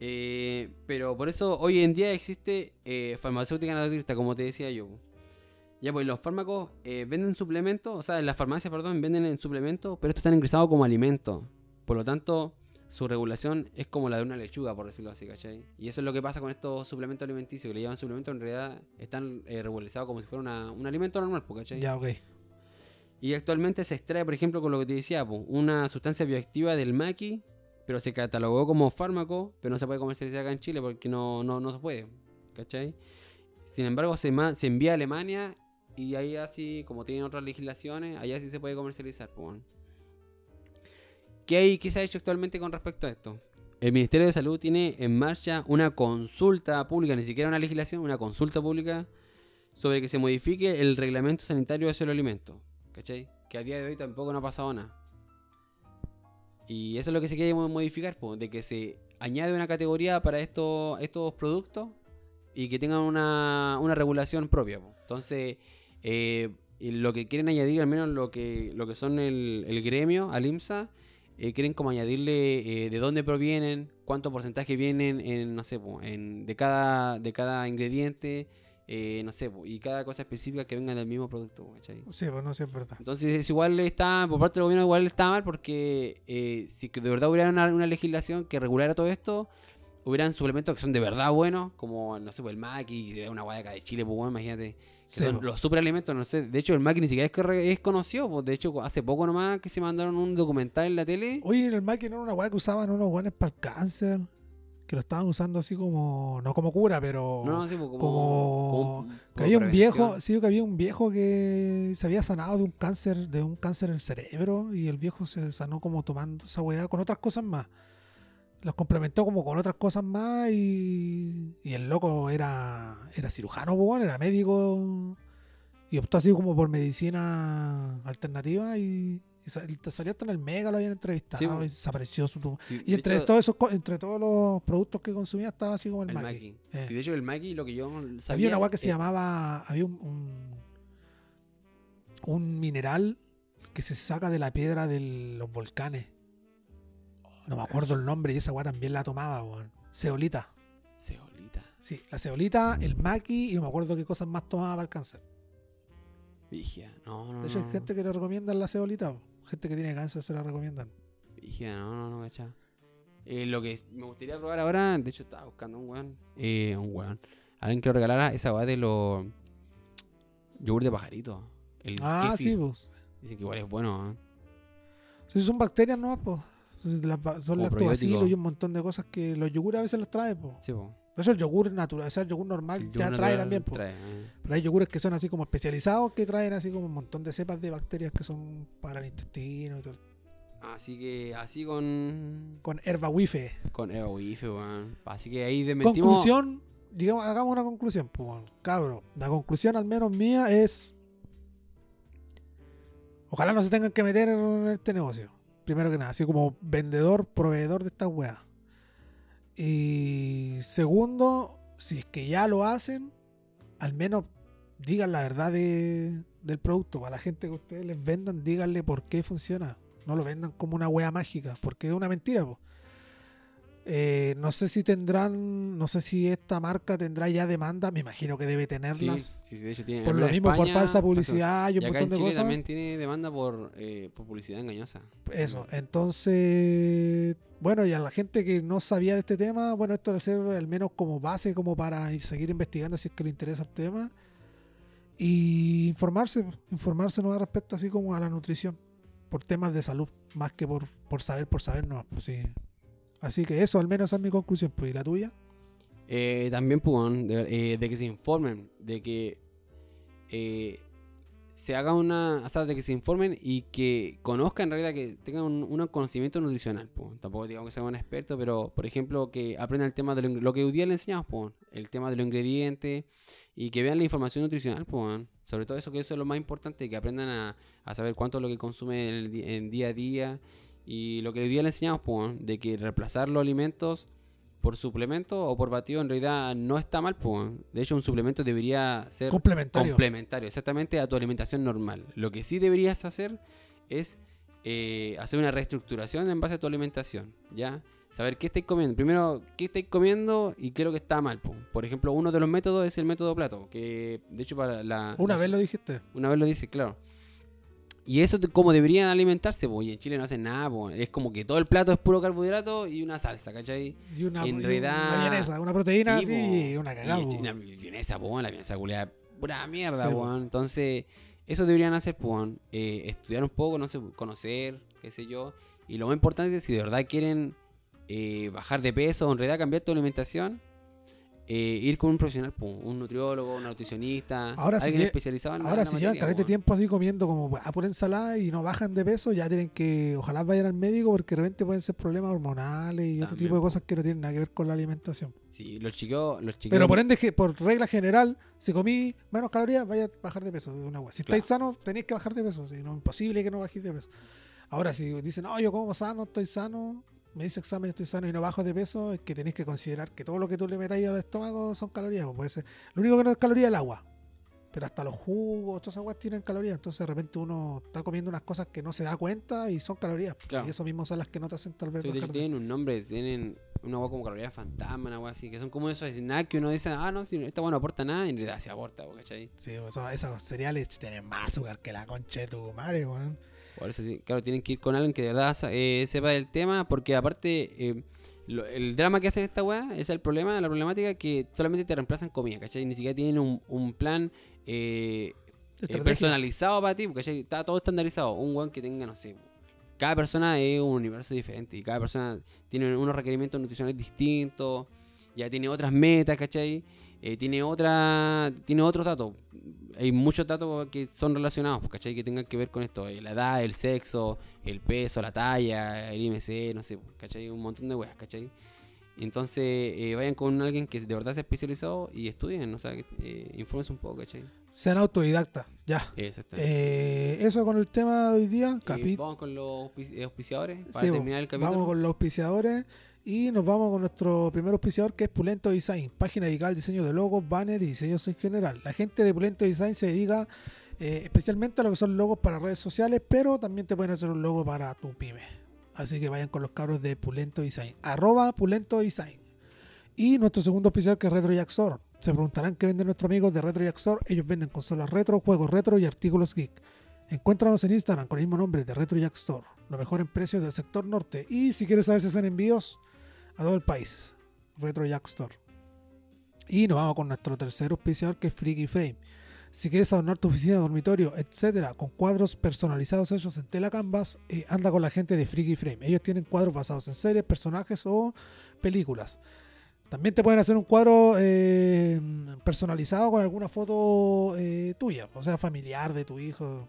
[SPEAKER 3] Eh, pero por eso hoy en día existe eh, farmacéutica naturista, como te decía yo. Ya, pues los fármacos venden suplementos, o sea, en las farmacias, perdón, venden en suplementos, pero estos están ingresados como alimentos. Por lo tanto, su regulación es como la de una lechuga, por decirlo así, ¿cachai? Y eso es lo que pasa con estos suplementos alimenticios, que le llaman suplementos, en realidad están eh, regularizados como si fuera una- un alimento normal, po, ¿cachai?
[SPEAKER 2] Ya, ok.
[SPEAKER 3] Y actualmente se extrae, por ejemplo, con lo que te decía, po, una sustancia bioactiva del maqui, pero se catalogó como fármaco, pero no se puede comercializar acá en Chile porque no, no, no se puede, ¿cachai? Sin embargo, se, envía a Alemania y ahí así, como tienen otras legislaciones, allá sí se puede comercializar. po, weón. ¿Qué, hay, ¿Qué se ha hecho actualmente con respecto a esto? El Ministerio de Salud tiene en marcha una consulta pública, ni siquiera una legislación, una consulta pública sobre que se modifique el reglamento sanitario de los alimentos. ¿Cachai? Que a día de hoy tampoco no ha pasado nada. Y eso es lo que se quiere mo- modificar, de que se añade una categoría para estos, estos productos y que tengan una, una regulación propia. Entonces, eh, lo que quieren añadir, al menos lo que, lo que son el, el gremio, al IMSA, eh, quieren como añadirle eh, de dónde provienen, cuánto porcentaje vienen en, no sé, en, de, cada, de cada ingrediente, eh, no sé, y cada cosa específica que venga del mismo producto, ¿cachai?
[SPEAKER 2] Sí, pues no sé, es verdad.
[SPEAKER 3] Entonces es igual está, por parte del gobierno igual está mal porque eh, si de verdad hubiera una, una legislación que regulara todo esto, hubieran suplementos que son de verdad buenos, como, no sé, pues el Maki, una guadaca de Chile, pues bueno, imagínate.
[SPEAKER 2] Sí,
[SPEAKER 3] son los superalimentos, no sé. De hecho, el Maki ni siquiera es, es conocido, pues de hecho, hace poco nomás que se mandaron un documental en la tele.
[SPEAKER 2] Oye, en el no era una weá que usaban unos guanes para el cáncer. Que lo estaban usando así como. No como cura, pero.
[SPEAKER 3] No, no, sí, pues, como,
[SPEAKER 2] como-
[SPEAKER 3] como-
[SPEAKER 2] que había un viejo, sí, que había un viejo que se había sanado de un cáncer, de un cáncer en el cerebro, y el viejo se sanó como tomando esa weá con otras cosas más. Los complementó como con otras cosas más y, y el loco era, era cirujano, bueno, era médico y optó así como por medicina alternativa y, y y salió hasta en el Mega, lo habían entrevistado
[SPEAKER 3] Sí,
[SPEAKER 2] y desapareció su...
[SPEAKER 3] Sí,
[SPEAKER 2] Y
[SPEAKER 3] de
[SPEAKER 2] entre
[SPEAKER 3] hecho,
[SPEAKER 2] todos esos, entre todos los productos que consumía estaba así como el,
[SPEAKER 3] el
[SPEAKER 2] Maki.
[SPEAKER 3] Maki.
[SPEAKER 2] Eh.
[SPEAKER 3] De hecho, el Maki, lo que yo sabía.
[SPEAKER 2] Había una weá que se llamaba. Había un, un. un mineral que se saca de la piedra de los volcanes. No me acuerdo el nombre y esa weá también la tomaba, weón. Ceolita.
[SPEAKER 3] Ceolita.
[SPEAKER 2] Sí, la ceolita, el maqui y no me acuerdo qué cosas más tomaba para el cáncer.
[SPEAKER 3] Vigia. No, no,
[SPEAKER 2] De hecho,
[SPEAKER 3] no.
[SPEAKER 2] hay gente que le recomiendan la ceolita. Gente que tiene cáncer se la recomiendan.
[SPEAKER 3] Vigia, no, no, no, cachá. Eh, lo que me gustaría probar ahora, de hecho, estaba buscando un weón. Eh, un weón. Alguien que lo regalara esa weá de los. yogur de pajarito. El
[SPEAKER 2] Ah, sí, pues.
[SPEAKER 3] Dicen que igual es bueno, ¿eh?
[SPEAKER 2] Sí, son bacterias nomás, pues. Son las ba- Son lactobacilos y un montón de cosas que los yogures a veces los trae, pues.
[SPEAKER 3] Sí, po.
[SPEAKER 2] Hecho, el yogur natural, o sea, el yogur normal
[SPEAKER 3] El
[SPEAKER 2] ya trae también,
[SPEAKER 3] trae, eh.
[SPEAKER 2] Pero hay yogures que son así como especializados que traen así como un montón de cepas de bacterias que son para el intestino y todo.
[SPEAKER 3] Así que, así con.
[SPEAKER 2] Con herba wife.
[SPEAKER 3] Con Eva Wife, weón. Así que ahí desmentimos.
[SPEAKER 2] Conclusión, digamos, hagamos una conclusión, pues, bueno, cabro. La conclusión al menos mía es. Ojalá no se tengan que meter en este negocio. Primero que nada, así como vendedor, proveedor de estas weas. Y segundo, si es que ya lo hacen, al menos digan la verdad de- del producto. Para la gente que ustedes les vendan, díganle por qué funciona. No lo vendan como una wea mágica, porque es una mentira. po. Eh, no sé si tendrán, no sé si esta marca tendrá ya demanda, me imagino que debe tenerlas.
[SPEAKER 3] sí, sí, de hecho tiene.
[SPEAKER 2] por lo mismo, por falsa publicidad y un montón de
[SPEAKER 3] Chile
[SPEAKER 2] cosas.
[SPEAKER 3] también tiene demanda por, eh, por publicidad engañosa.
[SPEAKER 2] Eso, entonces, bueno, y a la gente que no sabía de este tema, bueno, esto debe ser al menos como base, como para ir- seguir investigando si es que le interesa el tema. Y informarse, informarse no respecto así como a la nutrición, por temas de salud, más que por, por saber, por saber, no, pues sí. Así que eso, al menos es mi conclusión, pues, ¿y la tuya?
[SPEAKER 3] Eh, también, pues, de, eh, de que se informen, de que eh, se haga una. O sea, de que se informen y que conozcan en realidad, que tengan un, conocimiento nutricional. Pues. Tampoco digamos que sean un experto, pero por ejemplo, que aprendan el tema de lo, que hoy día le enseñamos, pues, el tema de los ingredientes y que vean la información nutricional, pues, sobre todo eso, que eso es lo más importante, que aprendan a, saber cuánto es lo que consumen en, en día a día y lo que hoy día le enseñamos, pues, de que reemplazar los alimentos por suplemento o por batido en realidad no está mal, pues. De hecho, un suplemento debería ser
[SPEAKER 2] Complementario.
[SPEAKER 3] complementario, exactamente a tu alimentación normal. Lo que sí deberías hacer es eh, hacer una reestructuración en base a tu alimentación, ¿ya? Saber qué estáis comiendo. Primero, qué estáis comiendo y qué es lo que está mal. po. Por ejemplo, uno de los métodos es el método plato, que de hecho para la...
[SPEAKER 2] Una
[SPEAKER 3] la-
[SPEAKER 2] vez lo dijiste.
[SPEAKER 3] Una vez lo dice, claro. Y eso de cómo deberían alimentarse, pues, y en Chile no hacen nada, po. es como que todo el plato es puro carbohidrato y una salsa, ¿cachai?
[SPEAKER 2] Y una,
[SPEAKER 3] En
[SPEAKER 2] y
[SPEAKER 3] realidad-
[SPEAKER 2] una vienesa, una proteína
[SPEAKER 3] Sí,
[SPEAKER 2] así,
[SPEAKER 3] po.
[SPEAKER 2] una
[SPEAKER 3] Y
[SPEAKER 2] cagada. po.
[SPEAKER 3] China, vienesa, po, la vienesa culiada, pura mierda,
[SPEAKER 2] Sí, po.
[SPEAKER 3] Entonces, eso deberían hacer, pues. Eh, estudiar un poco, no sé, conocer, qué sé yo. Y lo más importante es si de verdad quieren eh, bajar de peso en realidad cambiar tu alimentación, eh, ir con un profesional, un nutriólogo, un nutricionista,
[SPEAKER 2] Ahora, si
[SPEAKER 3] alguien
[SPEAKER 2] lle-
[SPEAKER 3] especializado en la-
[SPEAKER 2] Ahora,
[SPEAKER 3] la
[SPEAKER 2] si llevan carete
[SPEAKER 3] weón.
[SPEAKER 2] tiempo así comiendo como a pura ensalada y no bajan de peso, ya tienen que, ojalá vayan al médico porque de repente pueden ser problemas hormonales y otro tipo de cosas que no tienen nada que ver con la alimentación.
[SPEAKER 3] Sí, los chicos, los chicos.
[SPEAKER 2] Pero por ende, por regla general, si comí menos calorías, vaya a bajar de peso. es Una. Si
[SPEAKER 3] Claro.
[SPEAKER 2] estáis sanos, tenéis que bajar de peso. Si no, imposible que no bajéis de peso. Ahora, si dicen, no, yo como sano, estoy sano, me dice examen, estoy sano y no bajo de peso, es que tenéis que considerar que todo lo que tú le metáis al estómago son calorías. pues puede ser. Lo único que no es caloría es el agua. Pero hasta los jugos, todas esas aguas tienen calorías. Entonces de repente uno está comiendo unas cosas que no se da cuenta y son calorías.
[SPEAKER 3] Claro.
[SPEAKER 2] Y eso mismo son las que no te hacen tal vez
[SPEAKER 3] Sí, tienen un nombre, tienen una agua como caloría fantasma, una agua así, que son como esos snacks que uno dice, ah, no, si esta agua no aporta nada, y en realidad se aporta, po, ¿cachai?
[SPEAKER 2] Sí, eso- esos cereales tienen más azúcar que la concha de tu madre, weón.
[SPEAKER 3] Por eso, sí, claro, tienen que ir con alguien que de verdad eh, sepa del tema, porque aparte, eh, lo- el drama que hacen esta weá, es el problema, la problemática que solamente te reemplazan comida, ¿cachai? Ni siquiera tienen un, un plan eh, eh, personalizado para ti, ¿cachai? Está todo estandarizado. Un weón que tenga, no sé. Cada persona es un universo diferente y cada persona tiene unos requerimientos nutricionales distintos, ya tiene otras metas, ¿cachai? Eh, tiene otra tiene otros datos. Hay muchos datos que son relacionados, pues, ¿cachai? Que tengan que ver con esto. eh, La edad, el sexo, el peso, la talla, el IMC, no sé, ¿cachai? Un montón de weas, ¿cachai? Entonces, eh, vayan con alguien que de verdad sea especializado y estudien, o sea, eh, infórmense un poco, ¿cachai?
[SPEAKER 2] Sean autodidactas. Ya. Eh, eso con el tema de hoy día. Capi-
[SPEAKER 3] vamos con los eh, auspiciadores para
[SPEAKER 2] Sí,
[SPEAKER 3] terminar el capítulo.
[SPEAKER 2] Vamos con los auspiciadores y nos vamos con nuestro primer auspiciador que es Pulento Design, página dedicada al diseño de logos, banners y diseños en general. La gente de Pulento Design se dedica eh, especialmente a lo que son logos para redes sociales, pero también te pueden hacer un logo para tu pyme. Así que vayan con los cabros de Pulento Design, arroba Pulento Design. Y nuestro segundo auspiciador que es Retro Jack Store. Se preguntarán qué venden nuestros amigos de Retro Jack Store. Ellos venden consolas retro, juegos retro y artículos geek. Encuéntranos en Instagram con el mismo nombre de Retro Jack Store, lo mejor en precios del sector norte. Y si quieres saber si hacen envíos a todo el país, Retro Jack Store. Y nos vamos con nuestro tercer auspiciador que es Freaky Frame. Si quieres adornar tu oficina, dormitorio, etcétera, con cuadros personalizados hechos en tela canvas, eh, anda con la gente de Freaky Frame. Ellos tienen cuadros basados en series, personajes o películas. También te pueden hacer un cuadro eh, personalizado con alguna foto eh, tuya, o sea, familiar de tu hijo.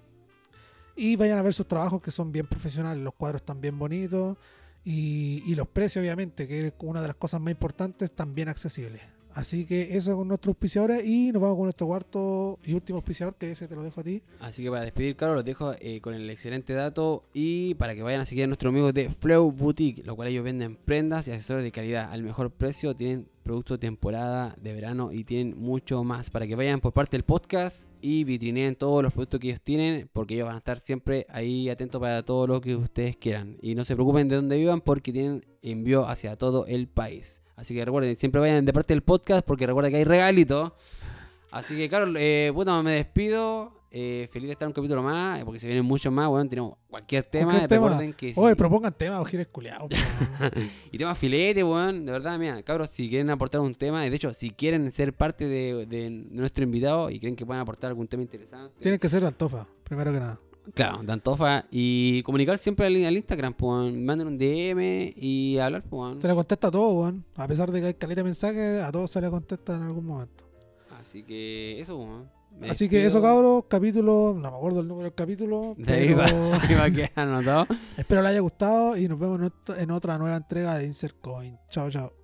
[SPEAKER 2] Y vayan a ver sus trabajos que son bien profesionales, los cuadros están bien bonitos y, y los precios, obviamente, que es una de las cosas más importantes, bien accesibles. Así que eso con nuestros auspiciadores y nos vamos con nuestro cuarto y último auspiciador, que ese te lo dejo a ti.
[SPEAKER 3] Así que para despedir, Carlos, los dejo eh, con el excelente dato y para que vayan a seguir a nuestros amigos de Flow Boutique, lo cual ellos venden prendas y accesorios de calidad al mejor precio, tienen producto temporada de verano y tienen mucho más para que vayan por parte del podcast y vitrineen todos los productos que ellos tienen porque ellos van a estar siempre ahí atentos para todo lo que ustedes quieran y no se preocupen de dónde vivan porque tienen envío hacia todo el país. Así que recuerden, siempre vayan de parte del podcast porque recuerden que hay regalito. Así que, Carlos, eh, puta, me despido. Eh, feliz de estar un capítulo más, eh, porque se vienen muchos más. Bueno, tenemos cualquier tema.
[SPEAKER 2] Cualquier tema.
[SPEAKER 3] Recuerden que si-
[SPEAKER 2] Oye, propongan temas, ojires culiados. [laughs]
[SPEAKER 3] y temas filete, weón. De verdad, mira, cabros, si quieren aportar un tema, y de hecho, si quieren ser parte de, de nuestro invitado y creen que pueden aportar algún tema interesante,
[SPEAKER 2] Tienen que ser de Antofa, primero que nada.
[SPEAKER 3] Claro, Dantofa, y comunicar siempre al, al Instagram, pues, manden un DM y hablar, pues.
[SPEAKER 2] Se le contesta a todos, weón. A pesar de que hay caleta de mensajes, a todos se le contesta en algún momento.
[SPEAKER 3] Así que eso, weón. Me
[SPEAKER 2] Así que eso, cabros, capítulo, no me acuerdo el número del capítulo,
[SPEAKER 3] De ahí
[SPEAKER 2] pero
[SPEAKER 3] va, [laughs] ahí va anotado. [laughs]
[SPEAKER 2] espero les haya gustado y nos vemos en otra nueva entrega de Insert Coin. Chao, chao.